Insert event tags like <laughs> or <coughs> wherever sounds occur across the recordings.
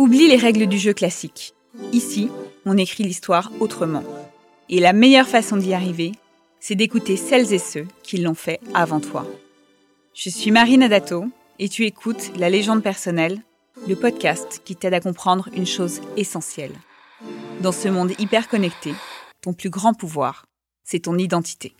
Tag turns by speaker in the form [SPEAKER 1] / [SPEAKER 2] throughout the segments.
[SPEAKER 1] Oublie les règles du jeu classique. Ici, on écrit l'histoire autrement. Et la meilleure façon d'y arriver, c'est d'écouter celles et ceux qui l'ont fait avant toi. Je suis Marine Adato et tu écoutes La légende personnelle, le podcast qui t'aide à comprendre une chose essentielle. Dans ce monde hyper connecté, ton plus grand pouvoir, c'est ton identité.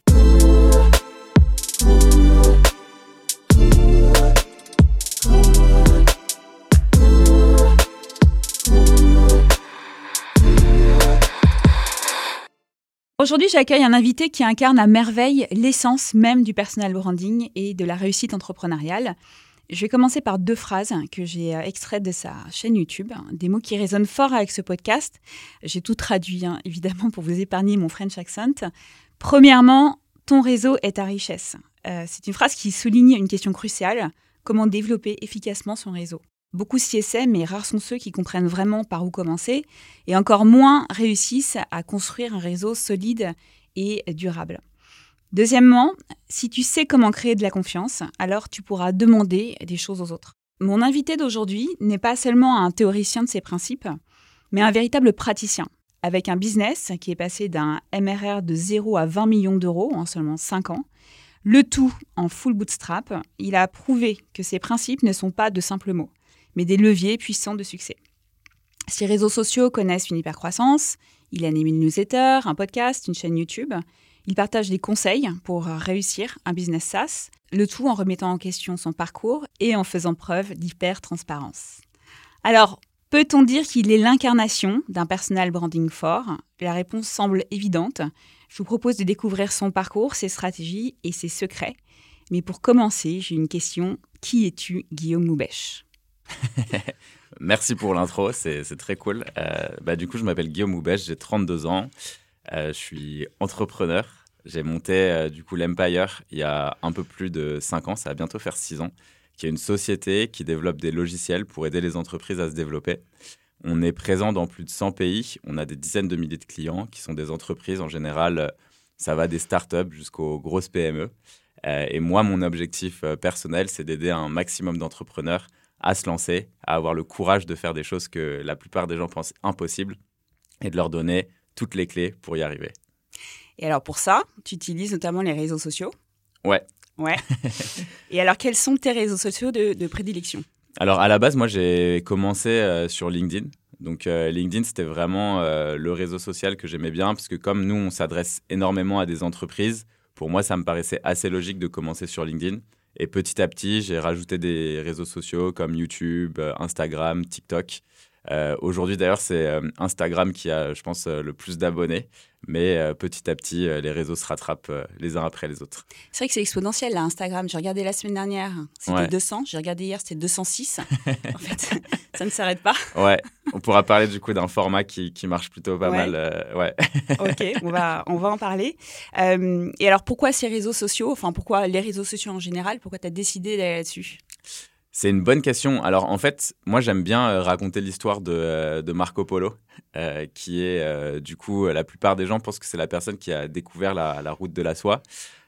[SPEAKER 1] Aujourd'hui, j'accueille un invité qui incarne à merveille l'essence même du personal branding et de la réussite entrepreneuriale. Je vais commencer par deux phrases que j'ai euh, extraites de sa chaîne YouTube, des mots qui résonnent fort avec ce podcast. J'ai tout traduit, hein, <laughs> évidemment, pour vous épargner mon French accent. Premièrement, ton réseau est ta richesse. Euh, c'est une phrase qui souligne une question cruciale, comment développer efficacement son réseau? Beaucoup s'y essaient, mais rares sont ceux qui comprennent vraiment par où commencer, et encore moins réussissent à construire un réseau solide et durable. Deuxièmement, si tu sais comment créer de la confiance, alors tu pourras demander des choses aux autres. Mon invité d'aujourd'hui n'est pas seulement un théoricien de ces principes, mais un véritable praticien, avec un business qui est passé d'un MRR de 0 à 20 millions d'euros en seulement 5 ans, le tout en full bootstrap, il a prouvé que ces principes ne sont pas de simples mots mais des leviers puissants de succès. Ses réseaux sociaux connaissent une hypercroissance, il anime une newsletter, un podcast, une chaîne YouTube. Il partage des conseils pour réussir un business SaaS, le tout en remettant en question son parcours et en faisant preuve d'hyper-transparence. Alors, peut-on dire qu'il est l'incarnation d'un personal branding fort? La réponse semble évidente. Je vous propose de découvrir son parcours, ses stratégies et ses secrets. Mais pour commencer, j'ai une question. Qui es-tu, Guillaume Moubèche? <laughs>
[SPEAKER 2] Merci pour l'intro, c'est très cool. Euh, bah, du coup, je m'appelle Guillaume Moubèche, j'ai 32 ans, euh, je suis entrepreneur. J'ai monté euh, du coup l'Empire il y a un peu plus de 5 ans, ça va bientôt faire 6 ans, qui est une société qui développe des logiciels pour aider les entreprises à se développer. On est présent dans plus de 100 pays, on a des dizaines de milliers de clients qui sont des entreprises en général, ça va des startups jusqu'aux grosses PME. et moi, mon objectif personnel, c'est d'aider un maximum d'entrepreneurs à se lancer, à avoir le courage de faire des choses que la plupart des gens pensent impossibles et de leur donner toutes les clés pour y arriver.
[SPEAKER 1] Et alors pour ça, tu utilises notamment les réseaux sociaux
[SPEAKER 2] Ouais.
[SPEAKER 1] Ouais. <laughs> et alors quels sont tes réseaux sociaux de, prédilection?
[SPEAKER 2] Alors à la base, moi j'ai commencé euh, sur LinkedIn. Donc euh, LinkedIn, c'était vraiment euh, le réseau social que j'aimais bien parce que comme nous, on s'adresse énormément à des entreprises, pour moi, ça me paraissait assez logique de commencer sur LinkedIn. Et petit à petit, j'ai rajouté des réseaux sociaux comme YouTube, euh, Instagram, TikTok. Euh, aujourd'hui, d'ailleurs, c'est euh, Instagram qui a, je pense, le plus d'abonnés. Mais petit à petit, les réseaux se rattrapent les uns après les autres.
[SPEAKER 1] C'est vrai que c'est exponentiel, là, Instagram. J'ai regardé la semaine dernière, c'était 200. J'ai regardé hier, c'était 206. <laughs> en fait, <laughs> ça ne s'arrête pas.
[SPEAKER 2] Ouais, on pourra parler du coup d'un format qui, qui, marche plutôt pas mal. ouais. <laughs>
[SPEAKER 1] ok, on va, on va en parler. et alors, pourquoi ces réseaux sociaux? Enfin, pourquoi les réseaux sociaux en général? Pourquoi tu as décidé d'aller là-dessus?
[SPEAKER 2] C'est une bonne question. Alors en fait, moi j'aime bien euh, raconter l'histoire de, euh, Marco Polo, euh, qui est du coup, la plupart des gens pensent que c'est la personne qui a découvert la, route de la soie,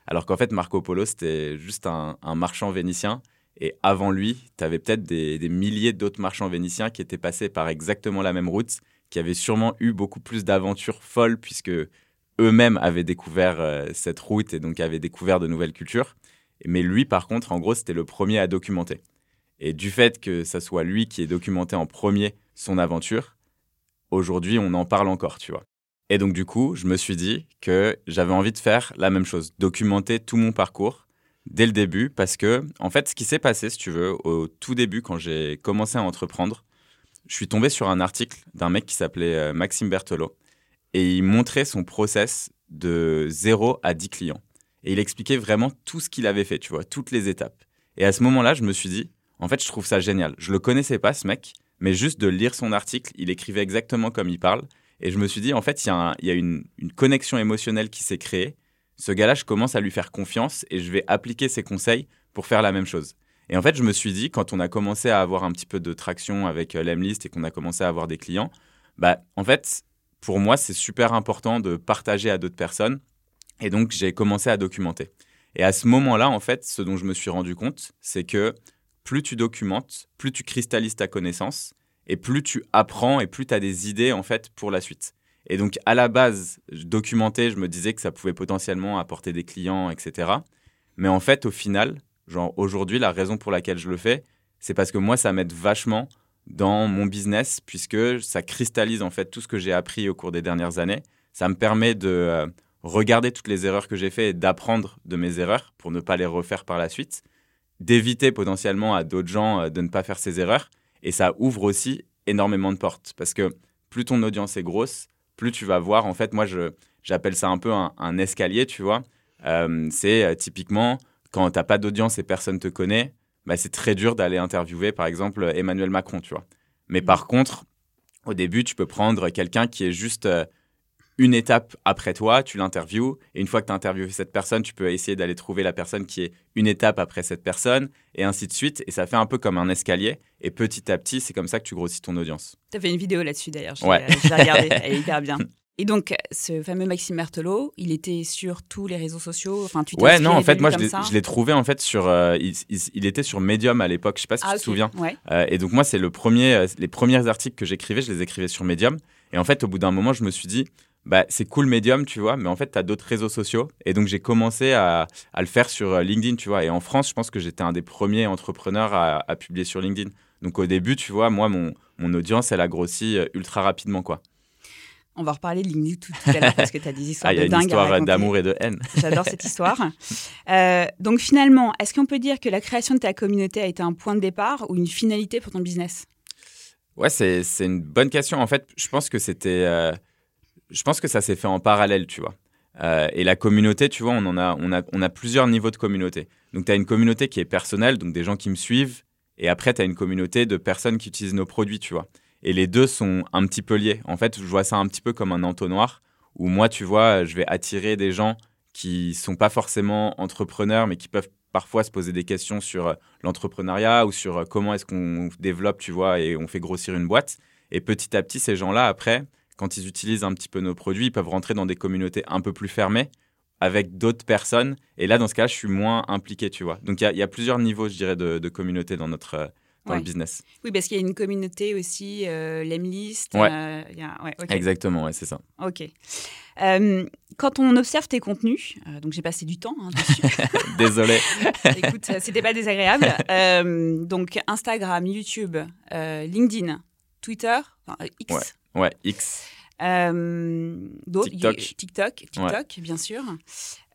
[SPEAKER 2] alors qu'en fait Marco Polo c'était juste un, marchand vénitien. Et avant lui, tu avais peut-être des, milliers d'autres marchands vénitiens qui étaient passés par exactement la même route, qui avaient sûrement eu beaucoup plus d'aventures folles puisque eux-mêmes avaient découvert cette route et donc avaient découvert de nouvelles cultures. Mais lui, par contre, en gros, c'était le premier à documenter. Et du fait que ça soit lui qui ait documenté en premier son aventure, aujourd'hui, on en parle encore, tu vois. Et donc, du coup, je me suis dit que j'avais envie de faire la même chose, documenter tout mon parcours dès le début, parce que, en fait, ce qui s'est passé, si tu veux, au tout début, quand j'ai commencé à entreprendre, je suis tombé sur un article d'un mec qui s'appelait euh, Maxime Berthelot, et il montrait son process de 0 à 10 clients. Et il expliquait vraiment tout ce qu'il avait fait, tu vois, toutes les étapes. Et à ce moment-là, je me suis dit, en fait, je trouve ça génial. Je le connaissais pas, ce mec, mais juste de lire son article, il écrivait exactement comme il parle. Et je me suis dit, en fait, il y a, une, connexion émotionnelle qui s'est créée. Ce gars-là, je commence à lui faire confiance et je vais appliquer ses conseils pour faire la même chose. Et en fait, je me suis dit, quand on a commencé à avoir un petit peu de traction avec euh, l'Emlist et qu'on a commencé à avoir des clients, bah, en fait, pour moi, c'est super important de partager à d'autres personnes. Et donc, j'ai commencé à documenter. Et à ce moment-là, en fait, ce dont je me suis rendu compte, c'est que plus tu documentes, plus tu cristallises ta connaissance. et plus tu apprends et plus tu as des idées en fait pour la suite. Et donc à la base, je documentais, je me disais que ça pouvait potentiellement apporter des clients, etc. Mais en fait, au final, genre aujourd'hui, la raison pour laquelle je le fais, c'est parce que moi, ça m'aide vachement dans mon business puisque ça cristallise en fait tout ce que j'ai appris au cours des dernières années. Ça me permet de euh, regarder toutes les erreurs que j'ai faites et d'apprendre de mes erreurs pour ne pas les refaire par la suite, d'éviter potentiellement à d'autres gens euh, de ne pas faire ces erreurs. Et ça ouvre aussi énormément de portes parce que plus ton audience est grosse, plus tu vas voir. En fait, moi, j'appelle ça un peu un, escalier, tu vois. Euh, c'est typiquement quand tu n'as pas d'audience et personne te connaît, bah, c'est très dur d'aller interviewer, par exemple, Emmanuel Macron, tu vois. Mais mm. par contre, au début, tu peux prendre quelqu'un qui est juste euh, une étape après toi, tu l'interviews, et une fois que tu as interviewé cette personne, tu peux essayer d'aller trouver la personne qui est une étape après cette personne, et ainsi de suite. Et ça fait un peu comme un escalier, et petit à petit, c'est comme ça que tu grossis ton audience.
[SPEAKER 1] Tu as fait une vidéo là-dessus d'ailleurs, je
[SPEAKER 2] ouais.
[SPEAKER 1] l'ai regardée, elle est hyper bien. <laughs> Et donc, ce fameux Maxime Berthelot, il était sur tous les réseaux sociaux. Enfin, tu
[SPEAKER 2] ouais, non, en fait, moi, je l'ai trouvé en fait sur. Euh, il, était sur Medium à l'époque. Je sais pas si tu
[SPEAKER 1] ah,
[SPEAKER 2] te souviens.
[SPEAKER 1] Ouais.
[SPEAKER 2] Euh, et donc moi, c'est le premier, euh, les premiers articles que j'écrivais, je les écrivais sur Medium. Et en fait, au bout d'un moment, je me suis dit, bah, c'est cool Medium, tu vois, mais en fait, tu as d'autres réseaux sociaux. Et donc, j'ai commencé à, à, le faire sur LinkedIn, tu vois. Et en France, je pense que j'étais un des premiers entrepreneurs à, à, publier sur LinkedIn. Donc, au début, tu vois, moi, mon, mon audience, elle a grossi ultra rapidement, quoi.
[SPEAKER 1] On va reparler de LinkedIn tout à l'heure parce que tu as des histoires
[SPEAKER 2] ah,
[SPEAKER 1] de dingue. Il y a
[SPEAKER 2] une histoire d'amour et de haine.
[SPEAKER 1] J'adore cette histoire. <laughs> Euh, donc finalement, est-ce qu'on peut dire que la création de ta communauté a été un point de départ ou une finalité pour ton business?
[SPEAKER 2] Ouais, c'est une bonne question. En fait, je pense que c'était. Euh, je pense que ça s'est fait en parallèle, tu vois. Euh, et la communauté, tu vois, on, en a, on, a, on a plusieurs niveaux de communauté. Donc, tu as une communauté qui est personnelle, donc des gens qui me suivent. Et après, tu as une communauté de personnes qui utilisent nos produits, tu vois. Et les deux sont un petit peu liés. En fait, je vois ça un petit peu comme un entonnoir où moi, tu vois, je vais attirer des gens qui sont pas forcément entrepreneurs, mais qui peuvent parfois se poser des questions sur euh, l'entrepreneuriat ou sur euh, comment est-ce qu'on développe, tu vois, et on fait grossir une boîte. Et petit à petit, ces gens-là, après, quand ils utilisent un petit peu nos produits, ils peuvent rentrer dans des communautés un peu plus fermées avec d'autres personnes. Et là, dans ce cas, je suis moins impliqué, tu vois. Donc, il y, a plusieurs niveaux, je dirais, de, de communauté dans notre, euh, dans le business.
[SPEAKER 1] Oui, parce qu'il y a une communauté aussi, euh, l'Emlist.
[SPEAKER 2] Ouais.
[SPEAKER 1] Euh,
[SPEAKER 2] Exactement, ouais, c'est ça.
[SPEAKER 1] Ok. Euh, quand on observe tes contenus, donc j'ai passé du temps hein, dessus. <laughs>
[SPEAKER 2] Désolé. <laughs>
[SPEAKER 1] Écoute, c'était pas désagréable. donc Instagram, YouTube, LinkedIn, Twitter, X.
[SPEAKER 2] Ouais, X.
[SPEAKER 1] Euh, TikTok. TikTok, TikTok bien sûr.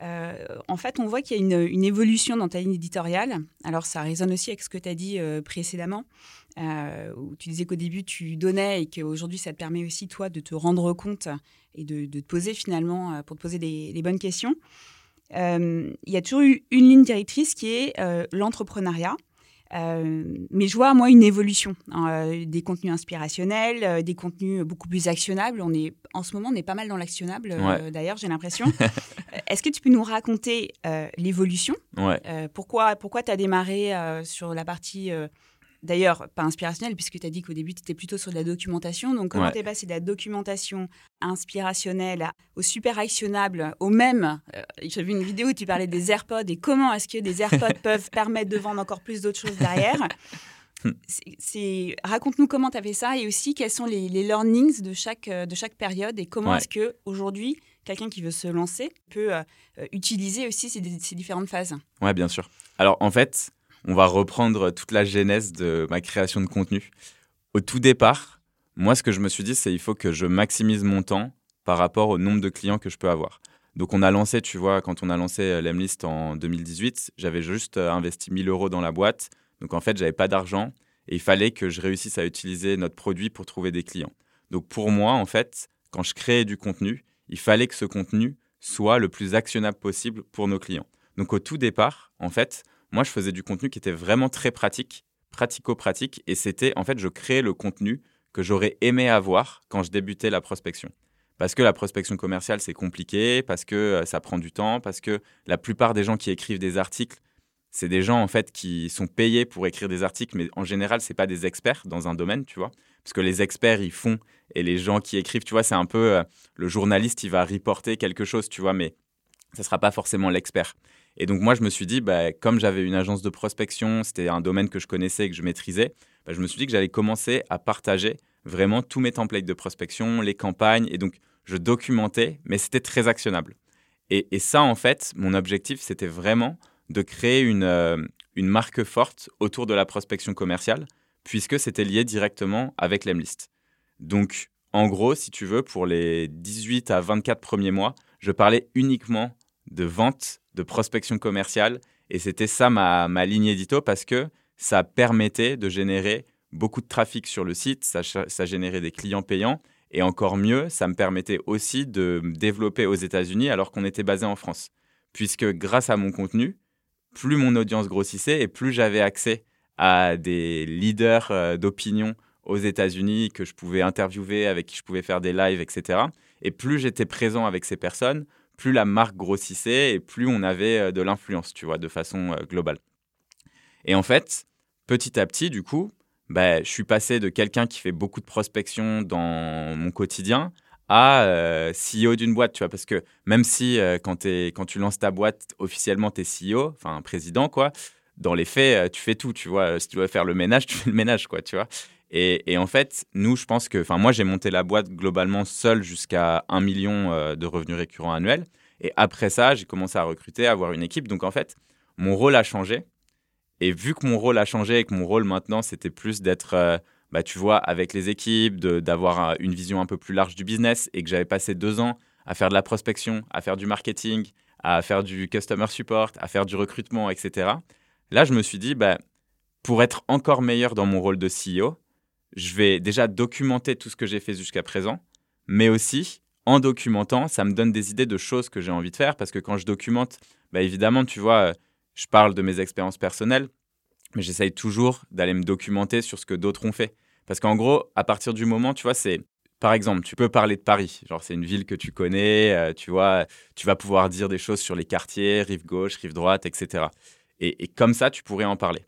[SPEAKER 1] Euh, en fait, on voit qu'il y a une, évolution dans ta ligne éditoriale. Alors, ça résonne aussi avec ce que tu as dit euh, précédemment, où tu disais qu'au début, tu donnais et qu'aujourd'hui, ça te permet aussi, toi, de te rendre compte et de, te poser finalement, pour te poser les bonnes questions. Il y a toujours eu une ligne directrice qui est l'entrepreneuriat. Euh, mais je vois, moi, une évolution. Hein, euh, des contenus inspirationnels, euh, des contenus beaucoup plus actionnables. On est, en ce moment, on est pas mal dans l'actionnable, d'ailleurs, j'ai l'impression. <laughs> Est-ce que tu peux nous raconter l'évolution? Pourquoi, pourquoi tu as démarré sur la partie D'ailleurs, pas inspirationnel, puisque tu as dit qu'au début, tu étais plutôt sur de la documentation. Donc, comment tu es passé de la documentation inspirationnelle au super actionnable, au même euh, J'ai vu une vidéo où tu parlais des AirPods et comment est-ce que des AirPods <laughs> peuvent permettre de vendre encore plus d'autres choses derrière? C'est, raconte-nous comment tu as fait ça et aussi quels sont les, learnings de chaque, de chaque période et comment est-ce que aujourd'hui quelqu'un qui veut se lancer peut euh, utiliser aussi ces, ces différentes phases?
[SPEAKER 2] Ouais, bien sûr. Alors en fait, on va reprendre toute la genèse de ma création de contenu. Au tout départ, moi, ce que je me suis dit, c'est il faut que je maximise mon temps par rapport au nombre de clients que je peux avoir. Donc, on a lancé, tu vois, quand on a lancé euh, l'Emlist en 2018, j'avais juste euh, investi 1000 euros dans la boîte. Donc, en fait, j'avais pas d'argent et il fallait que je réussisse à utiliser notre produit pour trouver des clients. Donc, pour moi, en fait, quand je créais du contenu, il fallait que ce contenu soit le plus actionnable possible pour nos clients. Donc, au tout départ, en fait, moi, je faisais du contenu qui était vraiment très pratique, pratico-pratique, et c'était, en fait, je créais le contenu que j'aurais aimé avoir quand je débutais la prospection. Parce que la prospection commerciale, c'est compliqué, parce que euh, ça prend du temps, parce que la plupart des gens qui écrivent des articles, c'est des gens en fait qui sont payés pour écrire des articles, mais en général, c'est pas des experts dans un domaine, tu vois. Parce que les experts, ils font, et les gens qui écrivent, tu vois, c'est un peu euh, le journaliste, il va reporter quelque chose, tu vois, mais ça sera pas forcément l'expert. Et donc moi, je me suis dit, bah, comme j'avais une agence de prospection, c'était un domaine que je connaissais et que je maîtrisais, bah, je me suis dit que j'allais commencer à partager vraiment tous mes templates de prospection, les campagnes. Et donc, je documentais, mais c'était très actionnable. Et, ça, en fait, mon objectif, c'était vraiment de créer une, euh, une marque forte autour de la prospection commerciale, puisque c'était lié directement avec l'Emlist. Donc, en gros, si tu veux, pour les 18 à 24 premiers mois, je parlais uniquement de vente, de prospection commerciale, et c'était ça ma, ma ligne édito, parce que ça permettait de générer beaucoup de trafic sur le site, ça, ça générait des clients payants, et encore mieux, ça me permettait aussi de me développer aux États-Unis alors qu'on était basé en France. Puisque grâce à mon contenu, plus mon audience grossissait et plus j'avais accès à des leaders euh, d'opinion aux États-Unis que je pouvais interviewer, avec qui je pouvais faire des lives, etc. Et plus j'étais présent avec ces personnes, plus la marque grossissait et plus on avait euh, de l'influence, tu vois, de façon euh, globale. Et en fait, petit à petit, du coup, bah, je suis passé de quelqu'un qui fait beaucoup de prospection dans mon quotidien à euh, CEO d'une boîte, tu vois, parce que même si quand, tu lances ta boîte, officiellement, tu es CEO, enfin président, quoi, dans les faits, tu fais tout, tu vois. Si tu dois faire le ménage, <laughs> tu fais le ménage, quoi, tu vois. Et, en fait, nous, je pense que, enfin, moi, j'ai monté la boîte globalement seul jusqu'à un million de revenus récurrents annuels. Et après ça, j'ai commencé à recruter, à avoir une équipe. Donc, en fait, mon rôle a changé. Et vu que mon rôle a changé et que mon rôle maintenant, c'était plus d'être, euh, bah, tu vois, avec les équipes, d'avoir une vision un peu plus large du business et que j'avais passé deux ans à faire de la prospection, à faire du marketing, à faire du customer support, à faire du recrutement, etc. Là, je me suis dit, bah, pour être encore meilleur dans mon rôle de CEO, je vais déjà documenter tout ce que j'ai fait jusqu'à présent, mais aussi, en documentant, ça me donne des idées de choses que j'ai envie de faire, parce que quand je documente, bah, évidemment, tu vois, je parle de mes expériences personnelles, mais j'essaye toujours d'aller me documenter sur ce que d'autres ont fait. Parce qu'en gros, à partir du moment, tu vois, c'est par exemple, tu peux parler de Paris. Genre, c'est une ville que tu connais, euh, tu vois, tu vas pouvoir dire des choses sur les quartiers, rive gauche, rive droite, etc. Et, et, comme ça, tu pourrais en parler.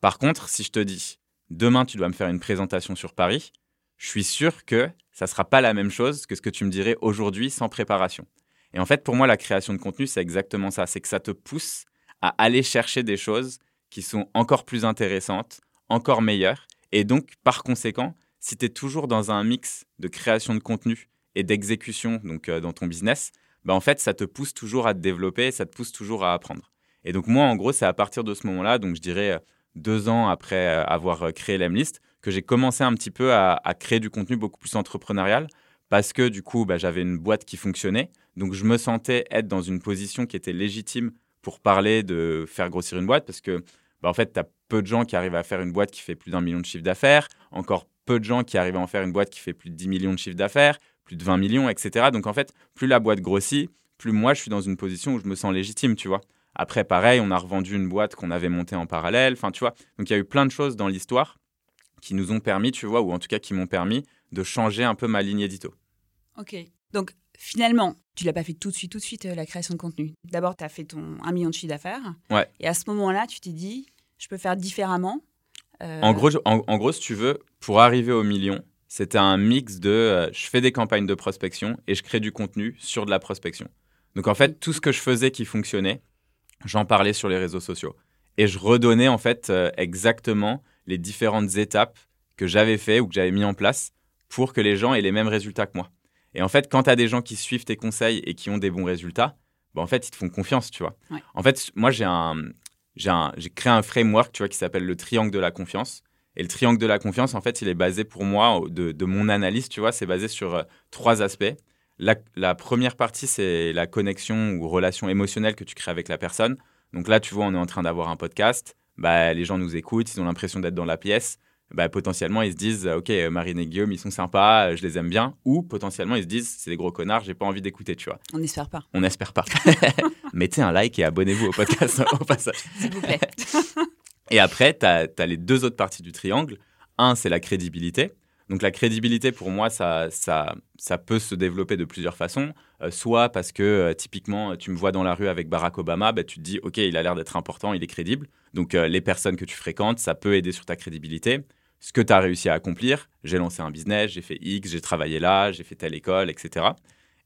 [SPEAKER 2] Par contre, si je te dis, demain, tu dois me faire une présentation sur Paris, je suis sûr que ça ne sera pas la même chose que ce que tu me dirais aujourd'hui sans préparation. Et en fait, pour moi, la création de contenu, c'est exactement ça. C'est que ça te pousse à aller chercher des choses qui sont encore plus intéressantes, encore meilleures. Et donc, par conséquent, si tu es toujours dans un mix de création de contenu et d'exécution donc euh, dans ton business, bah, en fait, ça te pousse toujours à te développer, ça te pousse toujours à apprendre. Et donc, moi, en gros, c'est à partir de ce moment-là, donc je dirais euh, deux ans après euh, avoir créé l'Emlist, que j'ai commencé un petit peu à, créer du contenu beaucoup plus entrepreneurial parce que du coup, bah, j'avais une boîte qui fonctionnait. Donc, je me sentais être dans une position qui était légitime pour parler de faire grossir une boîte parce que, bah, en fait, tu as peu de gens qui arrivent à faire une boîte qui fait plus d'un million de chiffre d'affaires, encore peu de gens qui arrivent à en faire une boîte qui fait plus de 10 millions de chiffre d'affaires, plus de 20 millions, etc. Donc, en fait, plus la boîte grossit, plus moi, je suis dans une position où je me sens légitime, tu vois. Après, pareil, on a revendu une boîte qu'on avait montée en parallèle, enfin, tu vois. Donc, il y a eu plein de choses dans l'histoire qui nous ont permis, tu vois, ou en tout cas qui m'ont permis de changer un peu ma ligne édito.
[SPEAKER 1] Ok. Donc, finalement, tu l'as pas fait tout de suite, tout de suite, euh, la création de contenu. D'abord, tu as fait ton 1 million de chiffre d'affaires.
[SPEAKER 2] Ouais.
[SPEAKER 1] Et à ce moment-là, tu t'es dit, je peux faire différemment.
[SPEAKER 2] Euh, en, gros, en, gros, si tu veux, pour arriver au million, c'était un mix de euh, je fais des campagnes de prospection et je crée du contenu sur de la prospection. Donc en fait, tout ce que je faisais qui fonctionnait, j'en parlais sur les réseaux sociaux. Et je redonnais en fait exactement les différentes étapes que j'avais fait ou que j'avais mis en place pour que les gens aient les mêmes résultats que moi. Et en fait, quand tu as des gens qui suivent tes conseils et qui ont des bons résultats, bah, en fait, ils te font confiance, tu vois. En fait, moi, j'ai un, j'ai créé un framework, tu vois, qui s'appelle le triangle de la confiance. Et le triangle de la confiance, en fait, il est basé pour moi, de, de mon analyse, tu vois, c'est basé sur euh, trois aspects. La, la première partie, c'est la connexion ou relation émotionnelle que tu crées avec la personne. Donc là, tu vois, on est en train d'avoir un podcast. Bah, les gens nous écoutent, ils ont l'impression d'être dans la pièce. Bah, potentiellement ils se disent ok Marine et Guillaume ils sont sympas je les aime bien ou potentiellement ils se disent c'est des gros connards j'ai pas envie d'écouter tu vois
[SPEAKER 1] on n'espère pas.
[SPEAKER 2] On n'espère pas. <laughs> Mettez un like et abonnez-vous au podcast au passage. <laughs>
[SPEAKER 1] S'il vous plaît. <laughs>
[SPEAKER 2] Et après tu as, les deux autres parties du triangle. Un c'est la crédibilité donc la crédibilité pour moi ça, ça, ça peut se développer de plusieurs façons euh, soit parce que euh, typiquement tu me vois dans la rue avec Barack Obama bah, tu te dis ok il a l'air d'être important il est crédible donc euh, les personnes que tu fréquentes ça peut aider sur ta crédibilité ce que tu as réussi à accomplir. J'ai lancé un business, j'ai fait X, j'ai travaillé là, j'ai fait telle école, etc.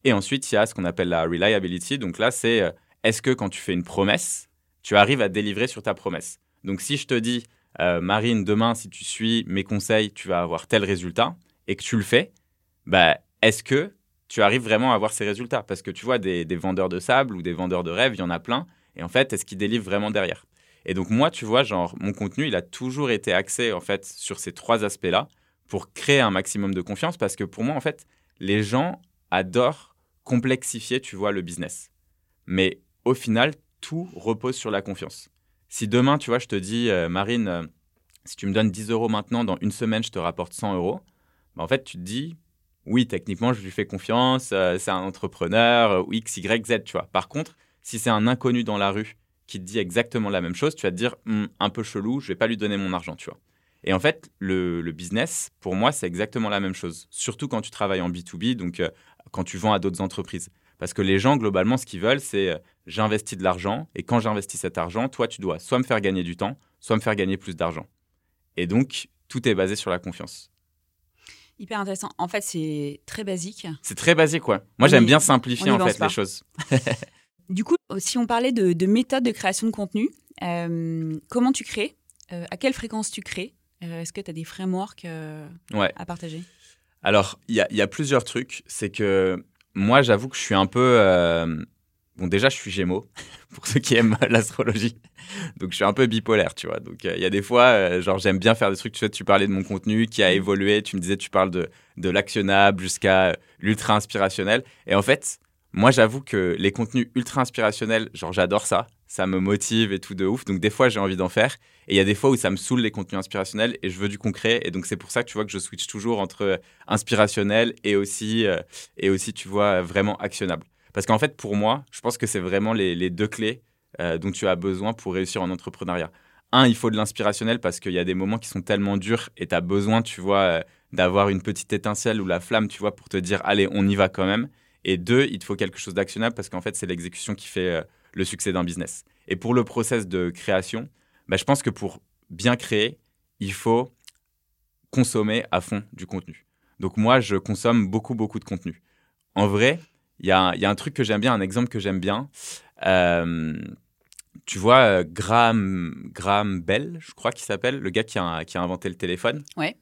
[SPEAKER 2] Et ensuite, il y a ce qu'on appelle la reliability. Donc là, c'est euh, est-ce que quand tu fais une promesse, tu arrives à délivrer sur ta promesse? Donc si je te dis, euh, Marine, demain, si tu suis mes conseils, tu vas avoir tel résultat, et que tu le fais, bah, est-ce que tu arrives vraiment à avoir ces résultats? Parce que tu vois, des, vendeurs de sable ou des vendeurs de rêves, il y en a plein, et en fait, est-ce qu'ils délivrent vraiment derrière? Et donc moi, tu vois, genre, mon contenu, il a toujours été axé, en fait, sur ces trois aspects-là, pour créer un maximum de confiance, parce que pour moi, en fait, les gens adorent complexifier, tu vois, le business. Mais au final, tout repose sur la confiance. Si demain, tu vois, je te dis, euh, Marine, euh, si tu me donnes 10 euros maintenant, dans une semaine, je te rapporte 100 euros, bah, en fait, tu te dis, oui, techniquement, je lui fais confiance, euh, c'est un entrepreneur, X, Y, Z, tu vois. Par contre, si c'est un inconnu dans la rue qui te dit exactement la même chose, tu vas te dire, hum, un peu chelou, je vais pas lui donner mon argent, tu vois. Et en fait, le, business, pour moi, c'est exactement la même chose. Surtout quand tu travailles en B2B, donc quand tu vends à d'autres entreprises. Parce que les gens, globalement, ce qu'ils veulent, c'est euh, j'investis de l'argent et quand j'investis cet argent, toi, tu dois soit me faire gagner du temps, soit me faire gagner plus d'argent. Et donc, tout est basé sur la confiance.
[SPEAKER 1] Hyper intéressant. En fait, c'est très basique.
[SPEAKER 2] C'est très basique, quoi. Moi, j'aime bien simplifier, en fait, les choses. <laughs> <laughs>
[SPEAKER 1] du coup, si on parlait de, de méthode de création de contenu, euh, comment tu crées euh, À quelle fréquence tu crées Est-ce que tu as des frameworks à partager?
[SPEAKER 2] Alors, il y, y a, plusieurs trucs. C'est que moi, j'avoue que je suis un peu. Euh, bon, déjà, je suis Gémeaux, <laughs> pour ceux qui aiment l'astrologie. Donc, je suis un peu bipolaire, tu vois. Donc, euh, il y a des fois, euh, genre, j'aime bien faire des trucs. Tu sais, tu parlais de mon contenu qui a mmh. évolué. Tu me disais, tu parles de, de l'actionnable jusqu'à l'ultra inspirationnel. Et en fait, moi, j'avoue que les contenus ultra inspirationnels, genre, j'adore ça. Ça me motive et tout de ouf. Donc, des fois, j'ai envie d'en faire. Et il y a des fois où ça me saoule les contenus inspirationnels et je veux du concret. Et donc, c'est pour ça que tu vois que je switch toujours entre inspirationnel et aussi, euh, et aussi tu vois, vraiment actionnable. Parce qu'en fait, pour moi, je pense que c'est vraiment les, deux clés euh, dont tu as besoin pour réussir en entrepreneuriat. Un, il faut de l'inspirationnel parce qu'il y a des moments qui sont tellement durs et tu as besoin, tu vois, euh, d'avoir une petite étincelle ou la flamme, tu vois, pour te dire, allez, on y va quand même. Et deux, il te faut quelque chose d'actionnable parce qu'en fait, c'est l'exécution qui fait le succès d'un business. Et pour le process de création, bah, je pense que pour bien créer, il faut consommer à fond du contenu. Donc moi, je consomme beaucoup, beaucoup de contenu. En vrai, il y a, un truc que j'aime bien, un exemple que j'aime bien. Euh, tu vois, euh, Graham, Graham Bell, je crois qu'il s'appelle, le gars qui a, qui a inventé le téléphone.
[SPEAKER 1] Ouais.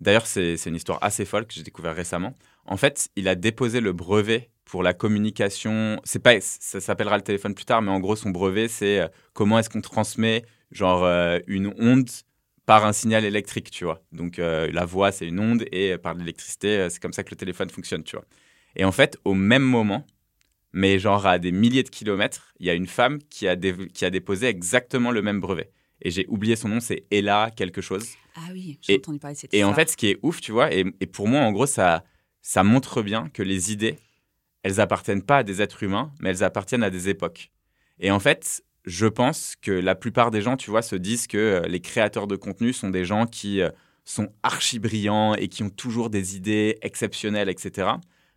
[SPEAKER 2] D'ailleurs, c'est une histoire assez folle que j'ai découvert récemment. En fait, il a déposé le brevet pour la communication. C'est pas, ça s'appellera le téléphone plus tard, mais en gros, son brevet, c'est euh, comment est-ce qu'on transmet genre euh, une onde par un signal électrique, tu vois. Donc euh, la voix, c'est une onde et par l'électricité, c'est comme ça que le téléphone fonctionne, tu vois. Et en fait, au même moment, mais genre à des milliers de kilomètres, il y a une femme qui a, qui a déposé exactement le même brevet. Et j'ai oublié son nom, c'est Ella quelque chose.
[SPEAKER 1] Ah oui, j'ai entendu parler de cette
[SPEAKER 2] Et en fait, ce qui est ouf, tu vois, et, et pour moi, en gros, ça, ça montre bien que les idées, elles appartiennent pas à des êtres humains, mais elles appartiennent à des époques. Et en fait, je pense que la plupart des gens, tu vois, se disent que euh, les créateurs de contenu sont des gens qui euh, sont archi brillants et qui ont toujours des idées exceptionnelles, etc.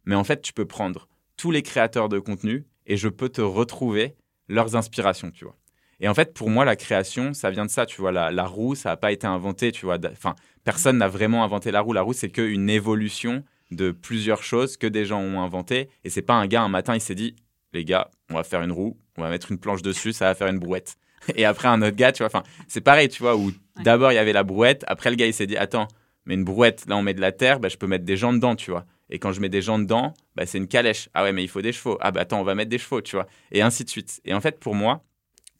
[SPEAKER 2] Mais en fait, tu peux prendre tous les créateurs de contenu et je peux te retrouver leurs inspirations, tu vois. Et en fait, pour moi, la création, ça vient de ça, tu vois. La, roue, ça n'a pas été inventé, tu vois. Enfin, personne n'a vraiment inventé la roue. La roue, c'est qu'une évolution de plusieurs choses que des gens ont inventées. Et c'est pas un gars, un matin, il s'est dit, les gars, on va faire une roue, on va mettre une planche dessus, ça va faire une brouette. <laughs> Et après, un autre gars, tu vois, enfin, c'est pareil, tu vois, où d'abord il y avait la brouette, après le gars, il s'est dit, attends, mais une brouette, là, on met de la terre, bah, je peux mettre des gens dedans, tu vois. Et quand je mets des gens dedans, bah, c'est une calèche. Ah ouais, mais il faut des chevaux. Ah bah attends, on va mettre des chevaux, tu vois. Et ainsi de suite. Et en fait, pour moi,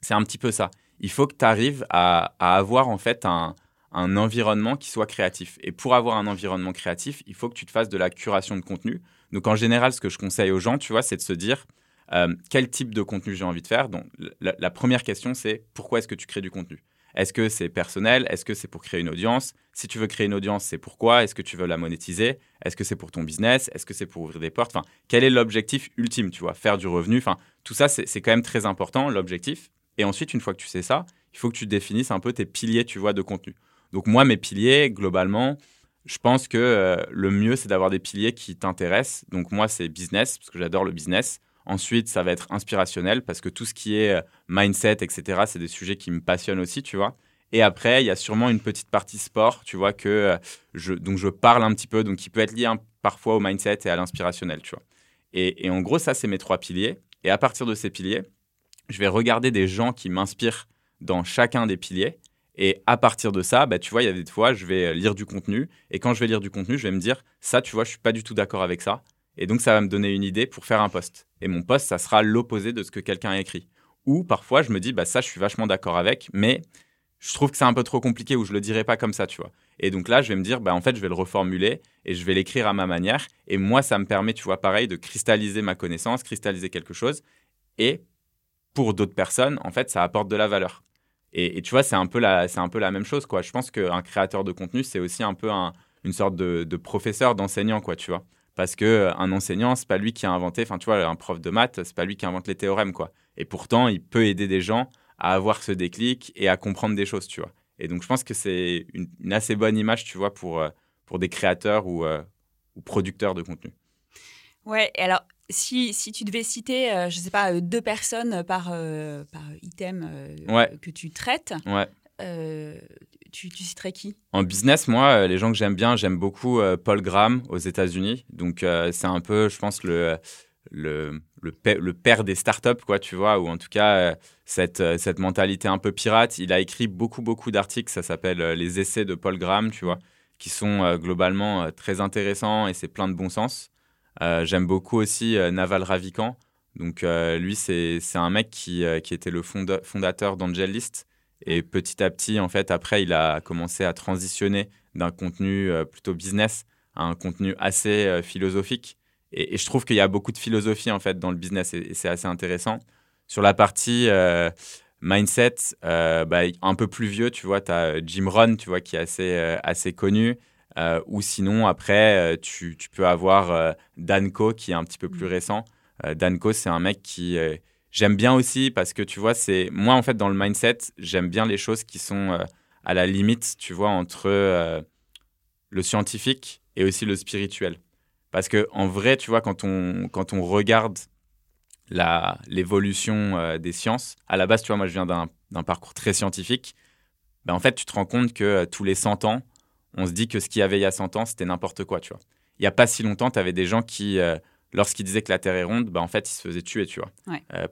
[SPEAKER 2] c'est un petit peu ça. Il faut que tu arrives à, à, avoir en fait un, un environnement qui soit créatif. Et pour avoir un environnement créatif, il faut que tu te fasses de la curation de contenu. Donc en général, ce que je conseille aux gens, tu vois, c'est de se dire euh, quel type de contenu j'ai envie de faire. Donc la, première question, c'est pourquoi est-ce que tu crées du contenu? Est-ce que c'est personnel? Est-ce que c'est pour créer une audience? Si tu veux créer une audience, c'est pourquoi? Est-ce que tu veux la monétiser? Est-ce que c'est pour ton business? Est-ce que c'est pour ouvrir des portes? Enfin, quel est l'objectif ultime Tu vois, faire du revenu. Enfin, tout ça, c'est quand même très important, l'objectif. Et ensuite, une fois que tu sais ça, il faut que tu définisses un peu tes piliers, tu vois, de contenu. Donc moi, mes piliers, globalement, je pense que euh, le mieux, c'est d'avoir des piliers qui t'intéressent. Donc moi, c'est business, parce que j'adore le business. Ensuite, ça va être inspirationnel, parce que tout ce qui est euh, mindset, etc., c'est des sujets qui me passionnent aussi, tu vois. Et après, il y a sûrement une petite partie sport, tu vois, que euh, je, donc je parle un petit peu, donc qui peut être lié parfois au mindset et à l'inspirationnel, tu vois. Et, et, en gros, ça, c'est mes trois piliers. Et à partir de ces piliers, je vais regarder des gens qui m'inspirent dans chacun des piliers. Et à partir de ça, bah, tu vois, il y a des fois, je vais lire du contenu. Et quand je vais lire du contenu, je vais me dire, ça, tu vois, je suis pas du tout d'accord avec ça. Et donc, ça va me donner une idée pour faire un post. Et mon post, ça sera l'opposé de ce que quelqu'un a écrit. Ou parfois, je me dis, bah, ça, je suis vachement d'accord avec, mais je trouve que c'est un peu trop compliqué ou je le dirai pas comme ça, tu vois. Et donc là, je vais me dire, bah, en fait, je vais le reformuler et je vais l'écrire à ma manière. Et moi, ça me permet, tu vois, pareil, de cristalliser ma connaissance, cristalliser quelque chose. Et pour d'autres personnes, en fait, ça apporte de la valeur. Et, tu vois, c'est un, peu la, un peu la même chose, quoi. Je pense qu'un créateur de contenu, c'est aussi un peu une sorte de, professeur, d'enseignant, quoi, tu vois. Parce qu'un euh, enseignant, c'est pas lui qui a inventé, enfin, tu vois, un prof de maths, c'est pas lui qui invente les théorèmes, quoi. Et pourtant, il peut aider des gens à avoir ce déclic et à comprendre des choses, tu vois. Et donc, je pense que c'est une, assez bonne image, tu vois, pour, euh, pour des créateurs ou, euh, ou producteurs de contenu.
[SPEAKER 1] Ouais, alors, si, si, tu devais citer, euh, je ne sais pas, deux personnes par, par item que tu traites,
[SPEAKER 2] ouais.
[SPEAKER 1] tu, tu, citerais qui?
[SPEAKER 2] En business, moi, les gens que j'aime bien, j'aime beaucoup Paul Graham aux États-Unis. Donc, c'est un peu, je pense, le, le, le, père des startups, quoi, tu vois, ou en tout cas, euh, cette, euh, cette mentalité un peu pirate. Il a écrit beaucoup, beaucoup d'articles, ça s'appelle euh, Les essais de Paul Graham, tu vois, qui sont globalement très intéressants et c'est plein de bon sens. J'aime beaucoup aussi Naval Ravikant. Donc, lui, c'est un mec qui, qui était le fondateur d'Angelist. Et petit à petit, en fait, après, il a commencé à transitionner d'un contenu plutôt business à un contenu assez philosophique. Et, je trouve qu'il y a beaucoup de philosophie en fait dans le business et, c'est assez intéressant. Sur la partie euh, mindset, euh, bah, un peu plus vieux, tu vois, tu as euh, Jim Rohn, tu vois, qui est assez, assez connu. Ou sinon, après, tu, tu, peux avoir Danko, qui est un petit peu plus mm. récent. Danko, c'est un mec qui j'aime bien aussi parce que tu vois, c'est moi en fait dans le mindset, j'aime bien les choses qui sont à la limite, tu vois, entre le scientifique et aussi le spirituel. Parce que en vrai, tu vois, quand on, quand on regarde l'évolution euh, des sciences, à la base, tu vois, moi, je viens d'un parcours très scientifique. Ben, en fait, tu te rends compte que euh, tous les 100 ans, on se dit que ce qu'il y avait il y a 100 ans, c'était n'importe quoi, tu vois. Il n'y a pas si longtemps, tu avais des gens qui, euh, lorsqu'ils disaient que la Terre est ronde, ben, en fait, ils se faisaient tuer, tu vois.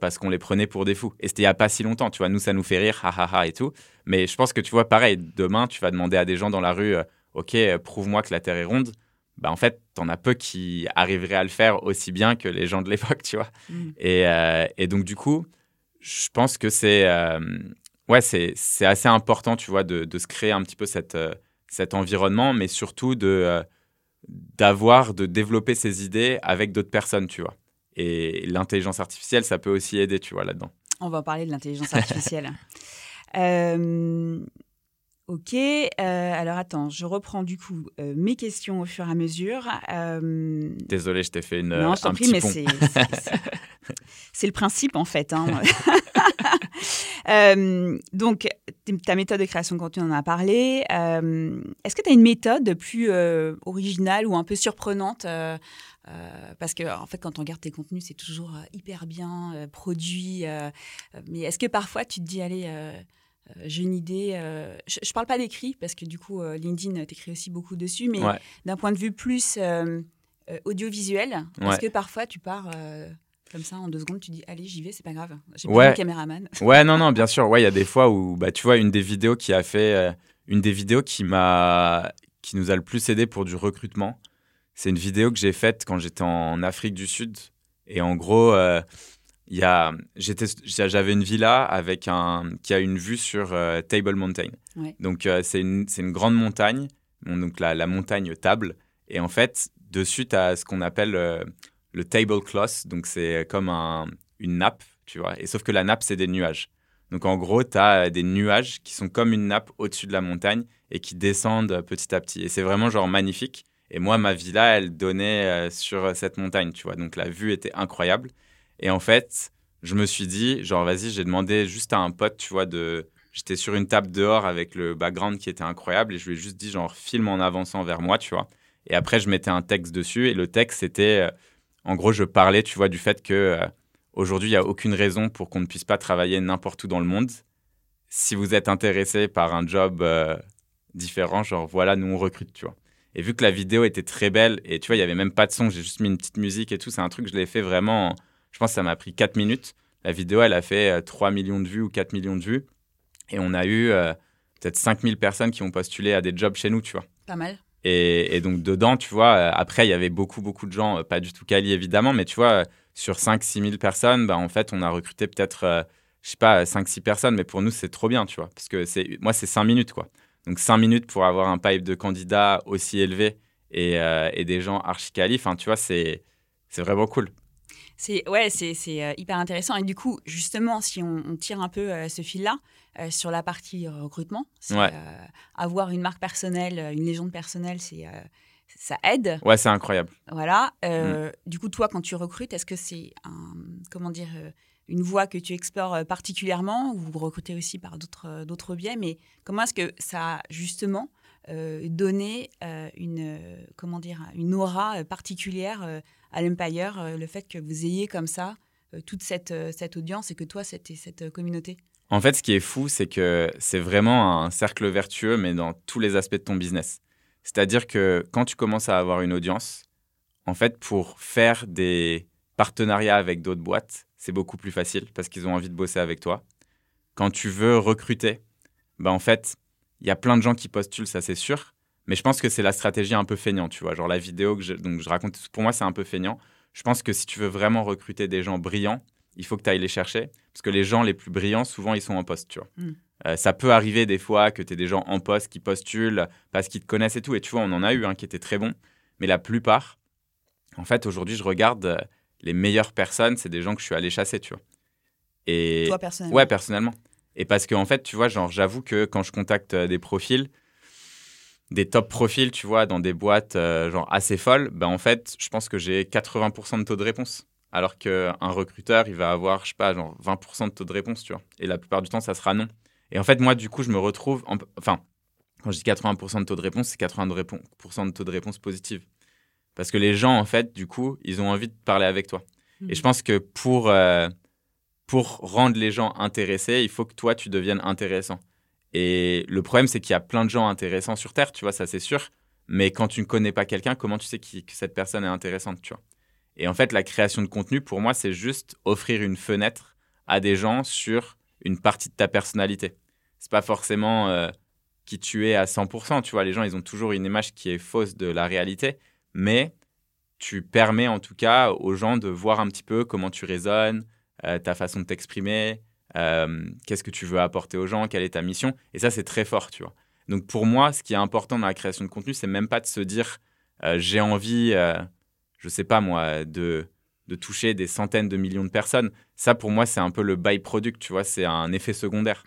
[SPEAKER 2] parce qu'on les prenait pour des fous. Et c'était il n'y a pas si longtemps, tu vois. Nous, ça nous fait rire, ha, ha, ha, et tout. Mais je pense que, tu vois, pareil, demain, tu vas demander à des gens dans la rue, OK, prouve-moi que la Terre est ronde bah, en fait, t'en as peu qui arriveraient à le faire aussi bien que les gens de l'époque, tu vois. Mm. Et, euh, et, donc, du coup, je pense que c'est euh, ouais, c'est assez important, tu vois, de, de, se créer un petit peu cette, euh, cet environnement, mais surtout de d'avoir, de développer ses idées avec d'autres personnes, tu vois. Et l'intelligence artificielle, ça peut aussi aider, tu vois, là-dedans.
[SPEAKER 1] On va en parler de l'intelligence <laughs> artificielle. euh, Ok, euh, alors attends, je reprends du coup euh, mes questions au fur et à mesure.
[SPEAKER 2] Euh, Désolé, je t'ai fait une.
[SPEAKER 1] Non, je t'en prie, mais <laughs> c'est le principe en fait. Hein. <laughs> donc, ta méthode de création de contenu, on en a parlé. Est-ce que tu as une méthode plus originale ou un peu surprenante parce que en fait, quand on regarde tes contenus, c'est toujours hyper bien produit. mais est-ce que parfois tu te dis, allez, euh, j'ai une idée. Euh, je ne parle pas d'écrit parce que du coup, euh, LinkedIn t'écris aussi beaucoup dessus, mais d'un point de vue plus audiovisuel, est-ce que parfois tu pars comme ça en deux secondes, tu dis allez, j'y vais, c'est pas grave. J'ai pas de caméraman. <laughs>
[SPEAKER 2] Ouais, non, non, bien sûr. Ouais, il y a des fois où, bah, tu vois, une des vidéos qui a fait, une des vidéos qui m'a, qui nous a le plus aidé pour du recrutement. C'est une vidéo que j'ai faite quand j'étais en Afrique du Sud. Et en gros, il y a, j'avais une villa avec un, qui a une vue sur euh, Table Mountain. Donc, euh, c'est une, une, grande montagne, donc la, la, montagne table. Et en fait, dessus, tu as ce qu'on appelle euh, le tablecloth. Donc, c'est comme un, une nappe, tu vois. Et sauf que la nappe, c'est des nuages. Donc, en gros, tu as des nuages qui sont comme une nappe au-dessus de la montagne et qui descendent petit à petit. Et c'est vraiment genre magnifique. Et moi, ma villa, elle donnait sur cette montagne, tu vois. Donc, la vue était incroyable. Et en fait, je me suis dit, genre, vas-y, j'ai demandé juste à un pote, tu vois, de. J'étais sur une table dehors avec le background qui était incroyable et je lui ai juste dit, genre, filme en avançant vers moi, tu vois. Et après, je mettais un texte dessus et le texte, c'était. Euh, en gros, je parlais, tu vois, du fait que euh, aujourd'hui, il n'y a aucune raison pour qu'on ne puisse pas travailler n'importe où dans le monde. Si vous êtes intéressé par un job euh, différent, genre, voilà, nous, on recrute, tu vois. Et vu que la vidéo était très belle et tu vois, il n'y avait même pas de son, j'ai juste mis une petite musique et tout, c'est un truc que je l'ai fait vraiment. Je pense que ça m'a pris 4 minutes. La vidéo, elle a fait 3 millions de vues ou 4 millions de vues. Et on a eu peut-être 5000 personnes qui ont postulé à des jobs chez nous, tu vois.
[SPEAKER 1] Pas mal.
[SPEAKER 2] Et, donc dedans, tu vois, euh, après, il y avait beaucoup, beaucoup de gens, euh, pas du tout quali évidemment, mais tu vois, euh, sur 5-6 000 personnes, bah, en fait, on a recruté peut-être, je sais pas, 5-6 personnes, mais pour nous, c'est trop bien, tu vois, parce que c'est, moi, c'est 5 minutes, quoi. Donc 5 minutes pour avoir un pipe de candidats aussi élevé et, et des gens archi quali, enfin, tu vois, c'est vraiment cool.
[SPEAKER 1] C'est ouais, c'est hyper intéressant. Et du coup, justement, si on, tire un peu ce fil-là, euh, sur la partie euh, recrutement. Euh, avoir une marque personnelle, une légende personnelle, c'est ça aide.
[SPEAKER 2] Ouais, c'est incroyable.
[SPEAKER 1] Voilà. Mm. Du coup, toi, quand tu recrutes, est-ce que c'est un, comment dire, une voie que tu explores particulièrement ou vous recrutez aussi par d'autres, d'autres biais? Mais comment est-ce que ça a justement donné une, comment dire, une aura particulière à l'Empire, le fait que vous ayez comme ça toute cette, cette audience et que toi, c'était cette communauté?
[SPEAKER 2] En fait, ce qui est fou, c'est que c'est vraiment un cercle vertueux, mais dans tous les aspects de ton business. C'est-à-dire que quand tu commences à avoir une audience, en fait, pour faire des partenariats avec d'autres boîtes, c'est beaucoup plus facile parce qu'ils ont envie de bosser avec toi. Quand tu veux recruter, bah en fait, il y a plein de gens qui postulent, ça c'est sûr. Mais je pense que c'est la stratégie un peu feignant, tu vois. Genre la vidéo que je, donc je raconte, pour moi c'est un peu feignant. Je pense que si tu veux vraiment recruter des gens brillants, il faut que tu ailles les chercher. Parce que les gens les plus brillants, souvent, ils sont en poste, tu vois. Mm. Euh, ça peut arriver des fois que tu aies des gens en poste qui postulent parce qu'ils te connaissent et tout. Et tu vois, on en a eu un qui était très bon. Mais la plupart, en fait, aujourd'hui, je regarde euh, les meilleures personnes, c'est des gens que je suis allé chasser, tu vois.
[SPEAKER 1] Et... Toi, personnellement
[SPEAKER 2] Ouais, personnellement. Et parce qu'en en fait, tu vois, genre, j'avoue que quand je contacte euh, des profils, des top profils, tu vois, dans des boîtes genre assez folles, ben en fait, je pense que j'ai 80% de taux de réponse. Alors qu'un recruteur, il va avoir, je sais pas, genre 20% de taux de réponse, tu vois. Et la plupart du temps, ça sera non. Et en fait, moi, du coup, je me retrouve. Enfin, quand je dis 80% de taux de réponse, c'est 80% de taux de réponse positive. Parce que les gens, en fait, du coup, ils ont envie de parler avec toi. Et je mmh. pense que pour, euh, pour rendre les gens intéressés, il faut que toi, tu deviennes intéressant. Et le problème, c'est qu'il y a plein de gens intéressants sur Terre, tu vois, ça c'est sûr. Mais quand tu ne connais pas quelqu'un, comment tu sais que cette personne est intéressante, tu vois? Et en fait, la création de contenu, pour moi, c'est juste offrir une fenêtre à des gens sur une partie de ta personnalité. C'est pas forcément euh, qui tu es à 100%. Tu vois, les gens, ils ont toujours une image qui est fausse de la réalité, mais tu permets en tout cas aux gens de voir un petit peu comment tu raisonnes, euh, ta façon de t'exprimer, euh, qu'est-ce que tu veux apporter aux gens, quelle est ta mission? Et ça, c'est très fort, tu vois. Donc pour moi, ce qui est important dans la création de contenu, c'est même pas de se dire j'ai envie je sais pas moi, de, de toucher des centaines de millions de personnes. Ça, pour moi, c'est un peu le byproduct, tu vois, c'est un effet secondaire.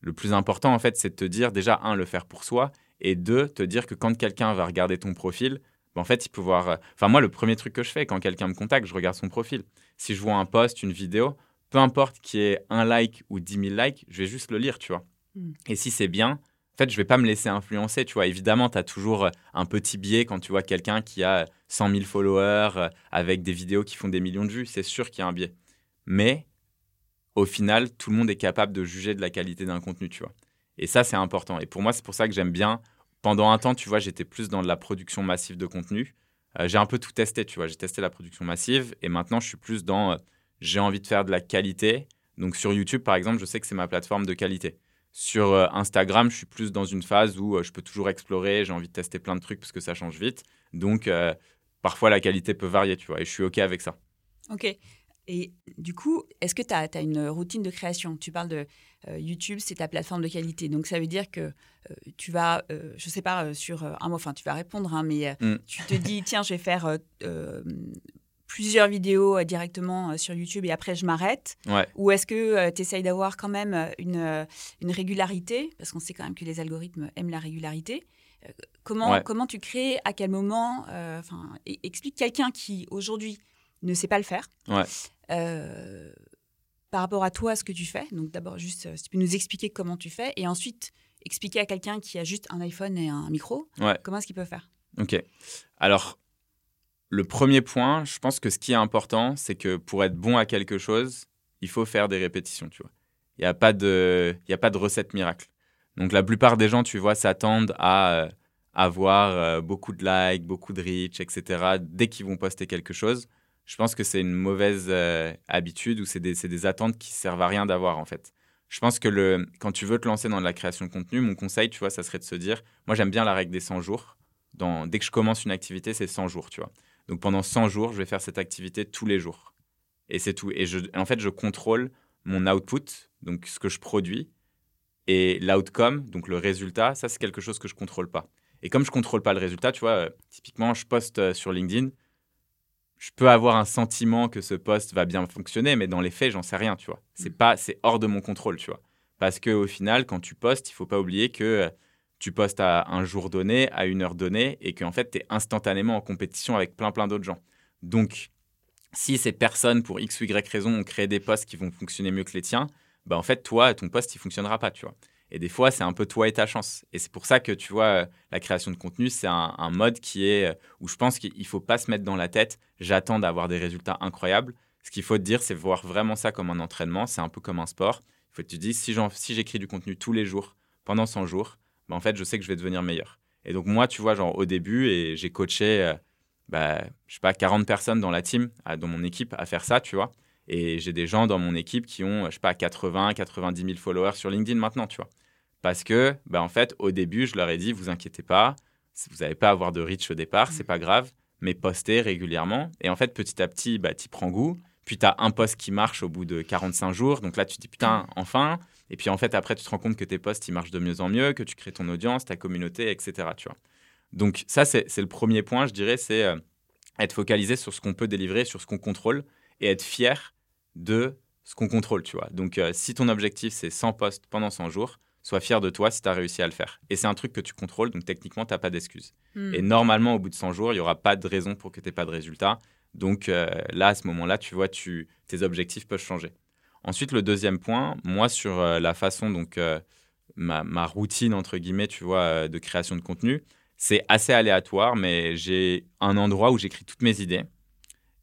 [SPEAKER 2] Le plus important, en fait, c'est de te dire déjà, un, le faire pour soi, et deux, te dire que quand quelqu'un va regarder ton profil, ben, en fait, il peut voir. Euh, enfin, moi, le premier truc que je fais quand quelqu'un me contacte, je regarde son profil. Si je vois un post, une vidéo, peu importe qu'il y ait un like ou 10 000 likes, je vais juste le lire, tu vois. Hmm. Et si c'est bien, en fait, je vais pas me laisser influencer, tu vois. Évidemment, tu as toujours euh, un petit biais quand tu vois quelqu'un qui a 100 000 followers euh, avec des vidéos qui font des millions de vues. C'est sûr qu'il y a un biais. Mais au final, tout le monde est capable de juger de la qualité d'un contenu, tu vois. Et ça, c'est important. Et pour moi, c'est pour ça que j'aime bien. Pendant un temps, tu vois, j'étais plus dans la production massive de contenu. Euh, j'ai un peu tout testé, tu vois. J'ai testé la production massive et maintenant, je suis plus dans j'ai envie de faire de la qualité. Donc sur YouTube, par exemple, je sais que c'est ma plateforme de qualité. Sur euh, Instagram, je suis plus dans une phase où euh, je peux toujours explorer, j'ai envie de tester plein de trucs parce que ça change vite. Donc, euh, parfois, la qualité peut varier, tu vois, et je suis OK avec ça.
[SPEAKER 1] OK. Et du coup, est-ce que tu as, une routine de création? Tu parles de YouTube, c'est ta plateforme de qualité. Donc, ça veut dire que tu vas, je sais pas, sur un mois, enfin, tu vas répondre, hein, mais mm. tu te dis, tiens, je vais faire plusieurs vidéos euh, directement euh, sur YouTube et après je m'arrête Ou est-ce que euh, tu essayes d'avoir quand même une, une régularité? Parce qu'on sait quand même que les algorithmes aiment la régularité. comment, comment tu crées À quel moment Enfin, explique quelqu'un qui aujourd'hui ne sait pas le faire. par rapport à toi, ce que tu fais. Donc d'abord, juste, si tu peux nous expliquer comment tu fais. Et ensuite, expliquer à quelqu'un qui a juste un iPhone et un micro, comment est-ce qu'il peut faire
[SPEAKER 2] Ok. Alors, le premier point, je pense que ce qui est important, c'est que pour être bon à quelque chose, il faut faire des répétitions, tu vois. Il n'y a, pas de, a pas de recette miracle. Donc la plupart des gens, tu vois, s'attendent à euh, avoir euh, beaucoup de likes, beaucoup de reach, etc. dès qu'ils vont poster quelque chose. je pense que c'est une mauvaise euh, habitude ou c'est des, des, attentes qui servent à rien d'avoir en fait. Je pense que le, quand tu veux te lancer dans la création de contenu, mon conseil, tu vois, ça serait de se dire, moi j'aime bien la règle des 100 jours. Dès que je commence une activité, c'est 100 jours, tu vois. Donc pendant 100 jours, je vais faire cette activité tous les jours. Et c'est tout. Et je, en fait, je contrôle mon output, donc ce que je produis, et l'outcome, donc le résultat, ça c'est quelque chose que je contrôle pas. Et comme je contrôle pas le résultat, tu vois, euh, typiquement, je poste euh, sur LinkedIn, je peux avoir un sentiment que ce poste va bien fonctionner, mais dans les faits, j'en sais rien, tu vois. C'est mm. pas, c'est hors de mon contrôle, tu vois. Parce que au final, quand tu postes, il faut pas oublier que euh, tu postes à un jour donné, à une heure donnée, et qu'en fait, tu es instantanément en compétition avec plein plein d'autres gens. Donc, si ces personnes, pour X ou Y raison, ont créé des postes qui vont fonctionner mieux que les tiens, bah en fait, toi, ton poste, il fonctionnera pas, tu vois. Et des fois, c'est un peu toi et ta chance. Et c'est pour ça que, tu vois, la création de contenu, c'est un, mode qui est euh, où je pense qu'il faut pas se mettre dans la tête, j'attends d'avoir des résultats incroyables. Ce qu'il faut te dire, c'est voir vraiment ça comme un entraînement. C'est un peu comme un sport. Il faut que tu te dises, si j'écris du contenu tous les jours, pendant 100 jours, bah, en fait, je sais que je vais devenir meilleur. Et donc, moi, tu vois, genre, au début, et j'ai coaché, euh, bah, je sais pas, 40 personnes dans la team, dans mon équipe, à faire ça, tu vois. Et j'ai des gens dans mon équipe qui ont, je sais pas, 80, 90 000 followers sur LinkedIn maintenant, tu vois. Parce que, bah, en fait, au début, je leur ai dit, vous inquiétez pas, vous n'allez pas avoir de reach au départ, c'est mm. pas grave, mais postez régulièrement. Et en fait, petit à petit, bah, tu prends goût. Puis tu as un post qui marche au bout de 45 jours. Donc là, tu te dis, putain, mm. enfin. Et puis en fait, après, tu te rends compte que tes posts, ils marchent de mieux en mieux, que tu crées ton audience, ta communauté, etc. Tu vois. Donc ça, c'est le premier point, je dirais, c'est euh, être focalisé sur ce qu'on peut délivrer, sur ce qu'on contrôle, et être fier de ce qu'on contrôle, tu vois. Donc euh, si ton objectif, c'est 100 posts pendant 100 jours, sois fier de toi si tu as réussi à le faire. Et c'est un truc que tu contrôles, donc techniquement, tu n'as pas d'excuse. Hmm. Et normalement, au bout de 100 jours, il n'y aura pas de raison pour que tu n'aies pas de résultat. Donc euh, là, à ce moment-là, tu vois, tu, tes objectifs peuvent changer. Ensuite, le deuxième point, moi, sur euh, la façon, donc euh, ma, routine, entre guillemets, tu vois, de création de contenu, c'est assez aléatoire, mais j'ai un endroit où j'écris toutes mes idées.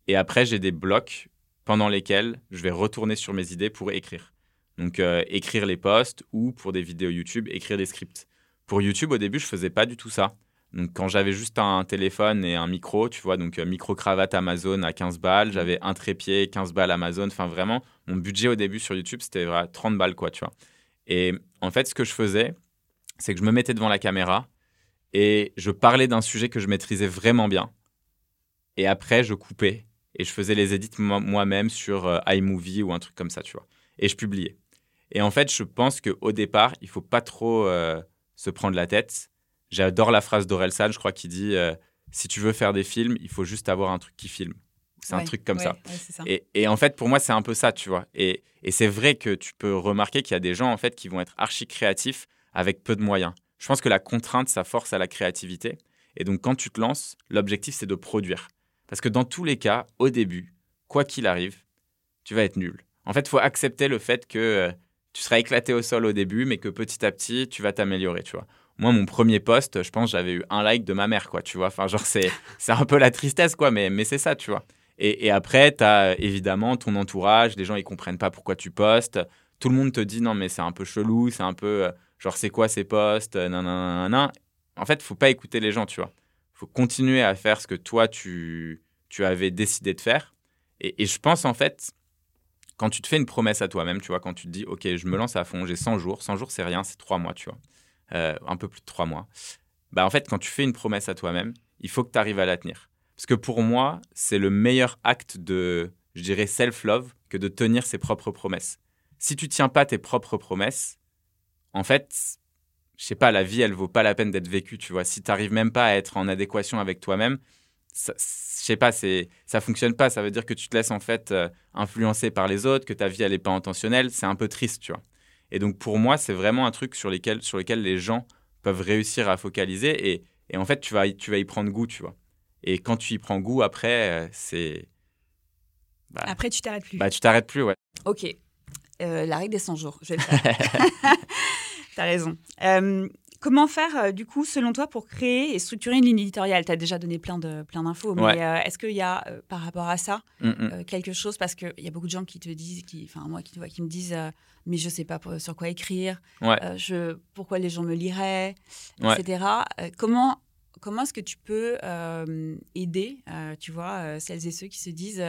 [SPEAKER 2] Et après, j'ai des blocs pendant lesquels je vais retourner sur mes idées pour écrire. Donc, euh, écrire les posts ou pour des vidéos YouTube, écrire des scripts. Pour YouTube, au début, je faisais pas du tout ça. Donc, quand j'avais juste un téléphone et un micro, tu vois, donc euh, micro-cravate Amazon à 15 balles, j'avais un trépied, 15 balles Amazon. Enfin, vraiment, mon budget au début sur YouTube, c'était 30 balles, quoi, tu vois. Et en fait, ce que je faisais, c'est que je me mettais devant la caméra et je parlais d'un sujet que je maîtrisais vraiment bien. Et après, je coupais et je faisais les edits moi-même sur euh, iMovie ou un truc comme ça, tu vois. Et je publiais. Et en fait, je pense qu'au départ, il faut pas trop euh, se prendre la tête. J'adore la phrase d'Orelsan, je crois, qui dit euh, Si tu veux faire des films, il faut juste avoir un truc qui filme. C'est un truc comme ça. Et, en fait, pour moi, c'est un peu ça, tu vois. Et, c'est vrai que tu peux remarquer qu'il y a des gens, en fait, qui vont être archi créatifs avec peu de moyens. Je pense que la contrainte, ça force à la créativité. Et donc, quand tu te lances, l'objectif, c'est de produire. Parce que dans tous les cas, au début, quoi qu'il arrive, tu vas être nul. En fait, il faut accepter le fait que euh, tu seras éclaté au sol au début, mais que petit à petit, tu vas t'améliorer, tu vois. Moi, mon premier poste, je pense, j'avais eu un like de ma mère, quoi, tu vois. Enfin, genre, c'est, <laughs> c'est un peu la tristesse, quoi, mais, mais c'est ça, tu vois. Et, après, tu as évidemment ton entourage, les gens, ils comprennent pas pourquoi tu postes. Tout le monde te dit, non, mais c'est un peu chelou, c'est un peu, euh, genre, c'est quoi ces posts, nan, nan, nan, nan. En fait, faut pas écouter les gens, tu vois. faut continuer à faire ce que toi, tu, tu avais décidé de faire. Et, et je pense, en fait, quand tu te fais une promesse à toi-même, tu vois, quand tu te dis, OK, je me lance à fond, j'ai 100 jours, 100 jours, c'est rien, c'est 3 mois, tu vois, euh, un peu plus de 3 mois. Bah, en fait, quand tu fais une promesse à toi-même, il faut que tu arrives à la tenir. Parce que pour moi, c'est le meilleur acte de, je dirais, self-love que de tenir ses propres promesses. Si tu tiens pas tes propres promesses, en fait, je sais pas, la vie, elle vaut pas la peine d'être vécue, tu vois. Si tu n'arrives même pas à être en adéquation avec toi-même, je sais pas, c'est ça fonctionne pas. Ça veut dire que tu te laisses en fait euh, influencer par les autres, que ta vie elle est pas intentionnelle. C'est un peu triste, tu vois. Et donc pour moi, c'est vraiment un truc sur lequel sur lequel les gens peuvent réussir à focaliser et, et, en fait tu vas tu vas y prendre goût, tu vois. Et quand tu y prends goût, après euh, c'est
[SPEAKER 1] bah, après tu t'arrêtes plus.
[SPEAKER 2] Bah tu t'arrêtes plus, ouais.
[SPEAKER 1] Ok. Euh, la règle des 100 jours, je vais le <laughs> faire. <laughs> T'as raison. Comment faire, euh, du coup, selon toi, pour créer et structurer une ligne éditoriale? Tu as déjà donné plein d'infos, plein mais euh, est-ce qu'il y a, euh, par rapport à ça, mm, mm. quelque chose? Parce qu'il y a beaucoup de gens qui te disent, enfin, moi, qui, qui me disent, mais je ne sais pas sur quoi écrire, je, pourquoi les gens me liraient, etc. comment, comment est-ce que tu peux aider, tu vois, celles et ceux qui se disent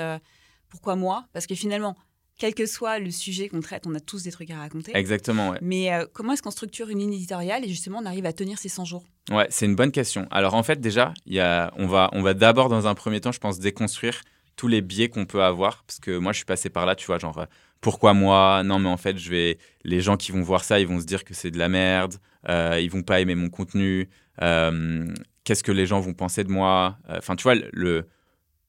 [SPEAKER 1] pourquoi moi? Parce que finalement, quel que soit le sujet qu'on traite, on a tous des trucs à raconter.
[SPEAKER 2] Exactement, ouais.
[SPEAKER 1] Mais comment est-ce qu'on structure une ligne éditoriale et justement on arrive à tenir ces 100 jours?
[SPEAKER 2] Ouais, c'est une bonne question. Alors en fait, déjà, y a, on va, on va d'abord dans un premier temps, je pense, déconstruire tous les biais qu'on peut avoir. Parce que moi, je suis passé par là, tu vois, genre, pourquoi moi? Non, mais en fait, je vais. Les gens qui vont voir ça, ils vont se dire que c'est de la merde. Euh, ils vont pas aimer mon contenu. Euh, qu'est-ce que les gens vont penser de moi? Euh, Enfin, tu vois, le,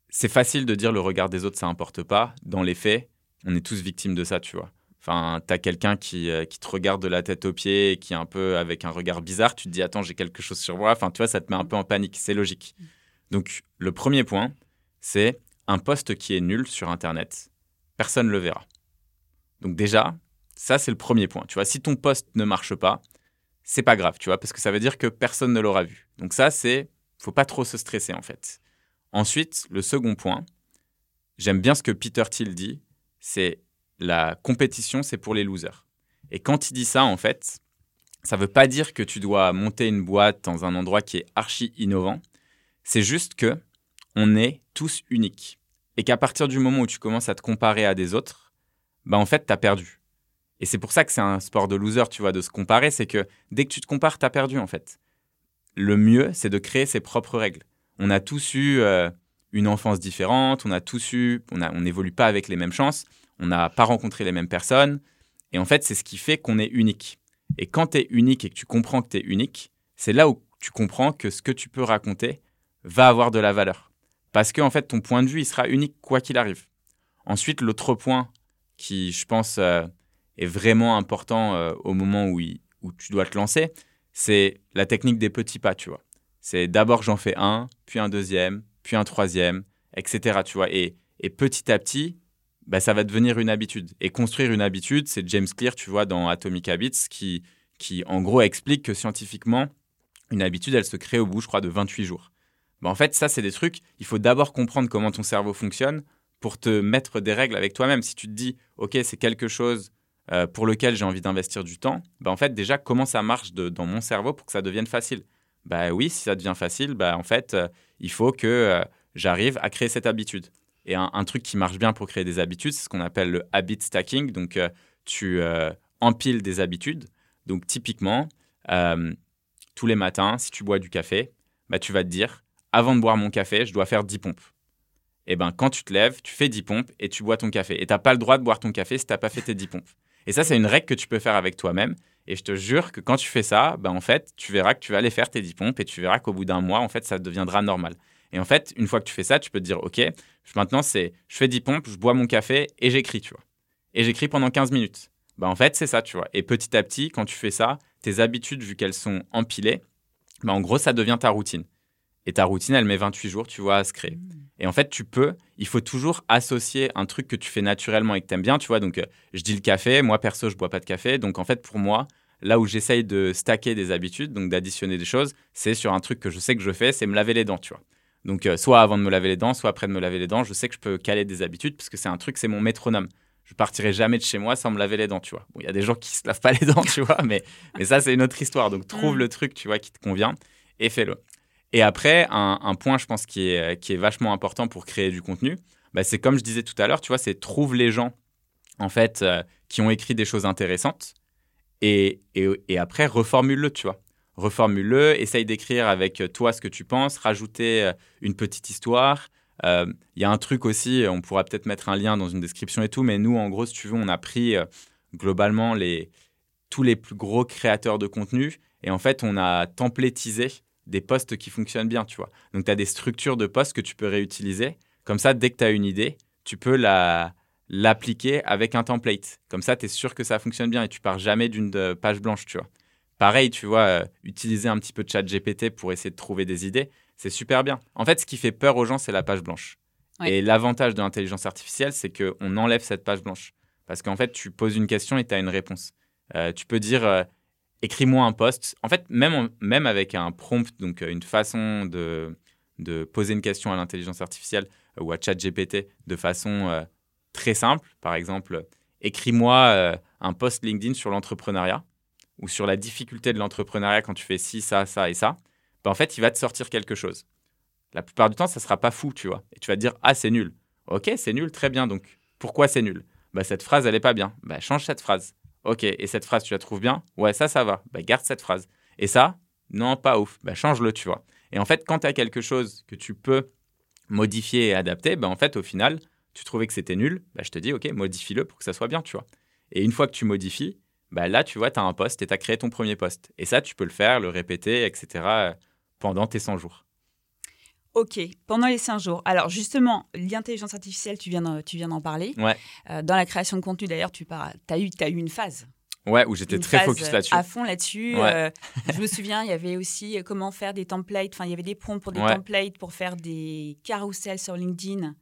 [SPEAKER 2] c'est facile de dire le regard des autres, ça importe pas. Dans les faits, on est tous victimes de ça, tu vois. Enfin, tu as quelqu'un qui, qui, te regarde de la tête aux pieds, qui est un peu avec un regard bizarre, tu te dis attends, j'ai quelque chose sur moi. Enfin, tu vois, ça te met un peu en panique, c'est logique. Donc, le premier point, c'est un poste qui est nul sur Internet, personne ne le verra. Donc déjà, ça c'est le premier point. Tu vois, si ton poste ne marche pas, c'est pas grave, tu vois, parce que ça veut dire que personne ne l'aura vu. Donc ça, c'est, faut pas trop se stresser en fait. Ensuite, le second point, j'aime bien ce que Peter Thiel dit, c'est la compétition, c'est pour les losers. Et quand il dit ça, en fait, ça veut pas dire que tu dois monter une boîte dans un endroit qui est archi innovant. C'est juste que on est tous uniques. Et qu'à partir du moment où tu commences à te comparer à des autres, bah en fait, tu as perdu. Et c'est pour ça que c'est un sport de loser, tu vois, de se comparer, c'est que dès que tu te compares, tu as perdu en fait. Le mieux, c'est de créer ses propres règles. On a tous eu euh, une enfance différente, on a tous eu, on n'évolue pas avec les mêmes chances, on n'a pas rencontré les mêmes personnes. Et en fait, c'est ce qui fait qu'on est unique. Et quand tu es unique et que tu comprends que tu es unique, c'est là où tu comprends que ce que tu peux raconter va avoir de la valeur. Parce que en fait, ton point de vue, il sera unique quoi qu'il arrive. Ensuite, l'autre point qui, je pense, euh, est vraiment important euh, au moment où, où tu dois te lancer, c'est la technique des petits pas, tu vois. C'est d'abord j'en fais un, puis un deuxième, puis un troisième, etc. Tu vois. Et, et petit à petit, bah, ça va devenir une habitude. Et construire une habitude, c'est James Clear, tu vois, dans Atomic Habits, qui, qui en gros explique que scientifiquement, une habitude, elle se crée au bout, je crois, de 28 jours. Bah, en fait, ça, c'est des trucs, il faut d'abord comprendre comment ton cerveau fonctionne pour te mettre des règles avec toi-même. Si tu te dis, OK, c'est quelque chose euh, pour lequel j'ai envie d'investir du temps, bah, en fait, déjà, comment ça marche dans mon cerveau pour que ça devienne facile? Bah oui, si ça devient facile, bah, en fait, euh, il faut que euh, j'arrive à créer cette habitude. Et un, truc qui marche bien pour créer des habitudes, c'est ce qu'on appelle le habit stacking. Donc, tu empiles des habitudes. Donc, typiquement, tous les matins, si tu bois du café, bah, tu vas te dire, avant de boire mon café, je dois faire 10 pompes et eh ben, quand tu te lèves, tu fais 10 pompes et tu bois ton café. Et tu n'as pas le droit de boire ton café si tu n'as pas fait tes 10 pompes. Et ça, c'est une règle que tu peux faire avec toi-même. Et je te jure que quand tu fais ça, ben, en fait, tu verras que tu vas aller faire tes 10 pompes et tu verras qu'au bout d'un mois, en fait, ça deviendra normal. Et en fait, une fois que tu fais ça, tu peux te dire, OK, maintenant, c'est je fais 10 pompes, je bois mon café et j'écris, tu vois. Et j'écris pendant 15 minutes. Ben, en fait, c'est ça, tu vois. Et petit à petit, quand tu fais ça, tes habitudes, vu qu'elles sont empilées, ben, en gros, ça devient ta routine. Et ta routine, elle met 28 jours, tu vois, à se créer. Mmh. Et en fait, tu peux, il faut toujours associer un truc que tu fais naturellement et que tu aimes bien, tu vois. Donc, euh, je dis le café, moi perso, je bois pas de café. Donc, en fait, pour moi, là où j'essaye de stacker des habitudes, donc d'additionner des choses, c'est sur un truc que je sais que je fais, c'est me laver les dents, tu vois. Donc, euh, soit avant de me laver les dents, soit après de me laver les dents, je sais que je peux caler des habitudes parce que c'est un truc, c'est mon métronome. Je partirai jamais de chez moi sans me laver les dents, tu vois. Bon, il y a des gens qui se lavent pas les dents, tu vois, mais, mais ça, c'est une autre histoire. Donc, trouve mmh. le truc, tu vois, qui te convient et fais-le. Et après, un, point, je pense, qui est, qui est vachement important pour créer du contenu, bah, c'est comme je disais tout à l'heure, tu vois, c'est trouve les gens, en fait, euh, qui ont écrit des choses intéressantes et, et, après, reformule-le, tu vois. Reformule-le, essaye d'écrire avec toi ce que tu penses, rajouter euh, une petite histoire. Euh, il y a un truc aussi, on pourra peut-être mettre un lien dans une description et tout, mais nous, en gros, si tu veux, on a pris globalement les, tous les plus gros créateurs de contenu et en fait, on a templétisé des postes qui fonctionnent bien, tu vois. Donc, tu as des structures de postes que tu peux réutiliser. Comme ça, dès que tu as une idée, tu peux la l'appliquer avec un template. Comme ça, tu es sûr que ça fonctionne bien et tu pars jamais d'une euh, page blanche, tu vois. Pareil, tu vois, euh, utiliser un petit peu de chat GPT pour essayer de trouver des idées, c'est super bien. En fait, ce qui fait peur aux gens, c'est la page blanche. Et l'avantage de l'intelligence artificielle, c'est qu'on enlève cette page blanche. Parce qu'en fait, tu poses une question et tu as une réponse. Euh, tu peux dire, écris-moi un post. En fait, même, même avec un prompt, donc euh, une façon de, poser une question à l'intelligence artificielle euh, ou à ChatGPT de façon euh, très simple, par exemple, écris-moi un post LinkedIn sur l'entrepreneuriat ou sur la difficulté de l'entrepreneuriat quand tu fais ci, ça, ça et ça. bah, en fait, il va te sortir quelque chose. La plupart du temps, ça sera pas fou, tu vois. Et tu vas te dire, ah, c'est nul. Ok, c'est nul, très bien. Donc, pourquoi c'est nul? Bah, Cette phrase, elle est pas bien. Bah, change cette phrase. Ok, et cette phrase, tu la trouves bien? Ouais, ça, ça va. Bah, garde cette phrase. Et ça, non, pas ouf. Bah, change-le, tu vois. Et en fait, quand tu as quelque chose que tu peux modifier et adapter, bah, en fait, au final, tu trouvais que c'était nul, bah, je te dis, ok, modifie-le pour que ça soit bien, tu vois. Et une fois que tu modifies, bah, là, tu vois, tu as un poste et tu as créé ton premier poste. Et ça, tu peux le faire, le répéter, etc., pendant tes 100 jours.
[SPEAKER 1] Ok, pendant les 5 jours. Alors justement, l'intelligence artificielle, tu viens d'en parler.
[SPEAKER 2] Ouais.
[SPEAKER 1] Euh, dans la création de contenu, d'ailleurs, tu as, eu, as eu une phase.
[SPEAKER 2] Ouais, où j'étais très focus là-dessus.
[SPEAKER 1] À fond là-dessus. Euh, je me souviens, il y avait aussi euh, comment faire des templates. Enfin, il y avait des prompts pour des templates, pour faire des carousels sur LinkedIn.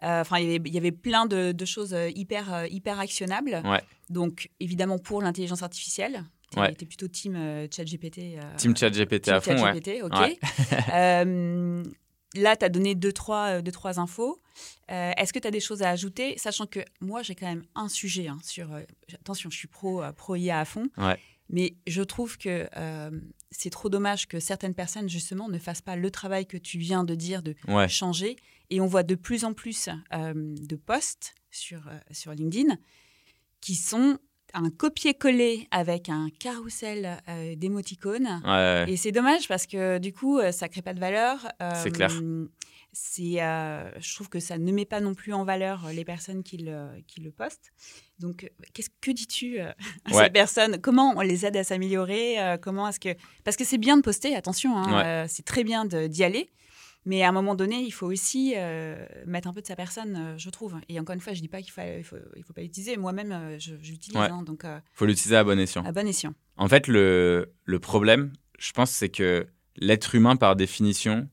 [SPEAKER 1] Enfin, il, y avait plein de, choses hyper, hyper actionnables.
[SPEAKER 2] Ouais.
[SPEAKER 1] Donc, évidemment, pour l'intelligence artificielle. Tu
[SPEAKER 2] ouais.
[SPEAKER 1] étais plutôt team ChatGPT.
[SPEAKER 2] team ChatGPT à fond,
[SPEAKER 1] ChatGPT, ok. <laughs> là, tu as donné deux trois, deux, trois infos. Est-ce que tu as des choses à ajouter Sachant que moi, j'ai quand même un sujet hein, sur. attention, je suis pro, pro IA à fond.
[SPEAKER 2] Ouais.
[SPEAKER 1] Mais je trouve que c'est trop dommage que certaines personnes, justement, ne fassent pas le travail que tu viens de dire, de changer. Et on voit de plus en plus de posts sur, sur LinkedIn qui sont un copier-coller avec un carrousel d'émoticônes. Et c'est dommage parce que du coup, ça crée pas de valeur.
[SPEAKER 2] c'est clair.
[SPEAKER 1] C'est, je trouve que ça ne met pas non plus en valeur les personnes qui le, qui le postent. Donc, qu'est-ce que dis-tu à ces personnes? Comment on les aide à s'améliorer Comment est-ce que parce que c'est bien de poster, attention, hein, c'est très bien d'y aller. Mais à un moment donné, il faut aussi euh, mettre un peu de sa personne, euh, je trouve. Et encore une fois, je ne dis pas qu'il ne faut, il faut, pas l'utiliser. Moi-même, euh, je, l'utilise. Il hein, donc,
[SPEAKER 2] faut l'utiliser à bon escient.
[SPEAKER 1] À bon escient.
[SPEAKER 2] En fait, le, le problème, je pense, c'est que l'être humain, par définition,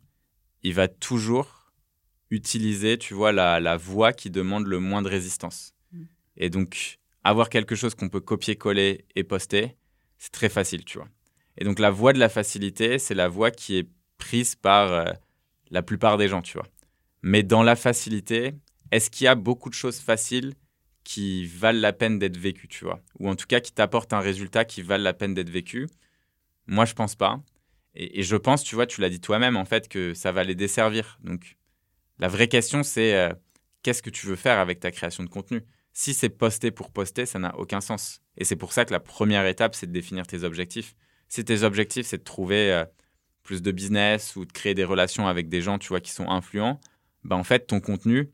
[SPEAKER 2] il va toujours utiliser, tu vois, la, la voie qui demande le moins de résistance. Mm. Et donc, avoir quelque chose qu'on peut copier-coller et poster, c'est très facile, tu vois. Et donc, la voie de la facilité, c'est la voie qui est prise par la plupart des gens, tu vois. Mais dans la facilité, est-ce qu'il y a beaucoup de choses faciles qui valent la peine d'être vécues, tu vois? Ou en tout cas qui t'apportent un résultat qui valent la peine d'être vécu? Moi, je pense pas. Et, je pense, tu vois, tu l'as dit toi-même, en fait, que ça va les desservir. Donc, la vraie question, c'est euh, qu'est-ce que tu veux faire avec ta création de contenu? Si c'est poster pour poster, ça n'a aucun sens. Et c'est pour ça que la première étape, c'est de définir tes objectifs. Si tes objectifs, c'est de trouver euh, plus de business ou de créer des relations avec des gens, tu vois, qui sont influents, bah, en fait, ton contenu,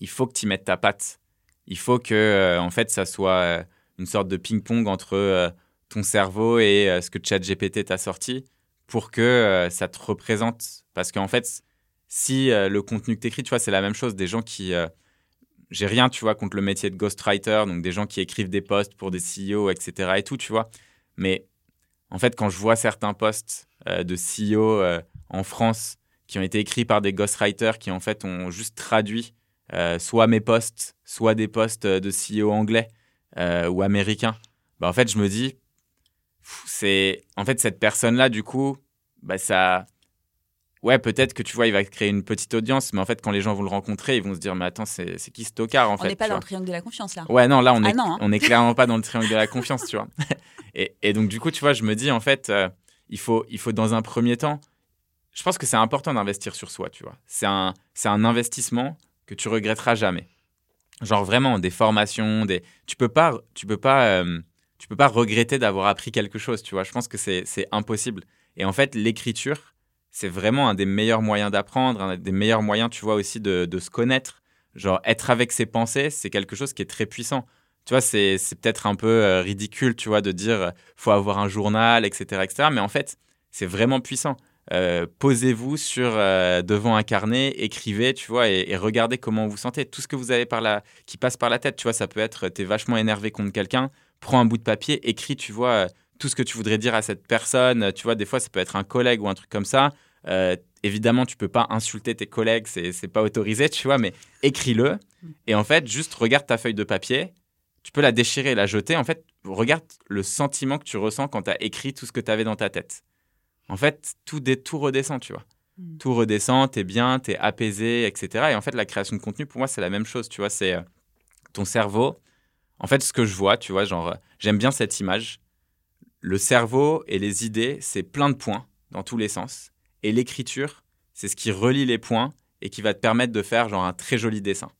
[SPEAKER 2] il faut que tu y mettes ta patte. Il faut que, euh, en fait, ça soit euh, une sorte de ping-pong entre euh, ton cerveau et ce que ChatGPT t'a sorti pour que ça te représente. Parce qu'en fait, si le contenu que tu écris, tu vois, c'est la même chose. Des gens qui. J'ai rien, tu vois, contre le métier de ghostwriter, donc des gens qui écrivent des posts pour des CEO, etc. et tout, tu vois. Mais en fait, quand je vois certains posts euh, de CEO euh, en France qui ont été écrits par des ghostwriters qui en fait ont juste traduit euh, soit mes posts, soit des posts de CEO anglais ou américains. Bah, en fait, je me dis, c'est en fait cette personne-là, du coup, bah, ça. Ouais, peut-être que tu vois, il va créer une petite audience, mais en fait, quand les gens vont le rencontrer, ils vont se dire, mais attends, c'est qui ce tocard en
[SPEAKER 1] fait On n'est pas dans le triangle de la confiance là.
[SPEAKER 2] Ouais, non, là, on, ah est, hein. est clairement pas dans le triangle de la confiance, tu vois. <laughs> Et, et, donc, du coup, tu vois, je me dis, en fait, il faut, il faut dans un premier temps, je pense que c'est important d'investir sur soi, tu vois. C'est un, c'est un investissement que tu regretteras jamais. Genre vraiment des formations, des, tu peux pas, tu peux pas, euh, tu peux pas regretter d'avoir appris quelque chose, tu vois. Je pense que c'est, c'est impossible. Et en fait, l'écriture, c'est vraiment un des meilleurs moyens d'apprendre, un des meilleurs moyens, tu vois, aussi de, se connaître. Genre être avec ses pensées, c'est quelque chose qui est très puissant tu vois, c'est, peut-être un peu euh, ridicule, tu vois, de dire euh, faut avoir un journal, etc., etc. Mais en fait, c'est vraiment puissant. Euh, posez-vous sur devant un carnet, écrivez, tu vois, et, regardez comment vous sentez. Tout ce que vous avez par la, qui passe par la tête, tu vois, ça peut être, tu es vachement énervé contre quelqu'un, prends un bout de papier, écris, tu vois, tout ce que tu voudrais dire à cette personne. Tu vois, des fois, ça peut être un collègue ou un truc comme ça. évidemment, tu peux pas insulter tes collègues, c'est, c'est pas autorisé, tu vois, mais écris-le. Et en fait, juste regarde ta feuille de papier tu peux la déchirer et la jeter. En fait, regarde le sentiment que tu ressens quand tu as écrit tout ce que tu avais dans ta tête. En fait, tout, tout redescend, tu vois. Hmm. Tout redescend, tu es bien, tu es apaisé, etc. Et en fait, la création de contenu, pour moi, c'est la même chose, tu vois. C'est euh, ton cerveau. En fait, ce que je vois, tu vois, genre, j'aime bien cette image. Le cerveau et les idées, c'est plein de points. dans tous les sens. Et l'écriture, c'est ce qui relie les points et qui va te permettre de faire genre un très joli dessin.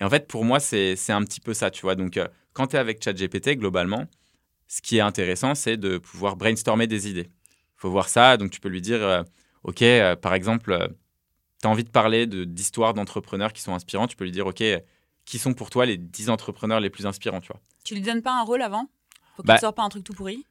[SPEAKER 2] Et en fait, pour moi, c'est un petit peu ça, tu vois. Donc, euh, quand tu es avec ChatGPT, globalement, ce qui est intéressant, c'est de pouvoir brainstormer des idées. Il faut voir ça, donc tu peux lui dire, euh, OK, euh, par exemple, tu as envie de parler d'histoires d'entrepreneurs qui sont inspirants, tu peux lui dire, OK, qui sont pour toi les 10 entrepreneurs les plus inspirants, tu vois.
[SPEAKER 1] Tu lui donnes pas un rôle avant? Faut qu'il
[SPEAKER 2] Bah,
[SPEAKER 1] ne sorte pas un truc tout pourri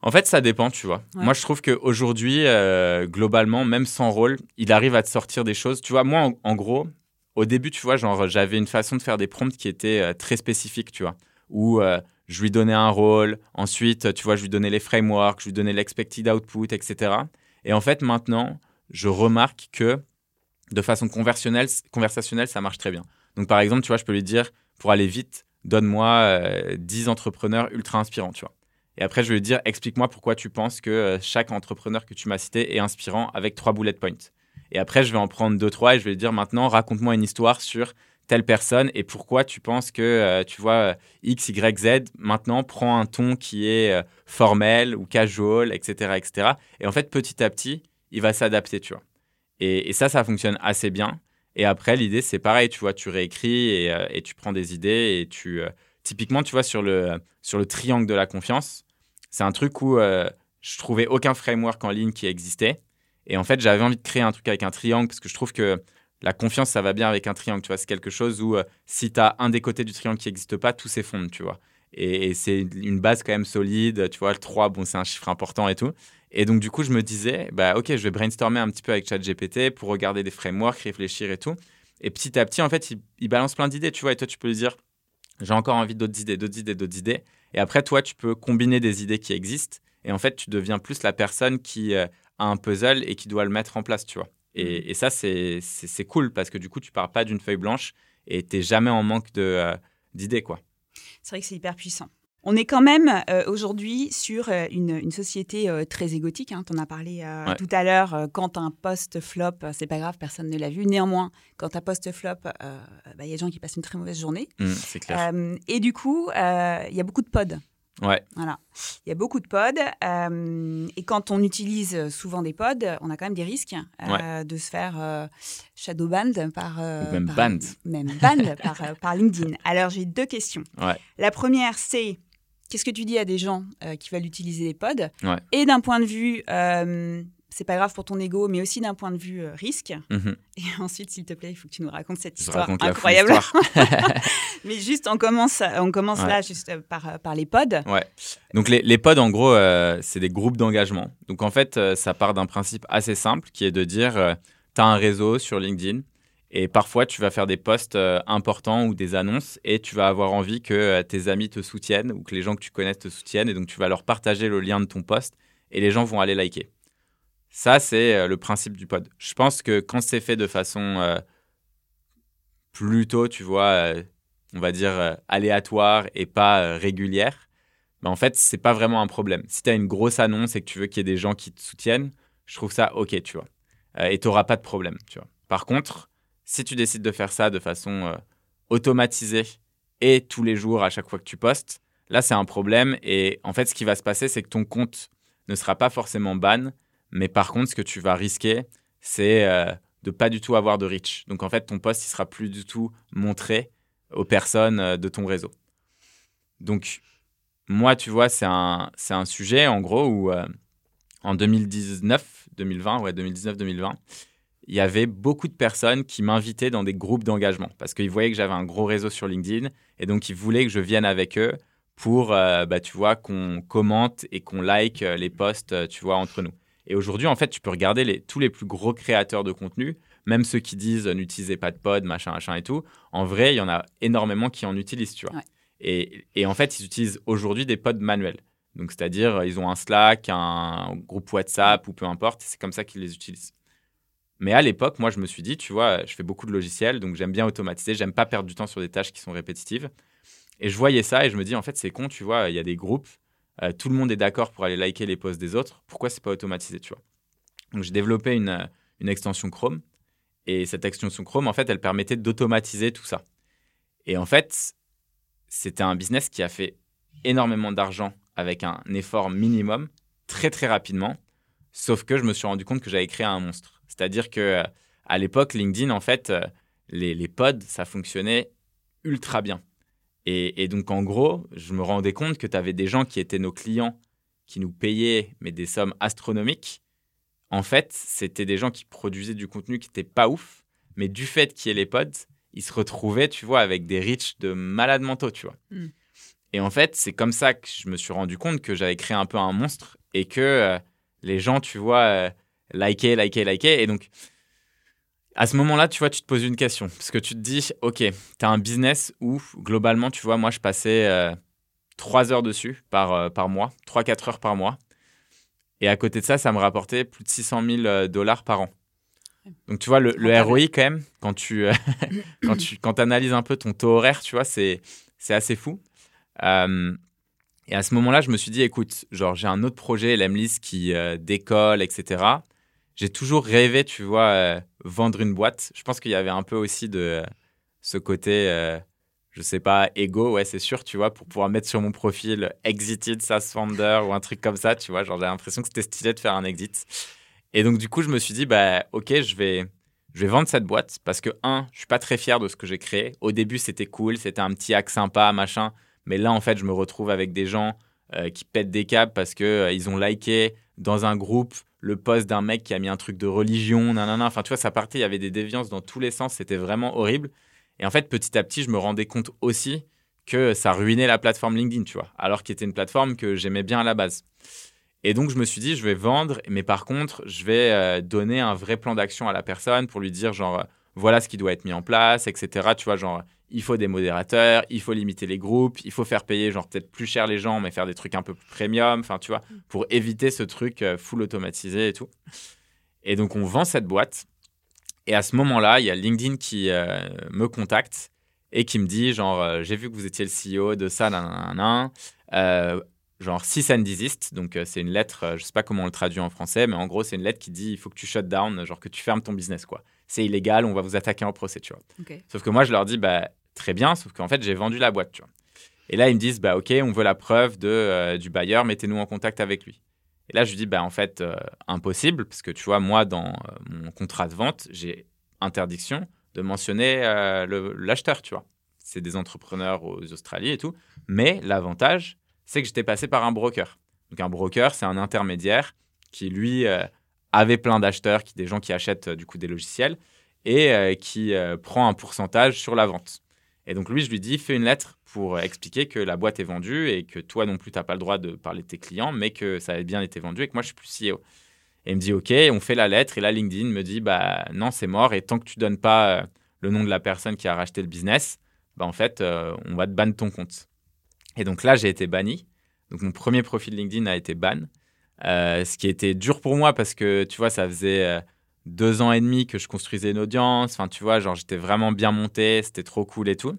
[SPEAKER 2] En fait, ça dépend, tu vois.
[SPEAKER 1] Ouais.
[SPEAKER 2] Moi, je trouve qu'aujourd'hui, euh, globalement, même sans rôle, il arrive à te sortir des choses. Tu vois, moi, en, en gros, au début, tu vois, genre, j'avais une façon de faire des prompts qui était euh, très spécifique, tu vois, où euh, je lui donnais un rôle, ensuite, tu vois, je lui donnais les frameworks, je lui donnais l'expected output, etc. Et en fait, maintenant, je remarque que de façon conversationnelle, conversationnelle ça marche très bien. Donc, par exemple, tu vois, je peux lui dire, pour aller vite, donne-moi euh, 10 entrepreneurs ultra inspirants, tu vois. Et après, je vais lui dire, explique-moi pourquoi tu penses que euh, chaque entrepreneur que tu m'as cité est inspirant avec trois bullet points. Et après, je vais en prendre deux, trois et je vais lui dire, maintenant, raconte-moi une histoire sur telle personne et pourquoi tu penses que, euh, tu vois, euh, X, Y, Z, maintenant, prend un ton qui est euh, formel ou casual, etc., etc. Et en fait, petit à petit, il va s'adapter, tu vois. Et, et ça, ça fonctionne assez bien. Et après, l'idée, c'est pareil, tu vois, tu réécris et, euh, tu prends des idées et tu... euh, typiquement, tu vois, sur le, sur le triangle de la confiance, c'est un truc où euh, je trouvais aucun framework en ligne qui existait. Et en fait, j'avais envie de créer un truc avec un triangle parce que je trouve que la confiance, ça va bien avec un triangle. Tu vois, c'est quelque chose où euh, si tu as un des côtés du triangle qui n'existe pas, tout s'effondre, tu vois. Et, et c'est une base quand même solide. Tu vois, le 3, bon, c'est un chiffre important et tout. Et donc, du coup, je me disais, bah, OK, je vais brainstormer un petit peu avec ChatGPT pour regarder des frameworks, réfléchir et tout. Et petit à petit, en fait, il, il balance plein d'idées, tu vois. Et toi, tu peux lui dire, j'ai encore envie d'autres idées, d'autres idées, d'autres idées. Et après, toi, tu peux combiner des idées qui existent. Et en fait, tu deviens plus la personne qui euh, a un puzzle et qui doit le mettre en place, tu vois. Et, et ça, c'est cool parce que du coup, tu pars pas d'une feuille blanche et tu jamais en manque euh, d'idées, quoi.
[SPEAKER 1] C'est vrai que c'est hyper puissant. On est quand même euh, aujourd'hui sur euh, une, une société euh, très égotique. Hein. Tu en as parlé euh,
[SPEAKER 2] Ouais.
[SPEAKER 1] tout à l'heure. quand un post flop, c'est pas grave, personne ne l'a vu. Néanmoins, quand un post flop, euh, bah, il y a des gens qui passent une très mauvaise journée.
[SPEAKER 2] Hum, c'est clair.
[SPEAKER 1] Et du coup, il y a beaucoup de pods.
[SPEAKER 2] Ouais.
[SPEAKER 1] Voilà. Il y a beaucoup de pods. euh, et quand on utilise souvent des pods, on a quand même des risques euh, de se faire euh, shadowban par.
[SPEAKER 2] Ou même
[SPEAKER 1] par-
[SPEAKER 2] banned.
[SPEAKER 1] Même banned par, par LinkedIn. Alors, j'ai deux questions.
[SPEAKER 2] Ouais.
[SPEAKER 1] La première, c'est qu'est-ce que tu dis à des gens euh, qui veulent utiliser des pods
[SPEAKER 2] Ouais.
[SPEAKER 1] Et d'un point de vue. euh, c'est pas grave pour ton ego, mais aussi d'un point de vue euh, risque.
[SPEAKER 2] Mhm.
[SPEAKER 1] Et <laughs> ensuite, s'il te plaît, il faut que tu nous racontes cette
[SPEAKER 2] Je
[SPEAKER 1] histoire incroyable.
[SPEAKER 2] histoire. <laughs>
[SPEAKER 1] Mais juste, on commence, on commence
[SPEAKER 2] Ouais.
[SPEAKER 1] là, juste euh, par, par les pods.
[SPEAKER 2] Ouais. Donc les, les pods, en gros, c'est des groupes d'engagement. Donc en fait, ça part d'un principe assez simple qui est de dire, tu as un réseau sur LinkedIn et parfois tu vas faire des posts euh, importants ou des annonces et tu vas avoir envie que euh, tes amis te soutiennent ou que les gens que tu connais te soutiennent et donc tu vas leur partager le lien de ton post et les gens vont aller liker. Ça, c'est euh, le principe du pod. Je pense que quand c'est fait de façon plutôt, tu vois, on va dire aléatoire et pas régulière, ben en fait, c'est pas vraiment un problème. Si tu as une grosse annonce et que tu veux qu'il y ait des gens qui te soutiennent, je trouve ça OK, tu vois. Et tu n'auras pas de problème, tu vois. Par contre, si tu décides de faire ça de façon euh, automatisée et tous les jours, à chaque fois que tu postes, là, c'est un problème. Et en fait, ce qui va se passer, c'est que ton compte ne sera pas forcément ban, mais par contre, ce que tu vas risquer, c'est euh, de pas du tout avoir de reach. Donc, en fait, ton post, il sera plus du tout montré aux personnes euh, de ton réseau. Donc, moi, tu vois, c'est un, c'est un sujet, en gros, où en 2019, 2020, ouais, 2019-2020, il y avait beaucoup de personnes qui m'invitaient dans des groupes d'engagement parce qu'ils voyaient que j'avais un gros réseau sur LinkedIn et donc ils voulaient que je vienne avec eux pour, euh, bah, tu vois, qu'on commente et qu'on like euh, les posts, euh, tu vois, entre nous. Et aujourd'hui, en fait, tu peux regarder les, tous les plus gros créateurs de contenu, même ceux qui disent n'utilisez pas de pod, machin, machin et tout. En vrai, il y en a énormément qui en utilisent, tu vois.
[SPEAKER 1] Ouais.
[SPEAKER 2] Et, et en fait, ils utilisent aujourd'hui des pods manuels. Donc, c'est-à-dire, ils ont un Slack, un groupe WhatsApp ou peu importe, c'est comme ça qu'ils les utilisent. Mais à l'époque, moi, je me suis dit, tu vois, je fais beaucoup de logiciels, donc j'aime bien automatiser, j'aime pas perdre du temps sur des tâches qui sont répétitives. Et je voyais ça et je me dis, en fait, c'est con, tu vois, il y a des groupes, euh, tout le monde est d'accord pour aller liker les posts des autres, pourquoi c'est pas automatisé, tu vois? Donc j'ai développé euh, une extension Chrome, et cette extension Chrome, en fait, elle permettait d'automatiser tout ça. Et en fait, c'était un business qui a fait énormément d'argent avec un effort minimum, très très rapidement, Sauf que je me suis rendu compte que j'avais créé un monstre. C'est-à-dire que euh, à l'époque, LinkedIn, en fait, euh, les, les pods, ça fonctionnait ultra bien. Et, et donc, en gros, je me rendais compte que tu avais des gens qui étaient nos clients, qui nous payaient, mais des sommes astronomiques. En fait, c'était des gens qui produisaient du contenu qui n'était pas ouf, mais du fait qu'il y ait les pods, ils se retrouvaient, tu vois, avec des reach de malades mentaux, tu vois.
[SPEAKER 1] Mm.
[SPEAKER 2] Et en fait, c'est comme ça que je me suis rendu compte que j'avais créé un peu un monstre et que euh, les gens, tu vois, euh, likaient, likaient, likaient. Et donc, à ce moment-là, tu vois, tu te poses une question. Parce que tu te dis, OK, tu as un business où, globalement, tu vois, moi, je passais euh, 3 heures dessus par, euh, par mois, 3-4 heures par mois. Et à côté de ça, ça me rapportait plus de 600 000 euh, dollars par an. Donc, tu vois, le. ROI, quand même, quand tu, euh, <coughs> quand tu quand analyses un peu ton taux horaire, tu vois, c'est assez fou. Et à ce moment-là, je me suis dit, écoute, genre, j'ai un autre projet, l'Emlist, qui décolle, etc. J'ai toujours rêvé, tu vois, euh, vendre une boîte. Je pense qu'il y avait un peu aussi de euh, ce côté, euh, je sais pas, ego, ouais, c'est sûr, tu vois, pour pouvoir mettre sur mon profil Exited SaaS Founder ou un truc comme ça, tu vois. Genre, j'ai l'impression que c'était stylé de faire un exit. Et donc, du coup, je me suis dit, bah, ok, je vais, je vais vendre cette boîte parce que, un, je suis pas très fier de ce que j'ai créé. Au début, c'était cool, c'était un petit hack sympa, machin. Mais là, en fait, je me retrouve avec des gens euh, qui pètent des câbles parce euh, ils ont liké dans un groupe le post d'un mec qui a mis un truc de religion, nanana. Enfin, tu vois, ça partait, il y avait des déviances dans tous les sens, c'était vraiment horrible. Et en fait, petit à petit, je me rendais compte aussi que ça ruinait la plateforme LinkedIn, tu vois, alors qu'il était une plateforme que j'aimais bien à la base. Et donc, je me suis dit, je vais vendre, mais par contre, je vais euh, donner un vrai plan d'action à la personne pour lui dire, genre, voilà ce qui doit être mis en place, etc. Tu vois, genre, il faut des modérateurs, il faut limiter les groupes, il faut faire payer, genre, peut-être plus cher les gens, mais faire des trucs un peu plus premium, enfin, tu vois, pour éviter ce truc euh, full automatisé et tout. Et donc, on vend cette boîte. Et à ce moment-là, il y a LinkedIn qui euh, me contacte et qui me dit, genre, euh, j'ai vu que vous étiez le CEO de ça, nanana, euh, genre, cease and desist. Donc, c'est une lettre, je sais pas comment on le traduit en français, mais en gros, c'est une lettre qui dit, il faut que tu shut down, genre que tu fermes ton business, quoi. C'est illégal, on va vous attaquer en procès, tu vois.
[SPEAKER 1] Ok.
[SPEAKER 2] Sauf que moi, je leur dis, bah, très bien, sauf qu'en fait, j'ai vendu la boîte, tu vois. Et là, ils me disent, bah, OK, on veut la preuve de, euh, du bailleur, mettez-nous en contact avec lui. Et là, je lui dis, bah, en fait, euh, impossible, parce que tu vois, moi, dans euh, mon contrat de vente, j'ai interdiction de mentionner l'acheteur, tu vois. C'est des entrepreneurs aux Australies et tout. Mais l'avantage, c'est que j'étais passé par un broker. Donc, un broker, c'est un intermédiaire qui, lui, avait plein d'acheteurs, des gens qui achètent, euh, du coup, des logiciels et euh, qui euh, prend un pourcentage sur la vente. Et donc, lui, je lui dis, fais une lettre pour expliquer que la boîte est vendue et que toi non plus, tu n'as pas le droit de parler de tes clients, mais que ça a bien été vendu et que moi, je suis plus CEO. Et il me dit, OK, on fait la lettre. Et là, LinkedIn me dit, bah non, c'est mort. Et tant que tu donnes pas le nom de la personne qui a racheté le business, bah en fait, on va te ban ton compte. Et donc là, j'ai été banni. Donc mon premier profil LinkedIn a été ban. Euh, ce qui était dur pour moi parce que, tu vois, ça faisait euh, deux ans et demi que je construisais une audience. Enfin, tu vois, genre, j'étais vraiment bien monté, c'était trop cool et tout.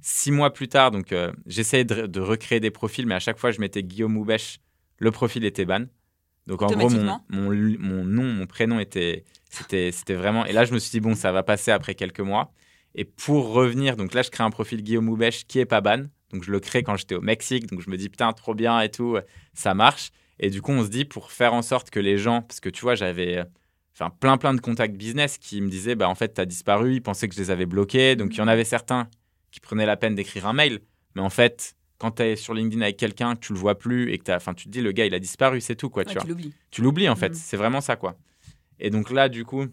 [SPEAKER 2] Six mois plus tard, donc, euh, j'essayais de, de recréer des profils, mais à chaque fois, je mettais Guillaume Moubèche, le profil était ban. Donc, en gros, mon, mon, mon nom, mon prénom était, c'était, c'était vraiment. Et là, je me suis dit, bon, ça va passer après quelques mois. Et pour revenir, donc là, je crée un profil Guillaume Moubèche qui est pas ban. Donc, je le crée quand j'étais au Mexique. Donc, je me dis, putain, trop bien et tout, ça marche. Et du coup, on se dit, pour faire en sorte que les gens, parce que tu vois, j'avais enfin, plein, plein de contacts business qui me disaient, bah, en fait, tu as disparu. Ils pensaient que je les avais bloqués. Donc, il y en avait certains qui prenaient la peine d'écrire un mail. Mais en fait, quand tu es sur LinkedIn avec quelqu'un, que tu le vois plus et que t'as- enfin, tu te dis, le gars, il a disparu, c'est tout, quoi, tu
[SPEAKER 1] Ouais,
[SPEAKER 2] vois
[SPEAKER 1] tu l'oublies.
[SPEAKER 2] tu l'oublies en fait.
[SPEAKER 1] Mhm.
[SPEAKER 2] C'est vraiment ça quoi. Et donc là, du coup,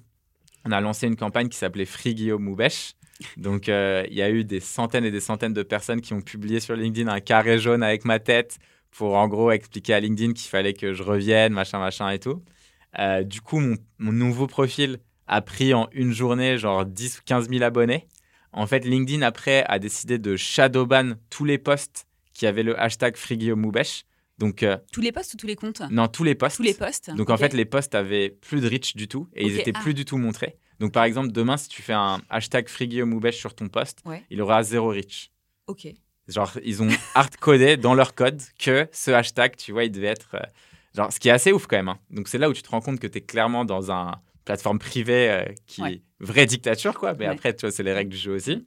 [SPEAKER 2] on a lancé une campagne qui s'appelait Free Guillaume Moubèche. Donc euh, il y a eu des centaines et des centaines de personnes qui ont publié sur LinkedIn un carré jaune avec ma tête pour en gros expliquer à LinkedIn qu'il fallait que je revienne, machin, machin et tout. Euh, du coup, mon, mon nouveau profil a pris en une journée genre 10 ou 15 000 abonnés. En fait, LinkedIn après a décidé de shadowban tous les posts qui avaient le hashtag Free Guillaume Moubèche. Donc, euh,
[SPEAKER 1] Tous les posts ou tous les comptes?
[SPEAKER 2] Non, tous les posts.
[SPEAKER 1] Tous les posts.
[SPEAKER 2] Donc en fait, les posts avaient plus de reach du tout et ils étaient
[SPEAKER 1] ah.
[SPEAKER 2] plus du tout montrés. Donc par exemple, demain, si tu fais un hashtag Moubèche sur ton post,
[SPEAKER 1] Ouais.
[SPEAKER 2] il aura zéro reach.
[SPEAKER 1] Ok.
[SPEAKER 2] Genre, ils ont hard-codé dans leur code que ce hashtag, tu vois, il devait être. euh, genre, ce qui est assez ouf quand même. hein. Donc c'est là où tu te rends compte que tu es clairement dans un plateforme privée euh, qui
[SPEAKER 1] Ouais.
[SPEAKER 2] est vraie dictature, quoi. Mais
[SPEAKER 1] Ouais.
[SPEAKER 2] après, tu vois, c'est les règles du jeu aussi.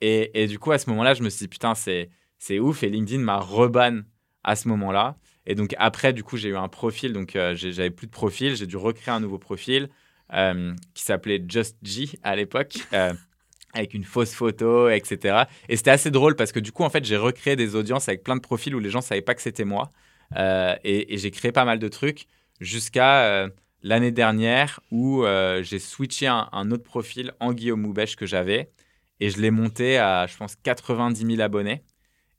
[SPEAKER 2] Et, et du coup, à ce moment-là, je me suis dit, putain, c'est, c'est ouf. Et LinkedIn m'a reban à ce moment-là. Et donc après, du coup, j'ai eu un profil, donc euh, j'avais plus de profil, j'ai dû recréer un nouveau profil qui s'appelait Just G à l'époque, avec une fausse photo, etc. Et c'était assez drôle parce que du coup, en fait, j'ai recréé des audiences avec plein de profils où les gens savaient pas que c'était moi. Euh, et j'ai créé pas mal de trucs jusqu'à euh, l'année dernière où euh, j'ai switché un, autre profil en Guillaume Moubèche que j'avais et je l'ai monté à, je pense, 90 000 abonnés.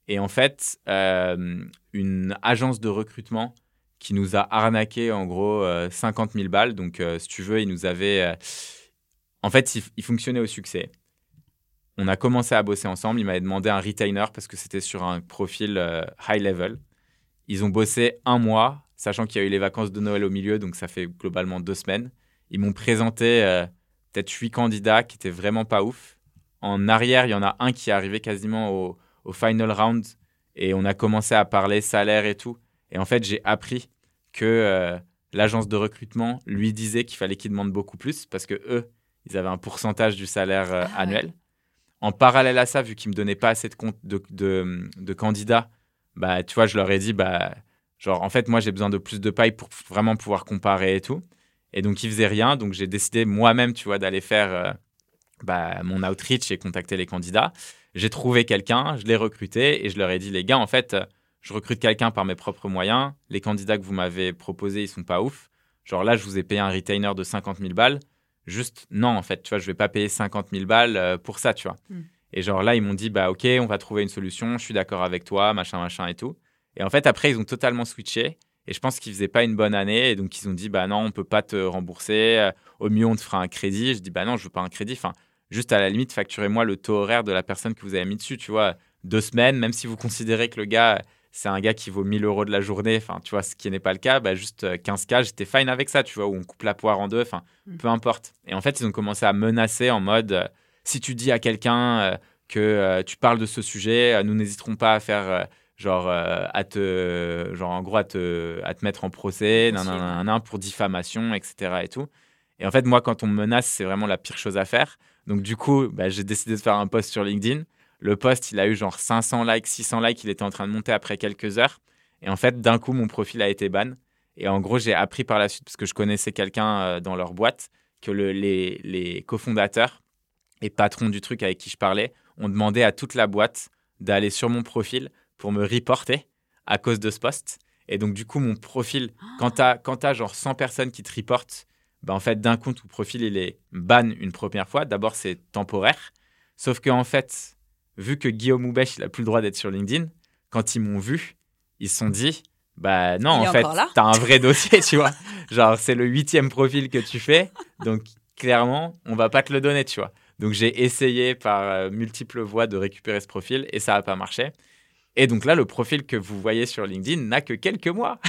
[SPEAKER 2] Et en fait, une agence de recrutement qui nous a arnaqué en gros euh, 50 000 balles. Donc, si tu veux, il nous avait. En fait, il, il fonctionnait au succès. On a commencé à bosser ensemble. Il m'avait demandé un retainer parce que c'était sur un profil euh, high level. Ils ont bossé un mois, sachant qu'il y a eu les vacances de Noël au milieu, donc ça fait globalement deux semaines. Ils m'ont présenté euh, peut-être huit candidats qui étaient vraiment pas ouf. En arrière, il y en a un qui est arrivé quasiment au, au final round et on a commencé à parler salaire et tout. Et en fait, j'ai appris que euh, l'agence de recrutement lui disait qu'il fallait qu'il demande beaucoup plus parce que eux, ils avaient un pourcentage du salaire euh,
[SPEAKER 1] Ah ouais.
[SPEAKER 2] En parallèle à ça, vu qu'ils me donnaient pas assez de, de, candidats, bah, tu vois, je leur ai dit, bah, genre, en fait, moi, j'ai besoin de plus de paille pour vraiment pouvoir comparer et tout. Et donc, ils faisaient rien. Donc, j'ai décidé moi-même, tu vois, d'aller faire euh, bah, mon outreach et contacter les candidats. J'ai trouvé quelqu'un, je l'ai recruté et je leur ai dit, les gars, en fait, je recrute quelqu'un par mes propres moyens. Les candidats que vous m'avez proposés, ils sont pas ouf. Genre là, je vous ai payé un retainer de 50 000 balles. Juste, non, en fait, tu vois, je vais pas payer 50 000 balles euh, pour ça, tu vois.
[SPEAKER 1] Mm.
[SPEAKER 2] Et genre là, ils m'ont dit, bah ok, on va trouver une solution, je suis d'accord avec toi, machin, machin et tout. Et en fait, après, ils ont totalement switché. Et je pense qu'ils faisaient pas une bonne année. Et donc, ils ont dit, bah non, on peut pas te rembourser. Euh, Au mieux, on te fera un crédit. Je dis, bah non, je veux pas un crédit. Enfin, juste à la limite, facturez-moi le taux horaire de la personne que vous avez mis dessus, tu vois. Deux semaines, même si vous considérez que le gars, c'est un gars qui vaut 1000 euros de la journée, enfin, tu vois, ce qui n'est pas le cas, bah, juste euh, 15K, j'étais fine avec ça, tu vois, où on coupe la poire en deux, enfin,
[SPEAKER 1] Mm.
[SPEAKER 2] peu importe. Et en fait, ils ont commencé à menacer en mode, euh, si tu dis à quelqu'un euh, que euh, tu parles de ce sujet, euh, nous n'hésiterons pas à faire, euh, genre, euh, à te, genre, en gros, à te, à te mettre en procès, nan, nan, nan, nan, pour diffamation, etc. et tout. Et en fait, moi, quand on me menace, c'est vraiment la pire chose à faire. Donc, du coup, bah, j'ai décidé de faire un post sur LinkedIn. Le post, il a eu genre 500 likes, 600 likes, il était en train de monter après quelques heures. Et en fait, d'un coup, mon profil a été ban. Et en gros, j'ai appris par la suite, parce que je connaissais quelqu'un euh, dans leur boîte, que le- les, les cofondateurs et patrons du truc avec qui je parlais ont demandé à toute la boîte d'aller sur mon profil pour me reporter à cause de ce post. Et donc, du coup, mon profil, quand tu as, genre 100 personnes qui te reportent, bah, en fait, d'un coup, ton profil, il est ban une première fois. D'abord, c'est temporaire. Sauf que en fait, vu que Guillaume Houbèche, il n'a plus le droit d'être sur LinkedIn, quand ils m'ont vu, ils se sont dit, bah non,
[SPEAKER 1] Il
[SPEAKER 2] en fait, t'as un vrai dossier, tu vois. <laughs> Genre, c'est le huitième profil que tu fais, donc clairement, on va pas te le donner, tu vois. Donc, j'ai essayé par euh, multiples voies de récupérer ce profil et ça n'a pas marché. Et donc là, le profil que vous voyez sur LinkedIn n'a que quelques mois.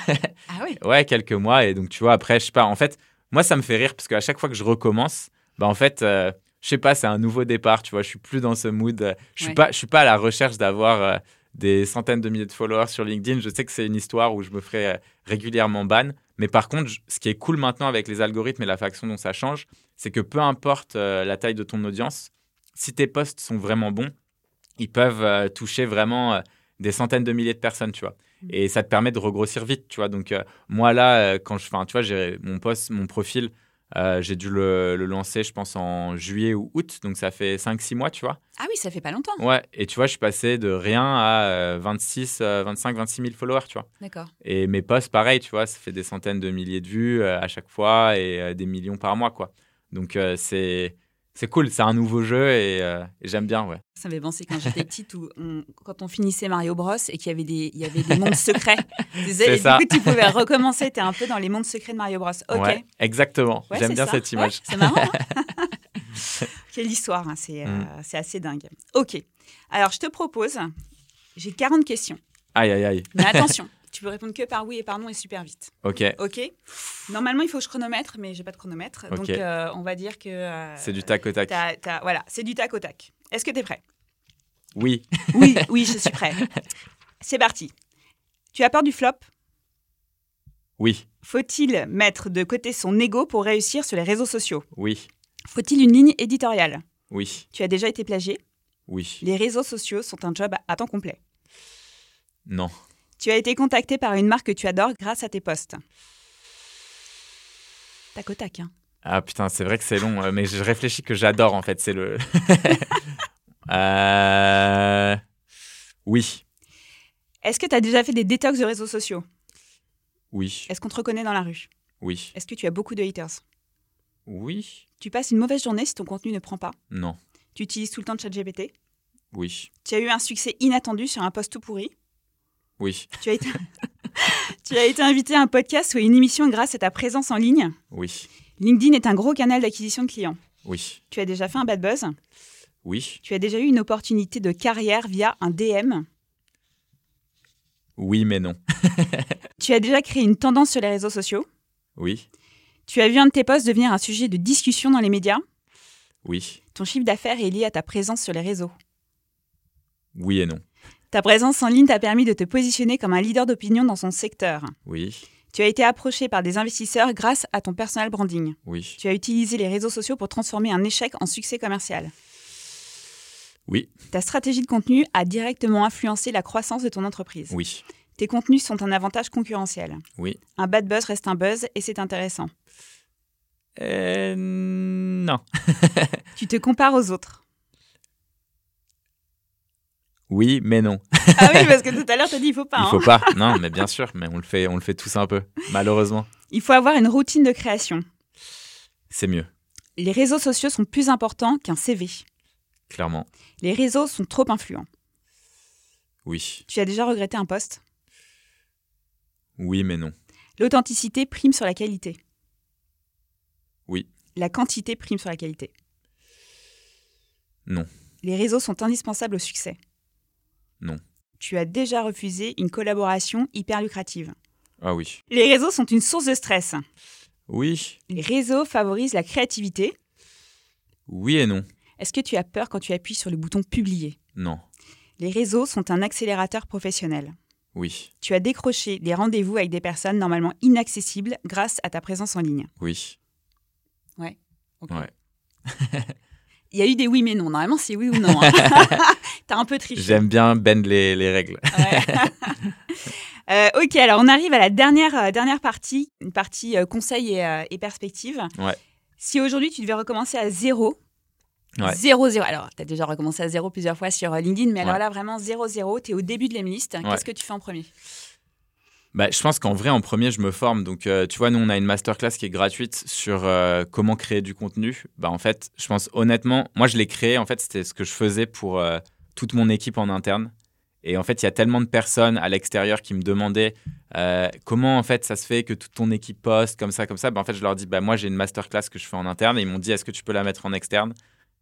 [SPEAKER 1] Ah oui. <laughs>
[SPEAKER 2] Ouais, quelques mois. Et donc, tu vois, après, je sais pas. En fait, moi, ça me fait rire parce qu'à chaque fois que je recommence, bah, en fait, euh, je sais pas, c'est un nouveau départ. Tu vois, je suis plus dans ce mood. Je suis
[SPEAKER 1] Ouais.
[SPEAKER 2] pas, je suis pas à la recherche d'avoir euh, des centaines de milliers de followers sur LinkedIn. Je sais que c'est une histoire où je me ferai euh, régulièrement ban. Mais par contre, je- ce qui est cool maintenant avec les algorithmes et la façon dont ça change, c'est que peu importe euh, la taille de ton audience, si tes posts sont vraiment bons, ils peuvent toucher vraiment des centaines de milliers de personnes, tu vois.
[SPEAKER 1] Mm.
[SPEAKER 2] Et ça te permet de regrossir vite, tu vois. Donc, moi, là, quand je fais, tu vois, j'ai mon post, mon profil, euh, j'ai dû le, le lancer, je pense, en juillet ou août. Donc, ça fait 5-6 mois, tu vois.
[SPEAKER 1] Ah oui, ça fait pas longtemps.
[SPEAKER 2] Ouais. Et tu vois, je suis passé de rien à euh, 26, euh, 25, 26 000 followers, tu vois.
[SPEAKER 1] D'accord.
[SPEAKER 2] Et mes posts, pareil, tu vois, ça fait des centaines de milliers de vues euh, à chaque fois et euh, des millions par mois, quoi. Donc, c'est. C'est cool, c'est un nouveau jeu et, euh, et j'aime bien, ouais.
[SPEAKER 1] Ça me fait penser quand j'étais petite, où on- quand on finissait Mario Bros et qu'il y avait des, il y avait des mondes secrets. <laughs> Et
[SPEAKER 2] ça.
[SPEAKER 1] Du coup, tu pouvais recommencer. Tu es un peu dans les mondes secrets de Mario Bros. Ok.
[SPEAKER 2] Ouais, exactement.
[SPEAKER 1] Ouais,
[SPEAKER 2] J'aime bien
[SPEAKER 1] ça.
[SPEAKER 2] cette image.
[SPEAKER 1] Ouais, c'est marrant. hein <laughs> <laughs> Quelle histoire, hein, c'est euh,
[SPEAKER 2] Mm.
[SPEAKER 1] c'est assez dingue. Ok. Alors, je te propose, j'ai 40 questions.
[SPEAKER 2] Aïe, aïe, aïe.
[SPEAKER 1] Mais attention, tu peux répondre que par oui et par non et super vite.
[SPEAKER 2] Ok,
[SPEAKER 1] Ok. Normalement, il faut que je chronomètre, mais j'ai pas de chronomètre. Donc, euh, on va dire que. euh,
[SPEAKER 2] c'est du tac au tac.
[SPEAKER 1] voilà, c'est du tac au tac. Est-ce que tu es prêt?
[SPEAKER 2] Oui,
[SPEAKER 1] Oui, <laughs> oui, je suis prêt. C'est parti. Tu as peur du flop?
[SPEAKER 2] Oui,
[SPEAKER 1] Faut-il mettre de côté son ego pour réussir sur les réseaux sociaux?
[SPEAKER 2] Oui,
[SPEAKER 1] Faut-il une ligne éditoriale?
[SPEAKER 2] Oui,
[SPEAKER 1] Tu as déjà été plagié?
[SPEAKER 2] Oui.
[SPEAKER 1] Les réseaux sociaux sont un job à temps complet?
[SPEAKER 2] Non,
[SPEAKER 1] Tu as été contacté par une marque que tu adores grâce à tes posts. Tac au tac. Hein.
[SPEAKER 2] Ah putain, c'est vrai que c'est long, euh, mais je réfléchis que j'adore en fait. C'est le. <laughs> Euh, oui.
[SPEAKER 1] Est-ce que tu as déjà fait des détox de réseaux sociaux?
[SPEAKER 2] Oui.
[SPEAKER 1] Est-ce qu'on te reconnaît dans la rue?
[SPEAKER 2] Oui.
[SPEAKER 1] Est-ce que tu as beaucoup de haters?
[SPEAKER 2] Oui.
[SPEAKER 1] Tu passes une mauvaise journée si ton contenu ne prend pas?
[SPEAKER 2] Non.
[SPEAKER 1] Tu utilises tout le temps de ChatGPT
[SPEAKER 2] Oui.
[SPEAKER 1] Tu as eu un succès inattendu sur un post tout pourri?
[SPEAKER 2] Oui.
[SPEAKER 1] Tu as été, <laughs> tu as été invité à un podcast ou à une émission grâce à ta présence en ligne
[SPEAKER 2] Oui.
[SPEAKER 1] LinkedIn est un gros canal d'acquisition de clients.
[SPEAKER 2] Oui.
[SPEAKER 1] Tu as déjà fait un bad buzz?
[SPEAKER 2] Oui.
[SPEAKER 1] Tu as déjà eu une opportunité de carrière via un DM
[SPEAKER 2] Oui, mais non. <laughs>
[SPEAKER 1] Tu as déjà créé une tendance sur les réseaux sociaux?
[SPEAKER 2] Oui.
[SPEAKER 1] Tu as vu un de tes posts devenir un sujet de discussion dans les médias?
[SPEAKER 2] Oui.
[SPEAKER 1] Ton chiffre d'affaires est lié à ta présence sur les réseaux?
[SPEAKER 2] Oui et non.
[SPEAKER 1] Ta présence en ligne t'a permis de te positionner comme un leader d'opinion dans son secteur.
[SPEAKER 2] Oui.
[SPEAKER 1] Tu as été approché par des investisseurs grâce à ton personal branding.
[SPEAKER 2] Oui.
[SPEAKER 1] Tu as utilisé les réseaux sociaux pour transformer un échec en succès commercial.
[SPEAKER 2] Oui.
[SPEAKER 1] Ta stratégie de contenu a directement influencé la croissance de ton entreprise.
[SPEAKER 2] Oui.
[SPEAKER 1] Tes contenus sont un avantage concurrentiel.
[SPEAKER 2] Oui.
[SPEAKER 1] Un bad buzz reste un buzz et c'est intéressant.
[SPEAKER 2] Euh, non. <laughs>
[SPEAKER 1] Tu te compares aux autres.
[SPEAKER 2] Oui, mais non.
[SPEAKER 1] Ah oui, parce que tout à l'heure, tu as dit il faut pas.
[SPEAKER 2] Il
[SPEAKER 1] hein.
[SPEAKER 2] faut pas. Non, mais bien sûr, mais on le fait, on le fait tous un peu, malheureusement.
[SPEAKER 1] Il faut avoir une routine de création.
[SPEAKER 2] C'est mieux,
[SPEAKER 1] Les réseaux sociaux sont plus importants qu'un CV.
[SPEAKER 2] clairement.
[SPEAKER 1] Les réseaux sont trop influents.
[SPEAKER 2] Oui.
[SPEAKER 1] Tu as déjà regretté un poste
[SPEAKER 2] Oui, mais non.
[SPEAKER 1] L'authenticité prime sur la qualité.
[SPEAKER 2] Oui.
[SPEAKER 1] La quantité prime sur la qualité.
[SPEAKER 2] Non.
[SPEAKER 1] Les réseaux sont indispensables au succès.
[SPEAKER 2] Non.
[SPEAKER 1] Tu as déjà refusé une collaboration hyper lucrative.
[SPEAKER 2] Ah oui.
[SPEAKER 1] Les réseaux sont une source de stress.
[SPEAKER 2] Oui.
[SPEAKER 1] Les réseaux favorisent la créativité.
[SPEAKER 2] Oui et non.
[SPEAKER 1] Est-ce que tu as peur quand tu appuies sur le bouton publier?
[SPEAKER 2] Non.
[SPEAKER 1] Les réseaux sont un accélérateur professionnel.
[SPEAKER 2] Oui.
[SPEAKER 1] Tu as décroché des rendez-vous avec des personnes normalement inaccessibles grâce à ta présence en ligne.
[SPEAKER 2] Oui.
[SPEAKER 1] Ok.
[SPEAKER 2] Ouais. <laughs>
[SPEAKER 1] Il y a eu des oui mais non. Normalement, c'est oui ou non. hein. <laughs> T'as un peu triché.
[SPEAKER 2] J'aime bien bend les, les règles. <laughs>
[SPEAKER 1] Euh, ok, alors on arrive à la dernière, euh, dernière partie, une partie euh, conseil et, euh, et perspective.
[SPEAKER 2] Ouais.
[SPEAKER 1] Si aujourd'hui tu devais recommencer à zéro,
[SPEAKER 2] Ouais.
[SPEAKER 1] zéro, zéro. Alors, tu as déjà recommencé à zéro plusieurs fois sur LinkedIn, mais alors
[SPEAKER 2] Ouais.
[SPEAKER 1] là, vraiment zéro, zéro, tu es au début de l'emlist. Qu'est-ce que tu fais en premier?
[SPEAKER 2] Bah, je pense qu'en vrai, en premier, je me forme. Donc, euh, tu vois, nous, on a une masterclass qui est gratuite sur euh, comment créer du contenu. Bah, en fait, je pense honnêtement, moi, je l'ai créé. En fait, c'était ce que je faisais pour euh, toute mon équipe en interne. Et en fait, il y a tellement de personnes à l'extérieur qui me demandaient comment en fait ça se fait que toute ton équipe poste comme ça, comme ça. Bah, en fait, je leur dis, bah, moi, j'ai une masterclass que je fais en interne. Et ils m'ont dit, est-ce que tu peux la mettre en externe?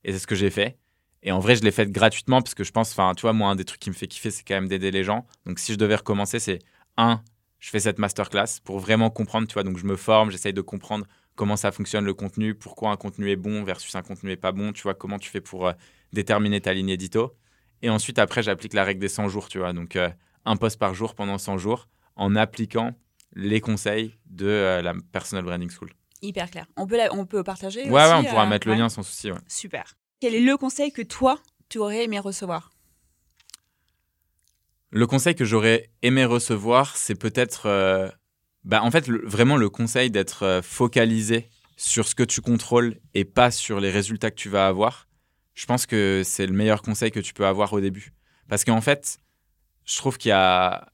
[SPEAKER 2] Et c'est ce que j'ai fait. Et en vrai, je l'ai fait gratuitement parce que je pense, enfin, tu vois, moi, un des trucs qui me fait kiffer, c'est quand même d'aider les gens. Donc, si je devais recommencer, c'est un, je fais cette masterclass pour vraiment comprendre, tu vois. Donc, je me forme, j'essaye de comprendre comment ça fonctionne le contenu, pourquoi un contenu est bon versus un contenu est pas bon, tu vois, comment tu fais pour euh, déterminer ta ligne édito. Et ensuite, après, j'applique la règle des 100 jours, tu vois. Donc, euh, un post par jour pendant 100 jours en appliquant les conseils de euh, la Personal Branding School.
[SPEAKER 1] Hyper clair. On peut, la- on peut partager
[SPEAKER 2] Ouais, ouais, on pourra mettre le lien sans souci, ouais.
[SPEAKER 1] Super. Quel est le conseil que toi, tu aurais aimé recevoir?
[SPEAKER 2] Le conseil que j'aurais aimé recevoir, c'est peut-être, euh, bah, en fait, vraiment le conseil d'être euh, focalisé sur ce que tu contrôles et pas sur les résultats que tu vas avoir. Je pense que c'est le meilleur conseil que tu peux avoir au début. Parce qu'en fait, je trouve qu'il y a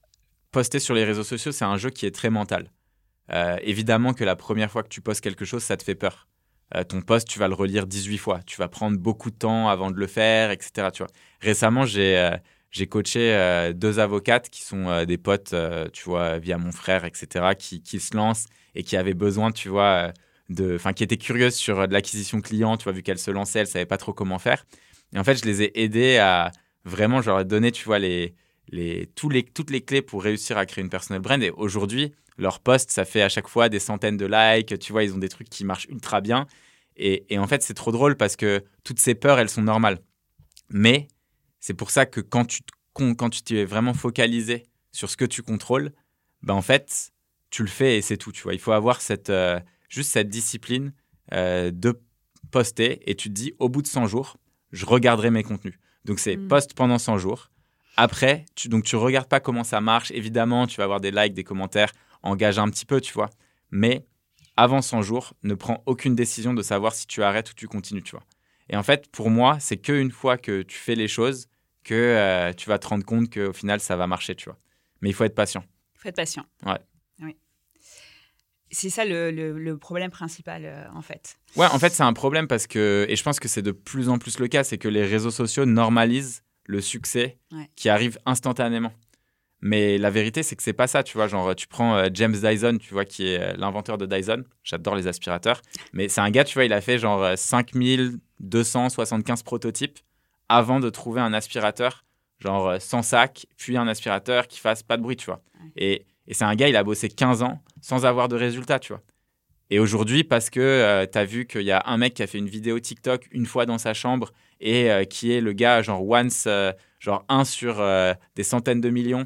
[SPEAKER 2] poster sur les réseaux sociaux, c'est un jeu qui est très mental. Euh, évidemment que la première fois que tu postes quelque chose, ça te fait peur. Ton post, tu vas le relire 18 fois. Tu vas prendre beaucoup de temps avant de le faire, etc. Tu. Récemment, j'ai j'ai coaché euh, deux avocates qui sont euh, des potes, euh, tu vois, via mon frère, etc., qui, qui se lancent et qui avaient besoin, tu vois, de, enfin, qui étaient curieuses sur de l'acquisition client, tu vois, vu qu'elles se lançaient, elles savaient pas trop comment faire. Et en fait, je les ai aidées à vraiment, je leur ai donné, tu vois, les, les, tous les, toutes les clés pour réussir à créer une personal brand. Et aujourd'hui, leur post, ça fait à chaque fois des centaines de likes, tu vois, ils ont des trucs qui marchent ultra bien. Et, et en fait, c'est trop drôle parce que toutes ces peurs, elles sont normales. Mais c'est pour ça que quand tu, quand tu t'es vraiment focalisé sur ce que tu contrôles, ben en fait, tu le fais et c'est tout. Tu vois, il faut avoir cette, euh, juste cette discipline euh, de poster et tu te dis, au bout de 100 jours, je regarderai mes contenus. Donc c'est
[SPEAKER 1] Mm.
[SPEAKER 2] post pendant 100 jours, Après, tu, donc tu regardes pas comment ça marche. Évidemment, tu vas avoir des likes, des commentaires, engage un petit peu, tu vois. Mais avant 100 jours, ne prends aucune décision de savoir si tu arrêtes ou tu continues, tu vois. Et en fait, pour moi, c'est qu'une fois que tu fais les choses que euh, tu vas te rendre compte qu'au final, ça va marcher, tu vois. Mais il faut être patient.
[SPEAKER 1] Il faut être patient.
[SPEAKER 2] Ouais.
[SPEAKER 1] Oui. C'est ça le, le, problème principal, euh, en fait.
[SPEAKER 2] Ouais, en fait, c'est un problème parce que, et je pense que c'est de plus en plus le cas, c'est que les réseaux sociaux normalisent le succès qui arrive instantanément. Mais la vérité, c'est que c'est pas ça, tu vois. Genre, tu prends euh, James Dyson, tu vois, qui est l'inventeur de Dyson. J'adore les aspirateurs. Mais c'est un gars, tu vois, il a fait genre 5275 prototypes avant de trouver un aspirateur, genre euh, sans sac, puis un aspirateur qui fasse pas de bruit, tu vois. Et, c'est un gars, il a bossé 15 ans sans avoir de résultat, tu vois. Et aujourd'hui, parce que euh, tu as vu qu'il y a un mec qui a fait une vidéo TikTok une fois dans sa chambre et euh, qui est le gars, genre once, genre un sur des centaines de millions,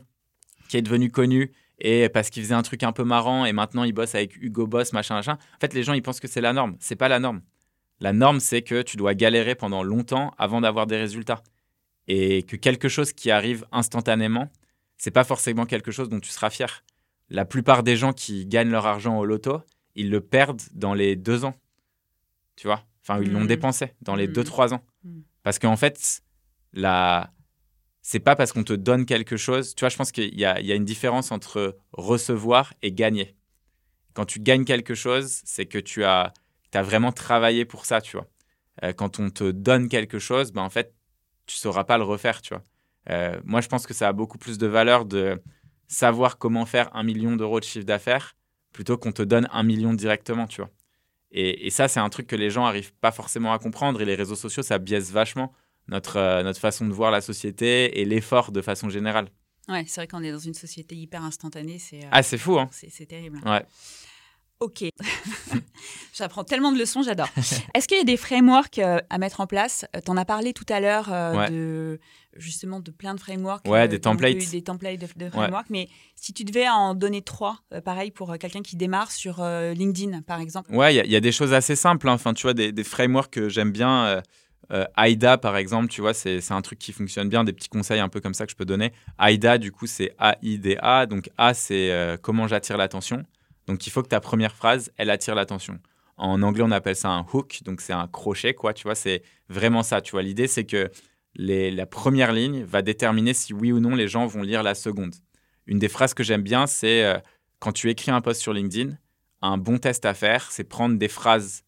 [SPEAKER 2] qui est devenu connu et parce qu'il faisait un truc un peu marrant et maintenant il bosse avec Hugo Boss, machin, machin. En fait, les gens, ils pensent que c'est la norme. C'est pas la norme. La norme, c'est que tu dois galérer pendant longtemps avant d'avoir des résultats. Et que quelque chose qui arrive instantanément, c'est pas forcément quelque chose dont tu seras fier. La plupart des gens qui gagnent leur argent au loto, ils le perdent dans les deux ans. Tu vois? Enfin, ils l'ont mmh. dépensé dans les deux, mmh. trois ans. Mmh. Parce qu'en fait, la... c'est pas parce qu'on te donne quelque chose. Tu vois, je pense qu'il y, y a, une différence entre recevoir et gagner. Quand tu gagnes quelque chose, c'est que tu as tu as vraiment travaillé pour ça, tu vois. Euh, quand on te donne quelque chose, ben, en fait, tu sauras pas le refaire, tu vois. Euh, moi, je pense que ça a beaucoup plus de valeur de savoir comment faire un million d'euros de chiffre d'affaires plutôt qu'on te donne un million directement, tu vois. Et, ça, c'est un truc que les gens arrivent pas forcément à comprendre et les réseaux sociaux, ça biaise vachement notre, euh, notre façon de voir la société et l'effort de façon générale.
[SPEAKER 1] Ouais, c'est vrai qu'on est dans une société hyper instantanée. C'est,
[SPEAKER 2] ah, c'est fou, hein
[SPEAKER 1] C'est terrible.
[SPEAKER 2] Ouais.
[SPEAKER 1] Ok. <laughs> J'apprends tellement de leçons, j'adore. <laughs> Est-ce qu'il y a des frameworks euh, à mettre en place? Euh, Tu en as parlé tout à l'heure euh, de justement de plein de frameworks.
[SPEAKER 2] Ouais, des templates.
[SPEAKER 1] Des templates de, frameworks. Mais si tu devais en donner trois, pareil pour quelqu'un qui démarre sur LinkedIn, par exemple?
[SPEAKER 2] Ouais, il y, a des choses assez simples. Hein. Enfin, tu vois, des, des frameworks que j'aime bien. AIDA, par exemple, tu vois, c'est un truc qui fonctionne bien, des petits conseils un peu comme ça que je peux donner. AIDA, du coup, c'est A-I-D-A. Donc, A, c'est comment j'attire l'attention. Donc il faut que ta première phrase, elle attire l'attention. En anglais, on appelle ça un hook, donc c'est un crochet, quoi. Tu vois, c'est vraiment ça. Tu vois, l'idée, c'est que la première ligne va déterminer si oui ou non les gens vont lire la seconde. Une des phrases que j'aime bien, c'est euh, quand tu écris un post sur LinkedIn, un bon test à faire, c'est prendre des phrases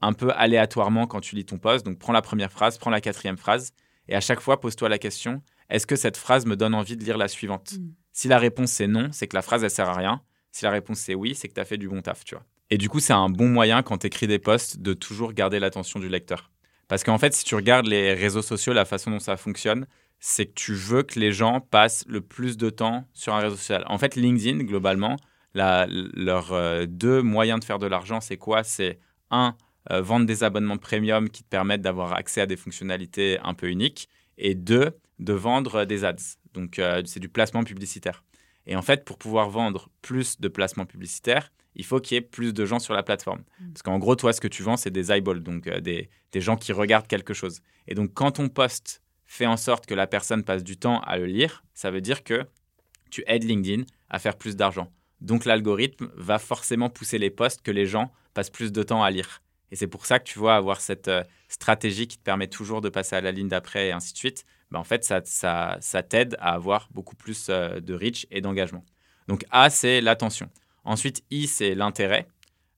[SPEAKER 2] un peu aléatoirement quand tu lis ton post. Donc prends la première phrase, prends la quatrième phrase, et à chaque fois, pose-toi la question est-ce que cette phrase me donne envie de lire la suivante? Mm. Si la réponse c'est non, c'est que la phrase elle sert à rien. Si la réponse c'est oui, c'est que tu as fait du bon taf, tu vois. Et du coup, c'est un bon moyen quand tu écris des posts de toujours garder l'attention du lecteur. Parce qu'en fait, si tu regardes les réseaux sociaux, la façon dont ça fonctionne, c'est que tu veux que les gens passent le plus de temps sur un réseau social. En fait, LinkedIn, globalement, leurs euh, deux moyens de faire de l'argent, c'est quoi? C'est un, euh, vendre des abonnements premium qui te permettent d'avoir accès à des fonctionnalités un peu uniques. Et deux, de vendre des ads. Donc, euh, c'est du placement publicitaire. Et en fait, pour pouvoir vendre plus de placements publicitaires, il faut qu'il y ait plus de gens sur la plateforme. Mm. Parce qu'en gros, toi, ce que tu vends, c'est des eyeballs, donc euh, des, gens qui regardent quelque chose. Et donc, quand ton post fait en sorte que la personne passe du temps à le lire, ça veut dire que tu aides LinkedIn à faire plus d'argent. Donc, l'algorithme va forcément pousser les posts que les gens passent plus de temps à lire. Et c'est pour ça que tu vois avoir cette euh, stratégie qui te permet toujours de passer à la ligne d'après et ainsi de suite. Ben, en fait, ça, ça, ça t'aide à avoir beaucoup plus euh, de reach et d'engagement. Donc A, c'est l'attention. Ensuite, I, c'est l'intérêt.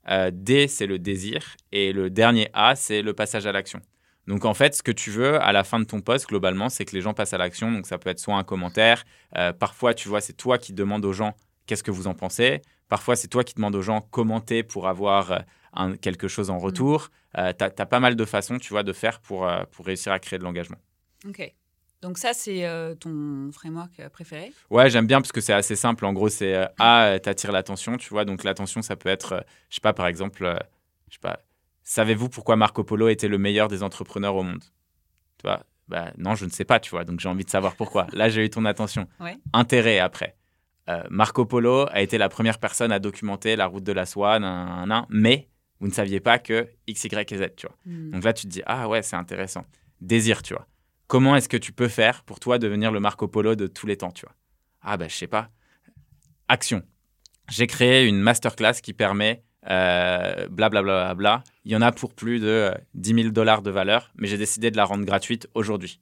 [SPEAKER 2] Euh, D, c'est le désir. Et le dernier A, c'est le passage à l'action. Donc en fait, ce que tu veux à la fin de ton post, globalement, c'est que les gens passent à l'action. Donc ça peut être soit un commentaire. parfois, tu vois, c'est toi qui demandes aux gens qu'est-ce que vous en pensez. Parfois, c'est toi qui demandes aux gens commenter pour avoir quelque chose en mm. retour. Euh, tu as, pas mal de façons, tu vois, de faire pour, euh, pour réussir à créer de l'engagement.
[SPEAKER 1] Ok. Donc ça, c'est euh, ton framework préféré?
[SPEAKER 2] Ouais, j'aime bien parce que c'est assez simple. En gros, c'est A, t'attires l'attention, tu vois. Donc l'attention, ça peut être, je sais pas, par exemple, je sais pas, savez-vous pourquoi Marco Polo était le meilleur des entrepreneurs au monde? Tu vois? Bah, Non, je ne sais pas, tu vois. Donc j'ai envie de savoir pourquoi. Là, j'ai eu ton attention. <laughs>
[SPEAKER 1] Ouais.
[SPEAKER 2] Intérêt après. Marco Polo a été la première personne à documenter la route de la soie, mais vous ne saviez pas que X, Y et Z, tu vois. Hmm. Donc là, tu te dis, ah ouais, c'est intéressant. Désir, tu vois. Comment est-ce que tu peux faire pour toi devenir le Marco Polo de tous les temps, tu vois? Ah ben, je sais pas. Action. J'ai créé une masterclass qui permet blablabla. Bla, bla, bla, Il y en a pour plus de 10 000 dollars de valeur, mais j'ai décidé de la rendre gratuite aujourd'hui.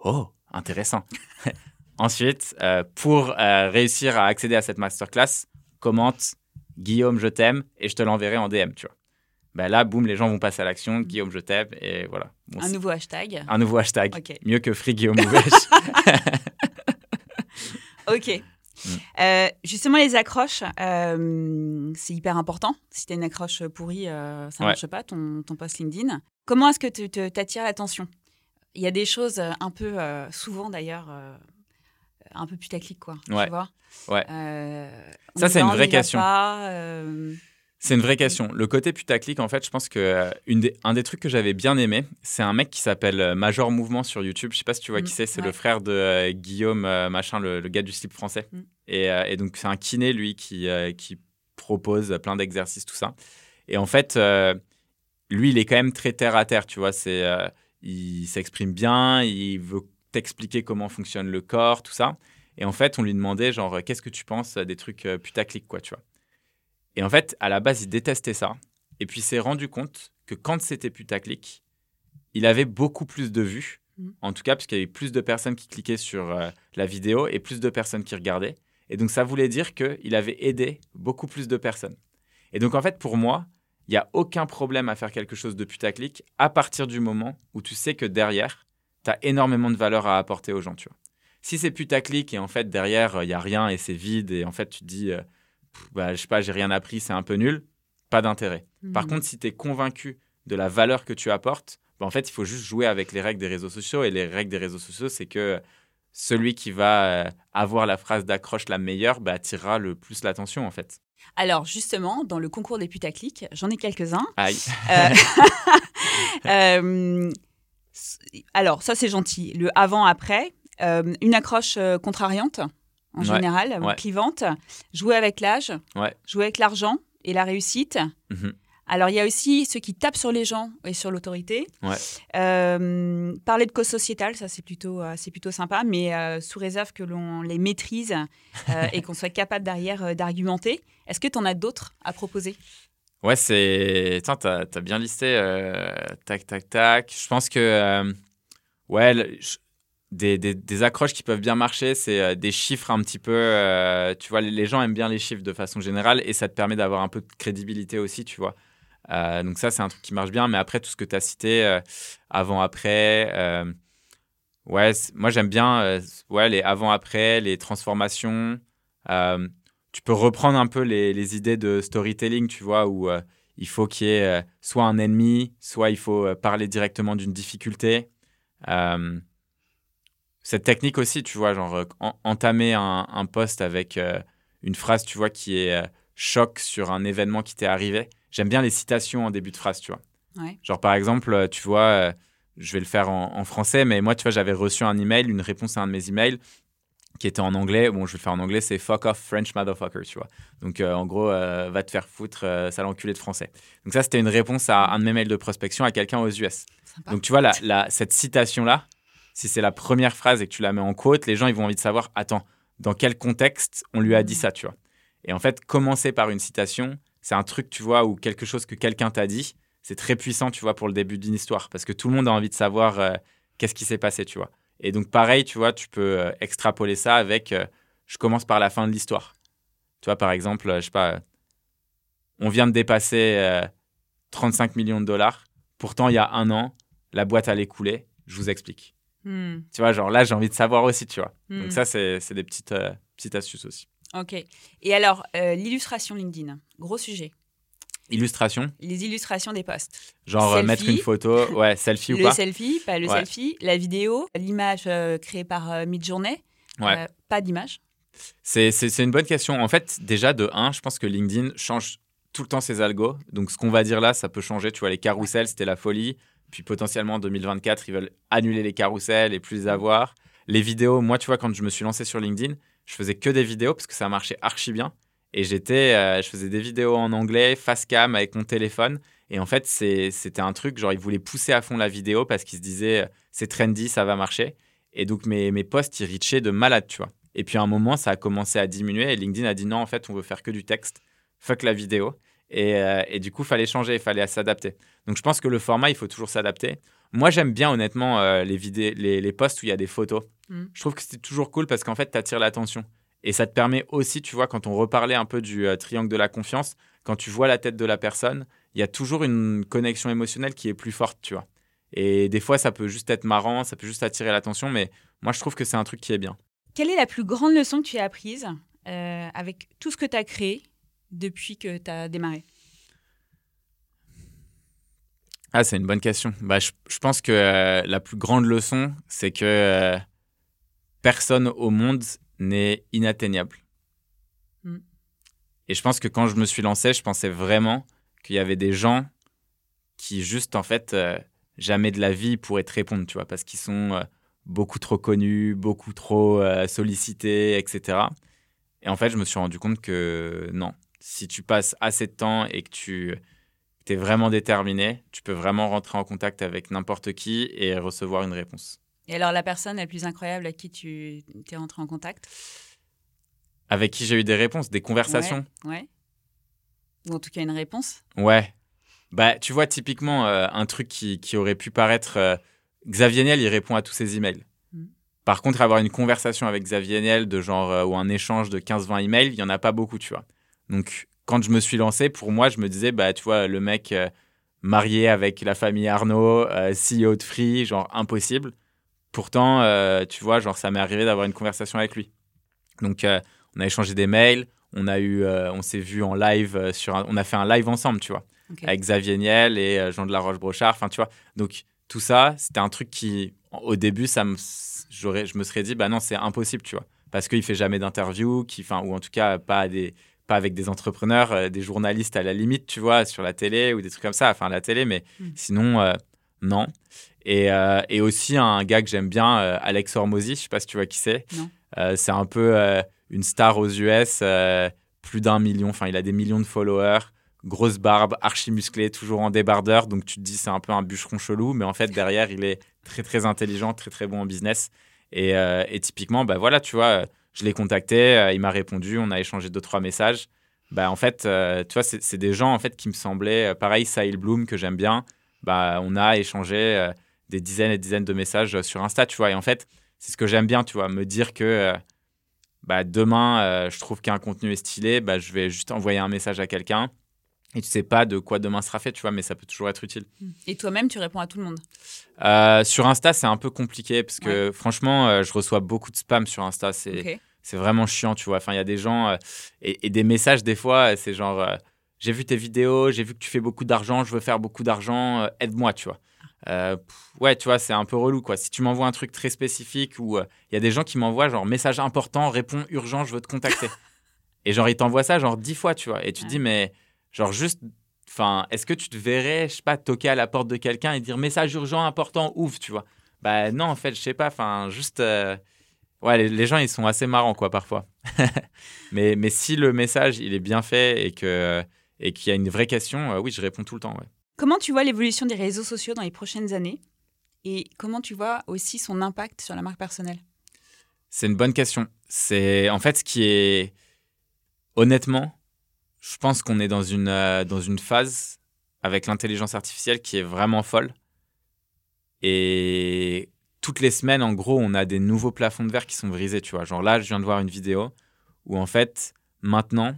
[SPEAKER 2] Oh, intéressant. <laughs> Ensuite, euh, pour euh, réussir à accéder à cette masterclass, commente Guillaume, je t'aime et je te l'enverrai en DM, tu. Ben là, boum, les gens vont passer à l'action. Guillaume, je t'aime et voilà.
[SPEAKER 1] un nouveau hashtag.
[SPEAKER 2] Un nouveau hashtag. Mieux que Free Guillaume <laughs> <laughs>
[SPEAKER 1] ok. Mm. Euh, justement, les accroches, c'est hyper important. Si tu as une accroche pourrie, ça ne marche pas, ton, ton post LinkedIn. Comment est-ce que tu attires l'attention? Il y a des choses un peu, souvent d'ailleurs, un peu putaclic, quoi.
[SPEAKER 2] Ouais.
[SPEAKER 1] Tu vois?
[SPEAKER 2] Ouais. Euh, ça, c'est une vraie question. Euh, c'est une vraie question. Le côté putaclic, en fait, je pense que euh, une des, un des trucs que j'avais bien aimé, c'est un mec qui s'appelle Major Mouvement sur YouTube. Je sais pas si tu vois qui mm, c'est. C'est le frère de Guillaume, machin, le, gars du slip français. Mm. Et, et, donc, c'est un kiné, lui, qui, qui propose plein d'exercices, tout ça. Et en fait, lui, il est quand même très terre à terre, tu vois. C'est, il s'exprime bien, il veut t'expliquer comment fonctionne le corps, tout ça. Et en fait, on lui demandait, genre, qu'est-ce que tu penses des trucs euh, putaclic, quoi, tu vois. Et en fait, à la base, il détestait ça. Et puis, il s'est rendu compte que quand c'était putaclic, il avait beaucoup plus de vues. Mmh. En tout cas, parce qu'il y avait plus de personnes qui cliquaient sur euh, la vidéo et plus de personnes qui regardaient. Et donc, ça voulait dire qu'il avait aidé beaucoup plus de personnes. Et donc, en fait, pour moi, il n'y a aucun problème à faire quelque chose de putaclic à partir du moment où tu sais que derrière, tu as énormément de valeur à apporter aux gens, tu vois. Si c'est putaclic et en fait derrière, il n'y a rien et c'est vide et en fait tu te dis, euh, bah, je sais pas, j'ai rien appris, c'est un peu nul, pas d'intérêt. Par hmm. contre, si tu es convaincu de la valeur que tu apportes, bah, en fait, il faut juste jouer avec les règles des réseaux sociaux. Et les règles des réseaux sociaux, c'est que celui qui va euh, avoir la phrase d'accroche la meilleure bah, attirera le plus l'attention, en fait.
[SPEAKER 1] Alors, justement, dans le concours des putaclic, j'en ai quelques-uns.
[SPEAKER 2] Aïe.
[SPEAKER 1] Euh, <laughs> alors, ça, c'est gentil. Le avant-après, euh, une accroche euh, contrariante, en général, clivante, jouer avec l'âge, jouer avec l'argent et la réussite. Mhm. Alors, il y a aussi ceux qui tapent sur les gens et sur l'autorité. Euh, parler de cause sociétale, ça, c'est plutôt, c'est plutôt sympa, mais sous réserve que l'on les maîtrise <laughs> et qu'on soit capable derrière d'argumenter. Est-ce que tu en as d'autres à proposer?
[SPEAKER 2] Ouais, c'est. Tiens, t'as as bien listé. Euh, tac, tac, tac. Je pense que. Euh, ouais, des, des, accroches qui peuvent bien marcher, c'est euh, des chiffres un petit peu. tu vois, les, gens aiment bien les chiffres de façon générale et ça te permet d'avoir un peu de crédibilité aussi, tu vois. donc, ça, c'est un truc qui marche bien. Mais après, tout ce que tu as cité, avant, après. ouais, moi, j'aime bien ouais, les avant-après, les transformations tu peux reprendre un peu les, idées de storytelling, tu vois, où euh, il faut qu'il y ait euh, soit un ennemi, soit il faut euh, parler directement d'une difficulté. Cette technique aussi, tu vois, genre entamer un, un post avec une phrase, tu vois, qui est choc sur un événement qui t'est arrivé. J'aime bien les citations en début de phrase, tu vois. Genre, par exemple, tu vois, je vais le faire en, en, français, mais moi, tu vois, j'avais reçu un email, une réponse à un de mes emails qui était en anglais. Bon, je vais le faire en anglais, c'est fuck off French motherfucker, tu vois. Donc, euh, en gros, euh, va te faire foutre, euh, sale enculé de français. Donc, ça, c'était une réponse à un de mes mails de prospection à quelqu'un aux US. Donc, tu vois, la, cette citation-là, si c'est la première phrase et que tu la mets en quote, les gens, ils vont envie de savoir, attends, dans quel contexte on lui a dit ça, tu vois. Et en fait, commencer par une citation, c'est un truc, tu vois, ou quelque chose que quelqu'un t'a dit, c'est très puissant, tu vois, pour le début d'une histoire. Parce que tout le monde a envie de savoir qu'est-ce qui s'est passé, tu vois. Et donc, pareil, tu vois, tu peux euh, extrapoler ça avec euh, je commence par la fin de l'histoire. Tu vois, par exemple, je sais pas, on vient de dépasser 35 euh, millions de dollars. Pourtant, il y a un an, la boîte allait couler. Je vous explique. Hmm. Tu vois, genre là, j'ai envie de savoir aussi, tu vois. Donc, hmm. ça, c'est des petites, petites astuces aussi.
[SPEAKER 1] Ok. Et alors, l'illustration LinkedIn, gros sujet.
[SPEAKER 2] Illustration
[SPEAKER 1] Les illustrations des posts.
[SPEAKER 2] Genre euh, mettre une photo, ouais, selfie ou pas
[SPEAKER 1] Le selfie, pas le selfie, la vidéo, l'image euh, créée par euh, Midjourney, ouais. pas d'image.
[SPEAKER 2] C'est une bonne question. En fait, déjà, de 1, je pense que LinkedIn change tout le temps ses algos. Donc, ce qu'on va dire là, ça peut changer. Tu vois, les carousels, c'était la folie. Puis potentiellement, en 2024, ils veulent annuler les carousels et plus les avoir. Les vidéos, moi, tu vois, quand je me suis lancé sur LinkedIn, je faisais que des vidéos parce que ça marchait archi bien. Et j'étais, euh, je faisais des vidéos en anglais, face cam avec mon téléphone. Et en fait, c'était un truc, genre, ils voulaient pousser à fond la vidéo parce qu'ils se disaient, c'est trendy, ça va marcher. Et donc, mes, mes posts, ils reachaient de malade, tu vois. Et puis, à un moment, ça a commencé à diminuer et LinkedIn a dit non, en fait, on veut faire que du texte. Fuck la vidéo. Et, euh, et du coup, il fallait changer, il fallait s'adapter. Donc, je pense que le format, il faut toujours s'adapter. Moi, j'aime bien, honnêtement, euh, les, vidéos, les, les posts où il y a des photos.
[SPEAKER 1] Mm.
[SPEAKER 2] Je trouve que c'est toujours cool parce qu'en fait, tu attires l'attention. Et ça te permet aussi, tu vois, quand on reparlait un peu du euh, triangle de la confiance, quand tu vois la tête de la personne, il y a toujours une connexion émotionnelle qui est plus forte, tu vois. Et des fois, ça peut juste être marrant, ça peut juste attirer l'attention, mais moi, je trouve que c'est un truc qui est bien.
[SPEAKER 1] Quelle est la plus grande leçon que tu as apprise avec tout ce que tu as créé depuis que tu as démarré
[SPEAKER 2] Ah, c'est une bonne question. Bah, je, je pense que euh, la plus grande leçon, c'est que euh, personne au monde n'est inatteignable.
[SPEAKER 1] Mm.
[SPEAKER 2] Et je pense que quand je me suis lancé, je pensais vraiment qu'il y avait des gens qui, juste, en fait, euh, jamais de la vie pourraient te répondre, tu vois, parce qu'ils sont beaucoup trop connus, beaucoup trop sollicités, etc. Et en fait, je me suis rendu compte que non. Si tu passes assez de temps et que tu es vraiment déterminé, tu peux vraiment rentrer en contact avec n'importe qui et recevoir une réponse.
[SPEAKER 1] Et alors, la personne la plus incroyable à qui tu es rentré en contact?
[SPEAKER 2] Avec qui j'ai eu des réponses, des conversations.
[SPEAKER 1] Ouais. Ou en tout cas une réponse
[SPEAKER 2] Ouais. Bah, tu vois, typiquement, euh, un truc qui, qui aurait pu paraître. euh, Xavier Niel, il répond à tous ses emails.
[SPEAKER 1] Mm.
[SPEAKER 2] Par contre, avoir une conversation avec Xavier Niel de genre, euh, ou un échange de 15-20 emails, il n'y en a pas beaucoup, tu vois. Donc, quand je me suis lancé, pour moi, je me disais, bah, tu vois, le mec euh, marié avec la famille Arnaud, euh, CEO de Free, genre impossible. Pourtant, euh, tu vois, genre, ça m'est arrivé d'avoir une conversation avec lui. Donc, on a échangé des mails, on a eu, on s'est vu en live sur, un- on a fait un live ensemble, tu vois avec Xavier Niel et Jean de la Roche-Brochard. Enfin, tu vois. Donc, tout ça, c'était un truc qui, au début, ça me, j'aurais, je me serais dit, bah non, c'est impossible, tu vois. Parce qu'il fait jamais d'interview, qui, enfin, ou en tout cas, pas, à des, pas avec des entrepreneurs, euh, des journalistes à la limite, tu vois, sur la télé ou des trucs comme ça. Enfin, la télé, mais
[SPEAKER 1] Mm.
[SPEAKER 2] sinon, euh, non. Et, euh, et aussi, un gars que j'aime bien, Alex Hormozy, je sais pas si tu vois qui c'est. C'est un peu une star aux US, plus d'un million, enfin, il a des millions de followers grosse barbe, archi musclé, toujours en débardeur. Donc tu te dis c'est un peu un bûcheron chelou, mais en fait derrière il est très très intelligent, très très bon en business. Et, et typiquement, bah voilà, tu vois, je l'ai contacté, euh, il m'a répondu, on a échangé deux trois messages. Bah en fait, euh, tu vois, c'est des gens en fait qui me semblaient, euh, pareil, Sahil Bloom que j'aime bien. Bah on a échangé des dizaines et dizaines de messages sur Insta, tu vois. Et en fait, c'est ce que j'aime bien, tu vois, me dire que bah, demain, je trouve qu'un contenu est stylé, bah, je vais juste envoyer un message à quelqu'un. Et tu sais pas de quoi demain sera fait, tu vois, mais ça peut toujours être utile.
[SPEAKER 1] Et toi-même, tu réponds à tout le monde?
[SPEAKER 2] Euh, sur Insta, c'est un peu compliqué parce que franchement, euh, je reçois beaucoup de spam sur Insta. C'est vraiment chiant, tu vois. Enfin, il y a des gens euh, et, et des messages, des fois, c'est genre J'ai vu tes vidéos, j'ai vu que tu fais beaucoup d'argent, je veux faire beaucoup d'argent, aide-moi, tu vois. Pff, ouais, tu vois, c'est un peu relou, quoi. Si tu m'envoies un truc très spécifique ou il y a des gens qui m'envoient genre message important, réponds urgent, je veux te contacter. <laughs> et genre, ils t'envoient ça genre dix fois, tu vois. Et tu te dis, mais genre juste. Enfin, est-ce que tu te verrais, je sais pas, toquer à la porte de quelqu'un et dire message urgent, important, ouf, tu vois Bah non, en fait, je sais pas, enfin, juste. euh, Ouais, les, les gens, ils sont assez marrants, quoi, parfois. <laughs> mais, mais si le message, il est bien fait et que et qu'il y a une vraie question, euh, oui, je réponds tout le temps, ouais.
[SPEAKER 1] Comment tu vois l'évolution des réseaux sociaux dans les prochaines années Et comment tu vois aussi son impact sur la marque personnelle?
[SPEAKER 2] C'est une bonne question. C'est en fait ce qui est honnêtement, je pense qu'on est dans une euh, dans une phase avec l'intelligence artificielle qui est vraiment folle. Et toutes les semaines, en gros, on a des nouveaux plafonds de verre qui sont brisés, tu vois. Genre là, je viens de voir une vidéo où en fait, maintenant,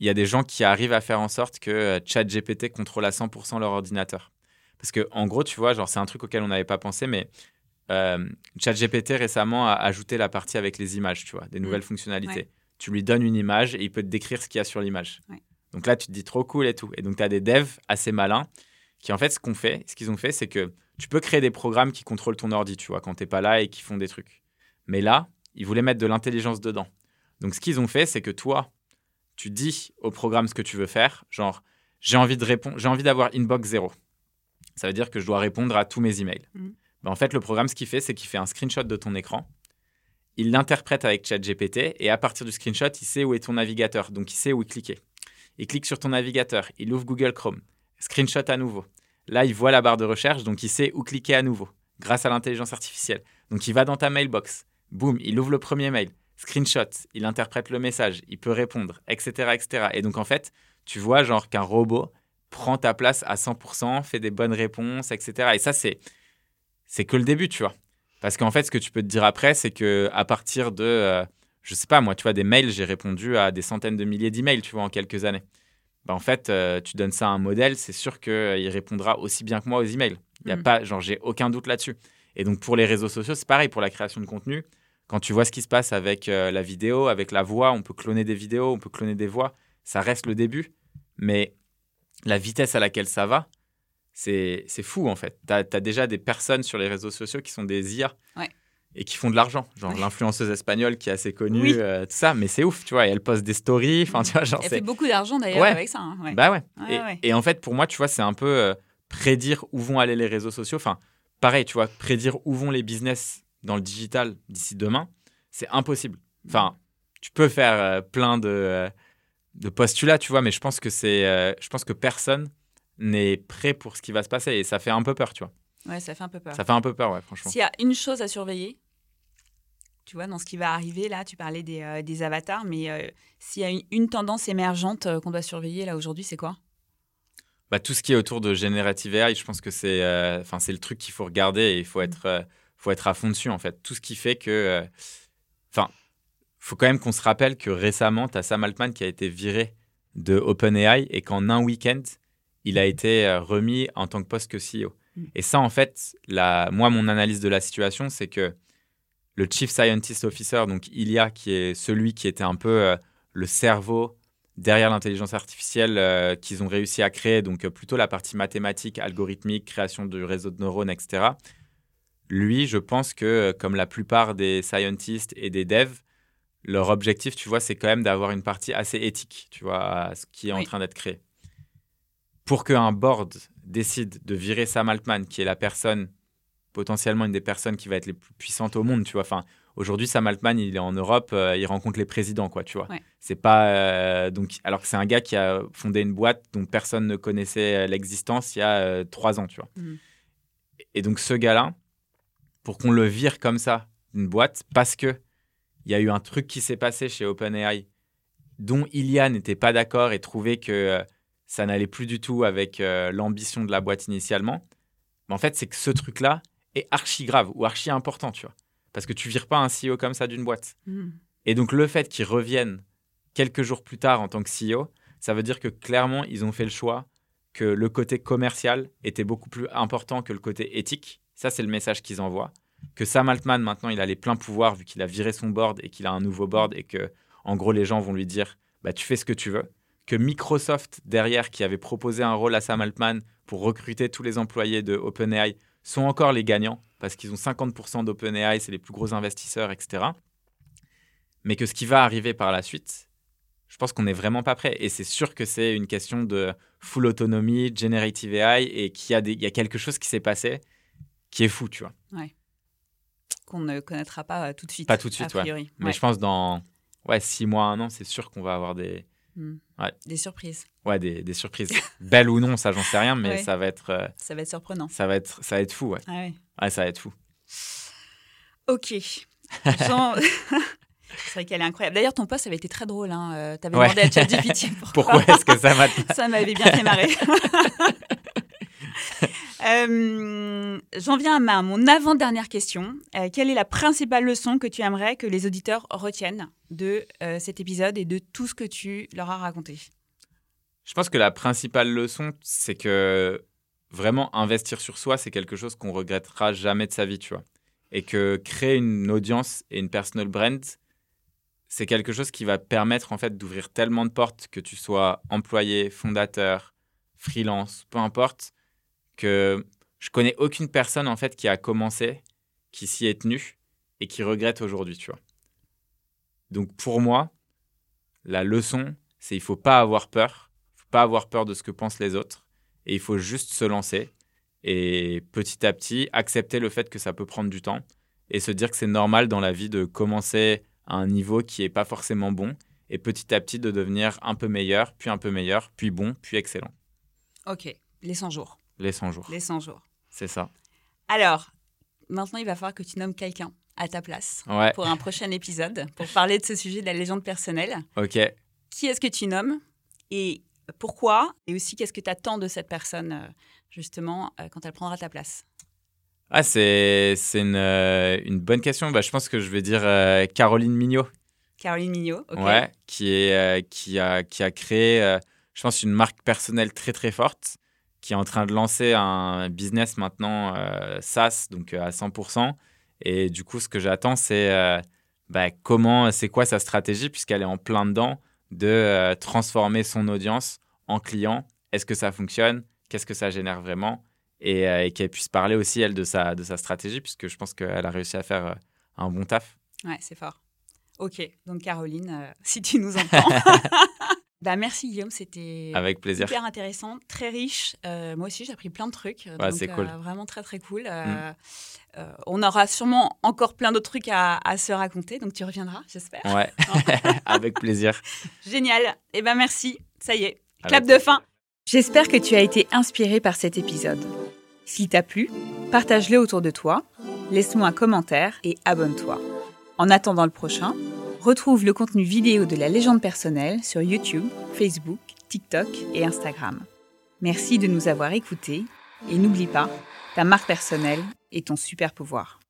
[SPEAKER 2] il y a des gens qui arrivent à faire en sorte que euh, ChatGPT contrôle à 100% leur ordinateur. Parce que en gros, tu vois, genre c'est un truc auquel on n'avait pas pensé, mais euh, ChatGPT récemment a ajouté la partie avec les images, tu vois, des nouvelles fonctionnalités.
[SPEAKER 1] Ouais.
[SPEAKER 2] Tu lui donnes une image et il peut te décrire ce qu'il y a sur l'image.
[SPEAKER 1] Ouais.
[SPEAKER 2] Donc là, tu te dis trop cool et tout. Et donc, tu as des devs assez malins qui, en fait, ce qu'on fait, ce qu'ils ont fait, c'est que tu peux créer des programmes qui contrôlent ton ordi, tu vois, quand tu n'es pas là et qui font des trucs. Mais là, ils voulaient mettre de l'intelligence dedans. Donc, ce qu'ils ont fait, c'est que toi, tu dis au programme ce que tu veux faire, genre, j'ai envie de répondre, j'ai envie d'avoir inbox zéro. Ça veut dire que je dois répondre à tous mes emails.
[SPEAKER 1] Mhm.
[SPEAKER 2] Ben, en fait, le programme, ce qu'il fait, c'est qu'il fait un screenshot de ton écran. Il l'interprète avec ChatGPT et à partir du screenshot, il sait où est ton navigateur. Donc, il sait où cliquer. Il clique sur ton navigateur, il ouvre Google Chrome, screenshot à nouveau. Là, il voit la barre de recherche, donc il sait où cliquer à nouveau. grâce à l'intelligence artificielle. Donc il va dans ta mailbox, boum, il ouvre le premier mail, screenshot, il interprète le message, il peut répondre, etc., etc. Et donc en fait, tu vois genre qu'un robot prend ta place à 100%, fait des bonnes réponses, etc. Et ça, c'est c'est que le début, tu vois. Parce qu'en fait, ce que tu peux te dire après, c'est que à partir de, euh, je sais pas, moi, tu vois, des mails, j'ai répondu à des centaines de milliers d'emails, tu vois, en quelques années. Bah, en fait, euh, tu donnes ça à un modèle, c'est sûr qu'il euh, répondra aussi bien que moi aux emails. Il y a
[SPEAKER 1] Mm.
[SPEAKER 2] pas, genre, j'ai aucun doute là-dessus. Et donc, pour les réseaux sociaux, c'est pareil pour la création de contenu. Quand tu vois ce qui se passe avec euh, la vidéo, avec la voix, on peut cloner des vidéos, on peut cloner des voix. Ça reste le début, mais la vitesse à laquelle ça va, c'est fou en fait. Tu as, déjà des personnes sur les réseaux sociaux qui sont des IA
[SPEAKER 1] Ouais.
[SPEAKER 2] et qui font de l'argent. Genre l'influenceuse espagnole qui est assez connue,
[SPEAKER 1] Oui.
[SPEAKER 2] euh, tout ça, mais c'est ouf, tu vois. Et elle poste des stories, enfin, tu vois, genre
[SPEAKER 1] Elle
[SPEAKER 2] c'est.
[SPEAKER 1] fait beaucoup d'argent d'ailleurs
[SPEAKER 2] Ouais.
[SPEAKER 1] avec ça. hein, ouais.
[SPEAKER 2] Bah ouais. Et, en fait, pour moi, tu vois, c'est un peu euh, prédire où vont aller les réseaux sociaux. Enfin, pareil, tu vois, prédire où vont les business dans le digital d'ici demain, c'est impossible. Enfin, tu peux faire euh, plein de, de postulats, tu vois, mais je pense que c'est, je pense que personne n'est prêt pour ce qui va se passer et ça fait un peu peur, tu vois.
[SPEAKER 1] Ouais, ça fait un peu peur.
[SPEAKER 2] Ça fait un peu peur, ouais, franchement.
[SPEAKER 1] S'il y a une chose à surveiller, tu vois, dans ce qui va arriver, là, tu parlais des, euh, des avatars, mais euh, s'il y a une, une tendance émergente euh, qu'on doit surveiller là aujourd'hui, c'est quoi?
[SPEAKER 2] Bah, tout ce qui est autour de Generative AI, je pense que c'est enfin c'est le truc qu'il faut regarder et il faut être, euh, faut être à fond dessus, en fait. Tout ce qui fait que. Enfin, faut quand même qu'on se rappelle que récemment, tu as Sam Altman qui a été viré de OpenAI et qu'en un week-end, il a été euh, remis en tant que poste que CEO.
[SPEAKER 1] Mm.
[SPEAKER 2] Et ça, en fait, la, moi, mon analyse de la situation, c'est que le Chief Scientist Officer, donc Ilya, qui est celui qui était un peu euh, le cerveau derrière l'intelligence artificielle euh, qu'ils ont réussi à créer, donc euh, plutôt la partie mathématique, algorithmique, création du réseau de neurones, etc. Lui, je pense que, comme la plupart des scientists et des devs, leur objectif, tu vois, c'est quand même d'avoir une partie assez éthique, tu vois, à ce qui est en train d'être créé. Pour qu'un board décide de virer Sam Altman, qui est la personne, potentiellement une des personnes qui va être les plus puissantes au monde, tu vois, enfin, aujourd'hui, Sam Altman, il est en Europe, euh, il rencontre les présidents, quoi, tu vois.
[SPEAKER 1] Ouais.
[SPEAKER 2] C'est pas. euh, donc, alors que c'est un gars qui a fondé une boîte dont personne ne connaissait euh, l'existence il y a euh, trois ans, tu vois.
[SPEAKER 1] Mhm.
[SPEAKER 2] Et donc, ce gars-là, pour qu'on le vire comme ça d'une boîte, parce que il y a eu un truc qui s'est passé chez OpenAI dont Ilya n'était pas d'accord et trouvait que ça n'allait plus du tout avec euh, l'ambition de la boîte initialement. Mais en fait, c'est que ce truc-là est archi grave ou archi important, tu vois. Parce que tu vires pas un CEO comme ça d'une boîte.
[SPEAKER 1] Hmm.
[SPEAKER 2] Et donc le fait qu'ils reviennent quelques jours plus tard en tant que CEO, ça veut dire que clairement, ils ont fait le choix que le côté commercial était beaucoup plus important que le côté éthique. Ça, c'est le message qu'ils envoient. Que Sam Altman, maintenant, il a les pleins pouvoirs vu qu'il a viré son board et qu'il a un nouveau board et que, en gros, les gens vont lui dire bah, tu fais ce que tu veux. Que Microsoft, derrière, qui avait proposé un rôle à Sam Altman pour recruter tous les employés de OpenAI, sont encore les gagnants parce qu'ils ont 50% d'OpenAI, c'est les plus gros investisseurs, etc. Mais que ce qui va arriver par la suite, je pense qu'on n'est vraiment pas prêt. Et c'est sûr que c'est une question de full autonomie, generative AI, et qu'il y, a y quelque chose qui s'est passé qui est fou, tu vois.
[SPEAKER 1] Qu'on ne connaîtra pas euh, tout de suite.
[SPEAKER 2] Pas tout de suite,
[SPEAKER 1] a
[SPEAKER 2] ouais.
[SPEAKER 1] priori.
[SPEAKER 2] Mais
[SPEAKER 1] Ouais.
[SPEAKER 2] je pense dans ouais, six mois, un an, c'est sûr qu'on va avoir des,
[SPEAKER 1] Hmm.
[SPEAKER 2] Ouais.
[SPEAKER 1] Des surprises.
[SPEAKER 2] ouais, des, des surprises. <laughs> Belles ou non, ça, j'en sais rien, mais
[SPEAKER 1] Ouais.
[SPEAKER 2] ça, va être, euh,
[SPEAKER 1] Ça va être surprenant.
[SPEAKER 2] ça, va être, ça va être fou, ouais.
[SPEAKER 1] Ah ouais.
[SPEAKER 2] Ouais, ça va être fou.
[SPEAKER 1] Ok. Jean- <laughs> C'est vrai qu'elle est incroyable. D'ailleurs, ton poste avait été très drôle. Hein. tu avais demandé à <laughs> ChatGPT
[SPEAKER 2] Pourquoi est-ce que ça m'a.
[SPEAKER 1] Ça m'avait bien fait marrer. Euh, J'en viens à mon avant-dernière question. Euh, quelle est la principale leçon que tu aimerais que les auditeurs retiennent de euh, cet épisode et de tout ce que tu leur as raconté?
[SPEAKER 2] Je pense que la principale leçon, c'est que vraiment investir sur soi, c'est quelque chose qu'on regrettera jamais de sa vie, tu vois. Et que créer une audience et une personal brand, c'est quelque chose qui va permettre en fait d'ouvrir tellement de portes que tu sois employé, fondateur, freelance, peu importe, que je connais aucune personne en fait qui a commencé, qui s'y est tenue et qui regrette aujourd'hui, tu vois. Donc pour moi, la leçon, c'est il faut pas avoir peur, faut pas avoir peur de ce que pensent les autres et il faut juste se lancer et petit à petit accepter le fait que ça peut prendre du temps et se dire que c'est normal dans la vie de commencer à un niveau qui est pas forcément bon et petit à petit de devenir un peu meilleur, puis un peu meilleur, puis bon, puis excellent.
[SPEAKER 1] Ok, les 100 jours.
[SPEAKER 2] Les 100 jours.
[SPEAKER 1] Les 100 jours.
[SPEAKER 2] C'est ça.
[SPEAKER 1] Alors, maintenant, il va falloir que tu nommes quelqu'un à ta place
[SPEAKER 2] Ouais.
[SPEAKER 1] pour un prochain épisode, pour parler de ce sujet de la légende personnelle.
[SPEAKER 2] Ok.
[SPEAKER 1] Qui est-ce que tu nommes et pourquoi Et aussi, qu'est-ce que tu attends de cette personne, euh, justement, euh, quand elle prendra ta place?
[SPEAKER 2] Ah, c'est c'est une, euh, une bonne question. Bah, je pense que je vais dire euh, Caroline Mignot.
[SPEAKER 1] Caroline Mignot, ok.
[SPEAKER 2] Ouais, qui, est, euh, qui, a, qui a créé, euh, je pense, une marque personnelle très très forte, qui est en train de lancer un business maintenant euh, SaaS, donc euh, à 100%. Et du coup, ce que j'attends, c'est euh, bah, comment, c'est quoi sa stratégie, puisqu'elle est en plein dedans, de euh, transformer son audience en client. Est-ce que ça fonctionne? Qu'est-ce que ça génère vraiment? Et, et qu'elle puisse parler aussi, elle, de sa, de sa stratégie, puisque je pense qu'elle a réussi à faire un bon taf.
[SPEAKER 1] Ouais, c'est fort. Ok, donc Caroline, <laughs> si tu nous entends. <laughs> bah, merci Guillaume, c'était
[SPEAKER 2] Avec plaisir.
[SPEAKER 1] hyper intéressant, très riche. Euh, moi aussi, j'ai appris plein de trucs.
[SPEAKER 2] Ouais,
[SPEAKER 1] donc,
[SPEAKER 2] c'est cool. Mm.
[SPEAKER 1] euh, vraiment très, très cool. Euh, euh, on aura sûrement encore plein d'autres trucs à, à se raconter, donc tu reviendras, j'espère.
[SPEAKER 2] Ouais, <laughs> <laughs> avec plaisir.
[SPEAKER 1] Génial. Eh ben merci. Ça y est,
[SPEAKER 2] Avec
[SPEAKER 1] clap de fin. J'espère que tu as été inspiré par cet épisode. S'il t'a plu, partage-le autour de toi, laisse-moi un commentaire et abonne-toi. En attendant le prochain, retrouve le contenu vidéo de la légende personnelle sur YouTube, Facebook, TikTok et Instagram. Merci de nous avoir écoutés et n'oublie pas, ta marque personnelle est ton super pouvoir.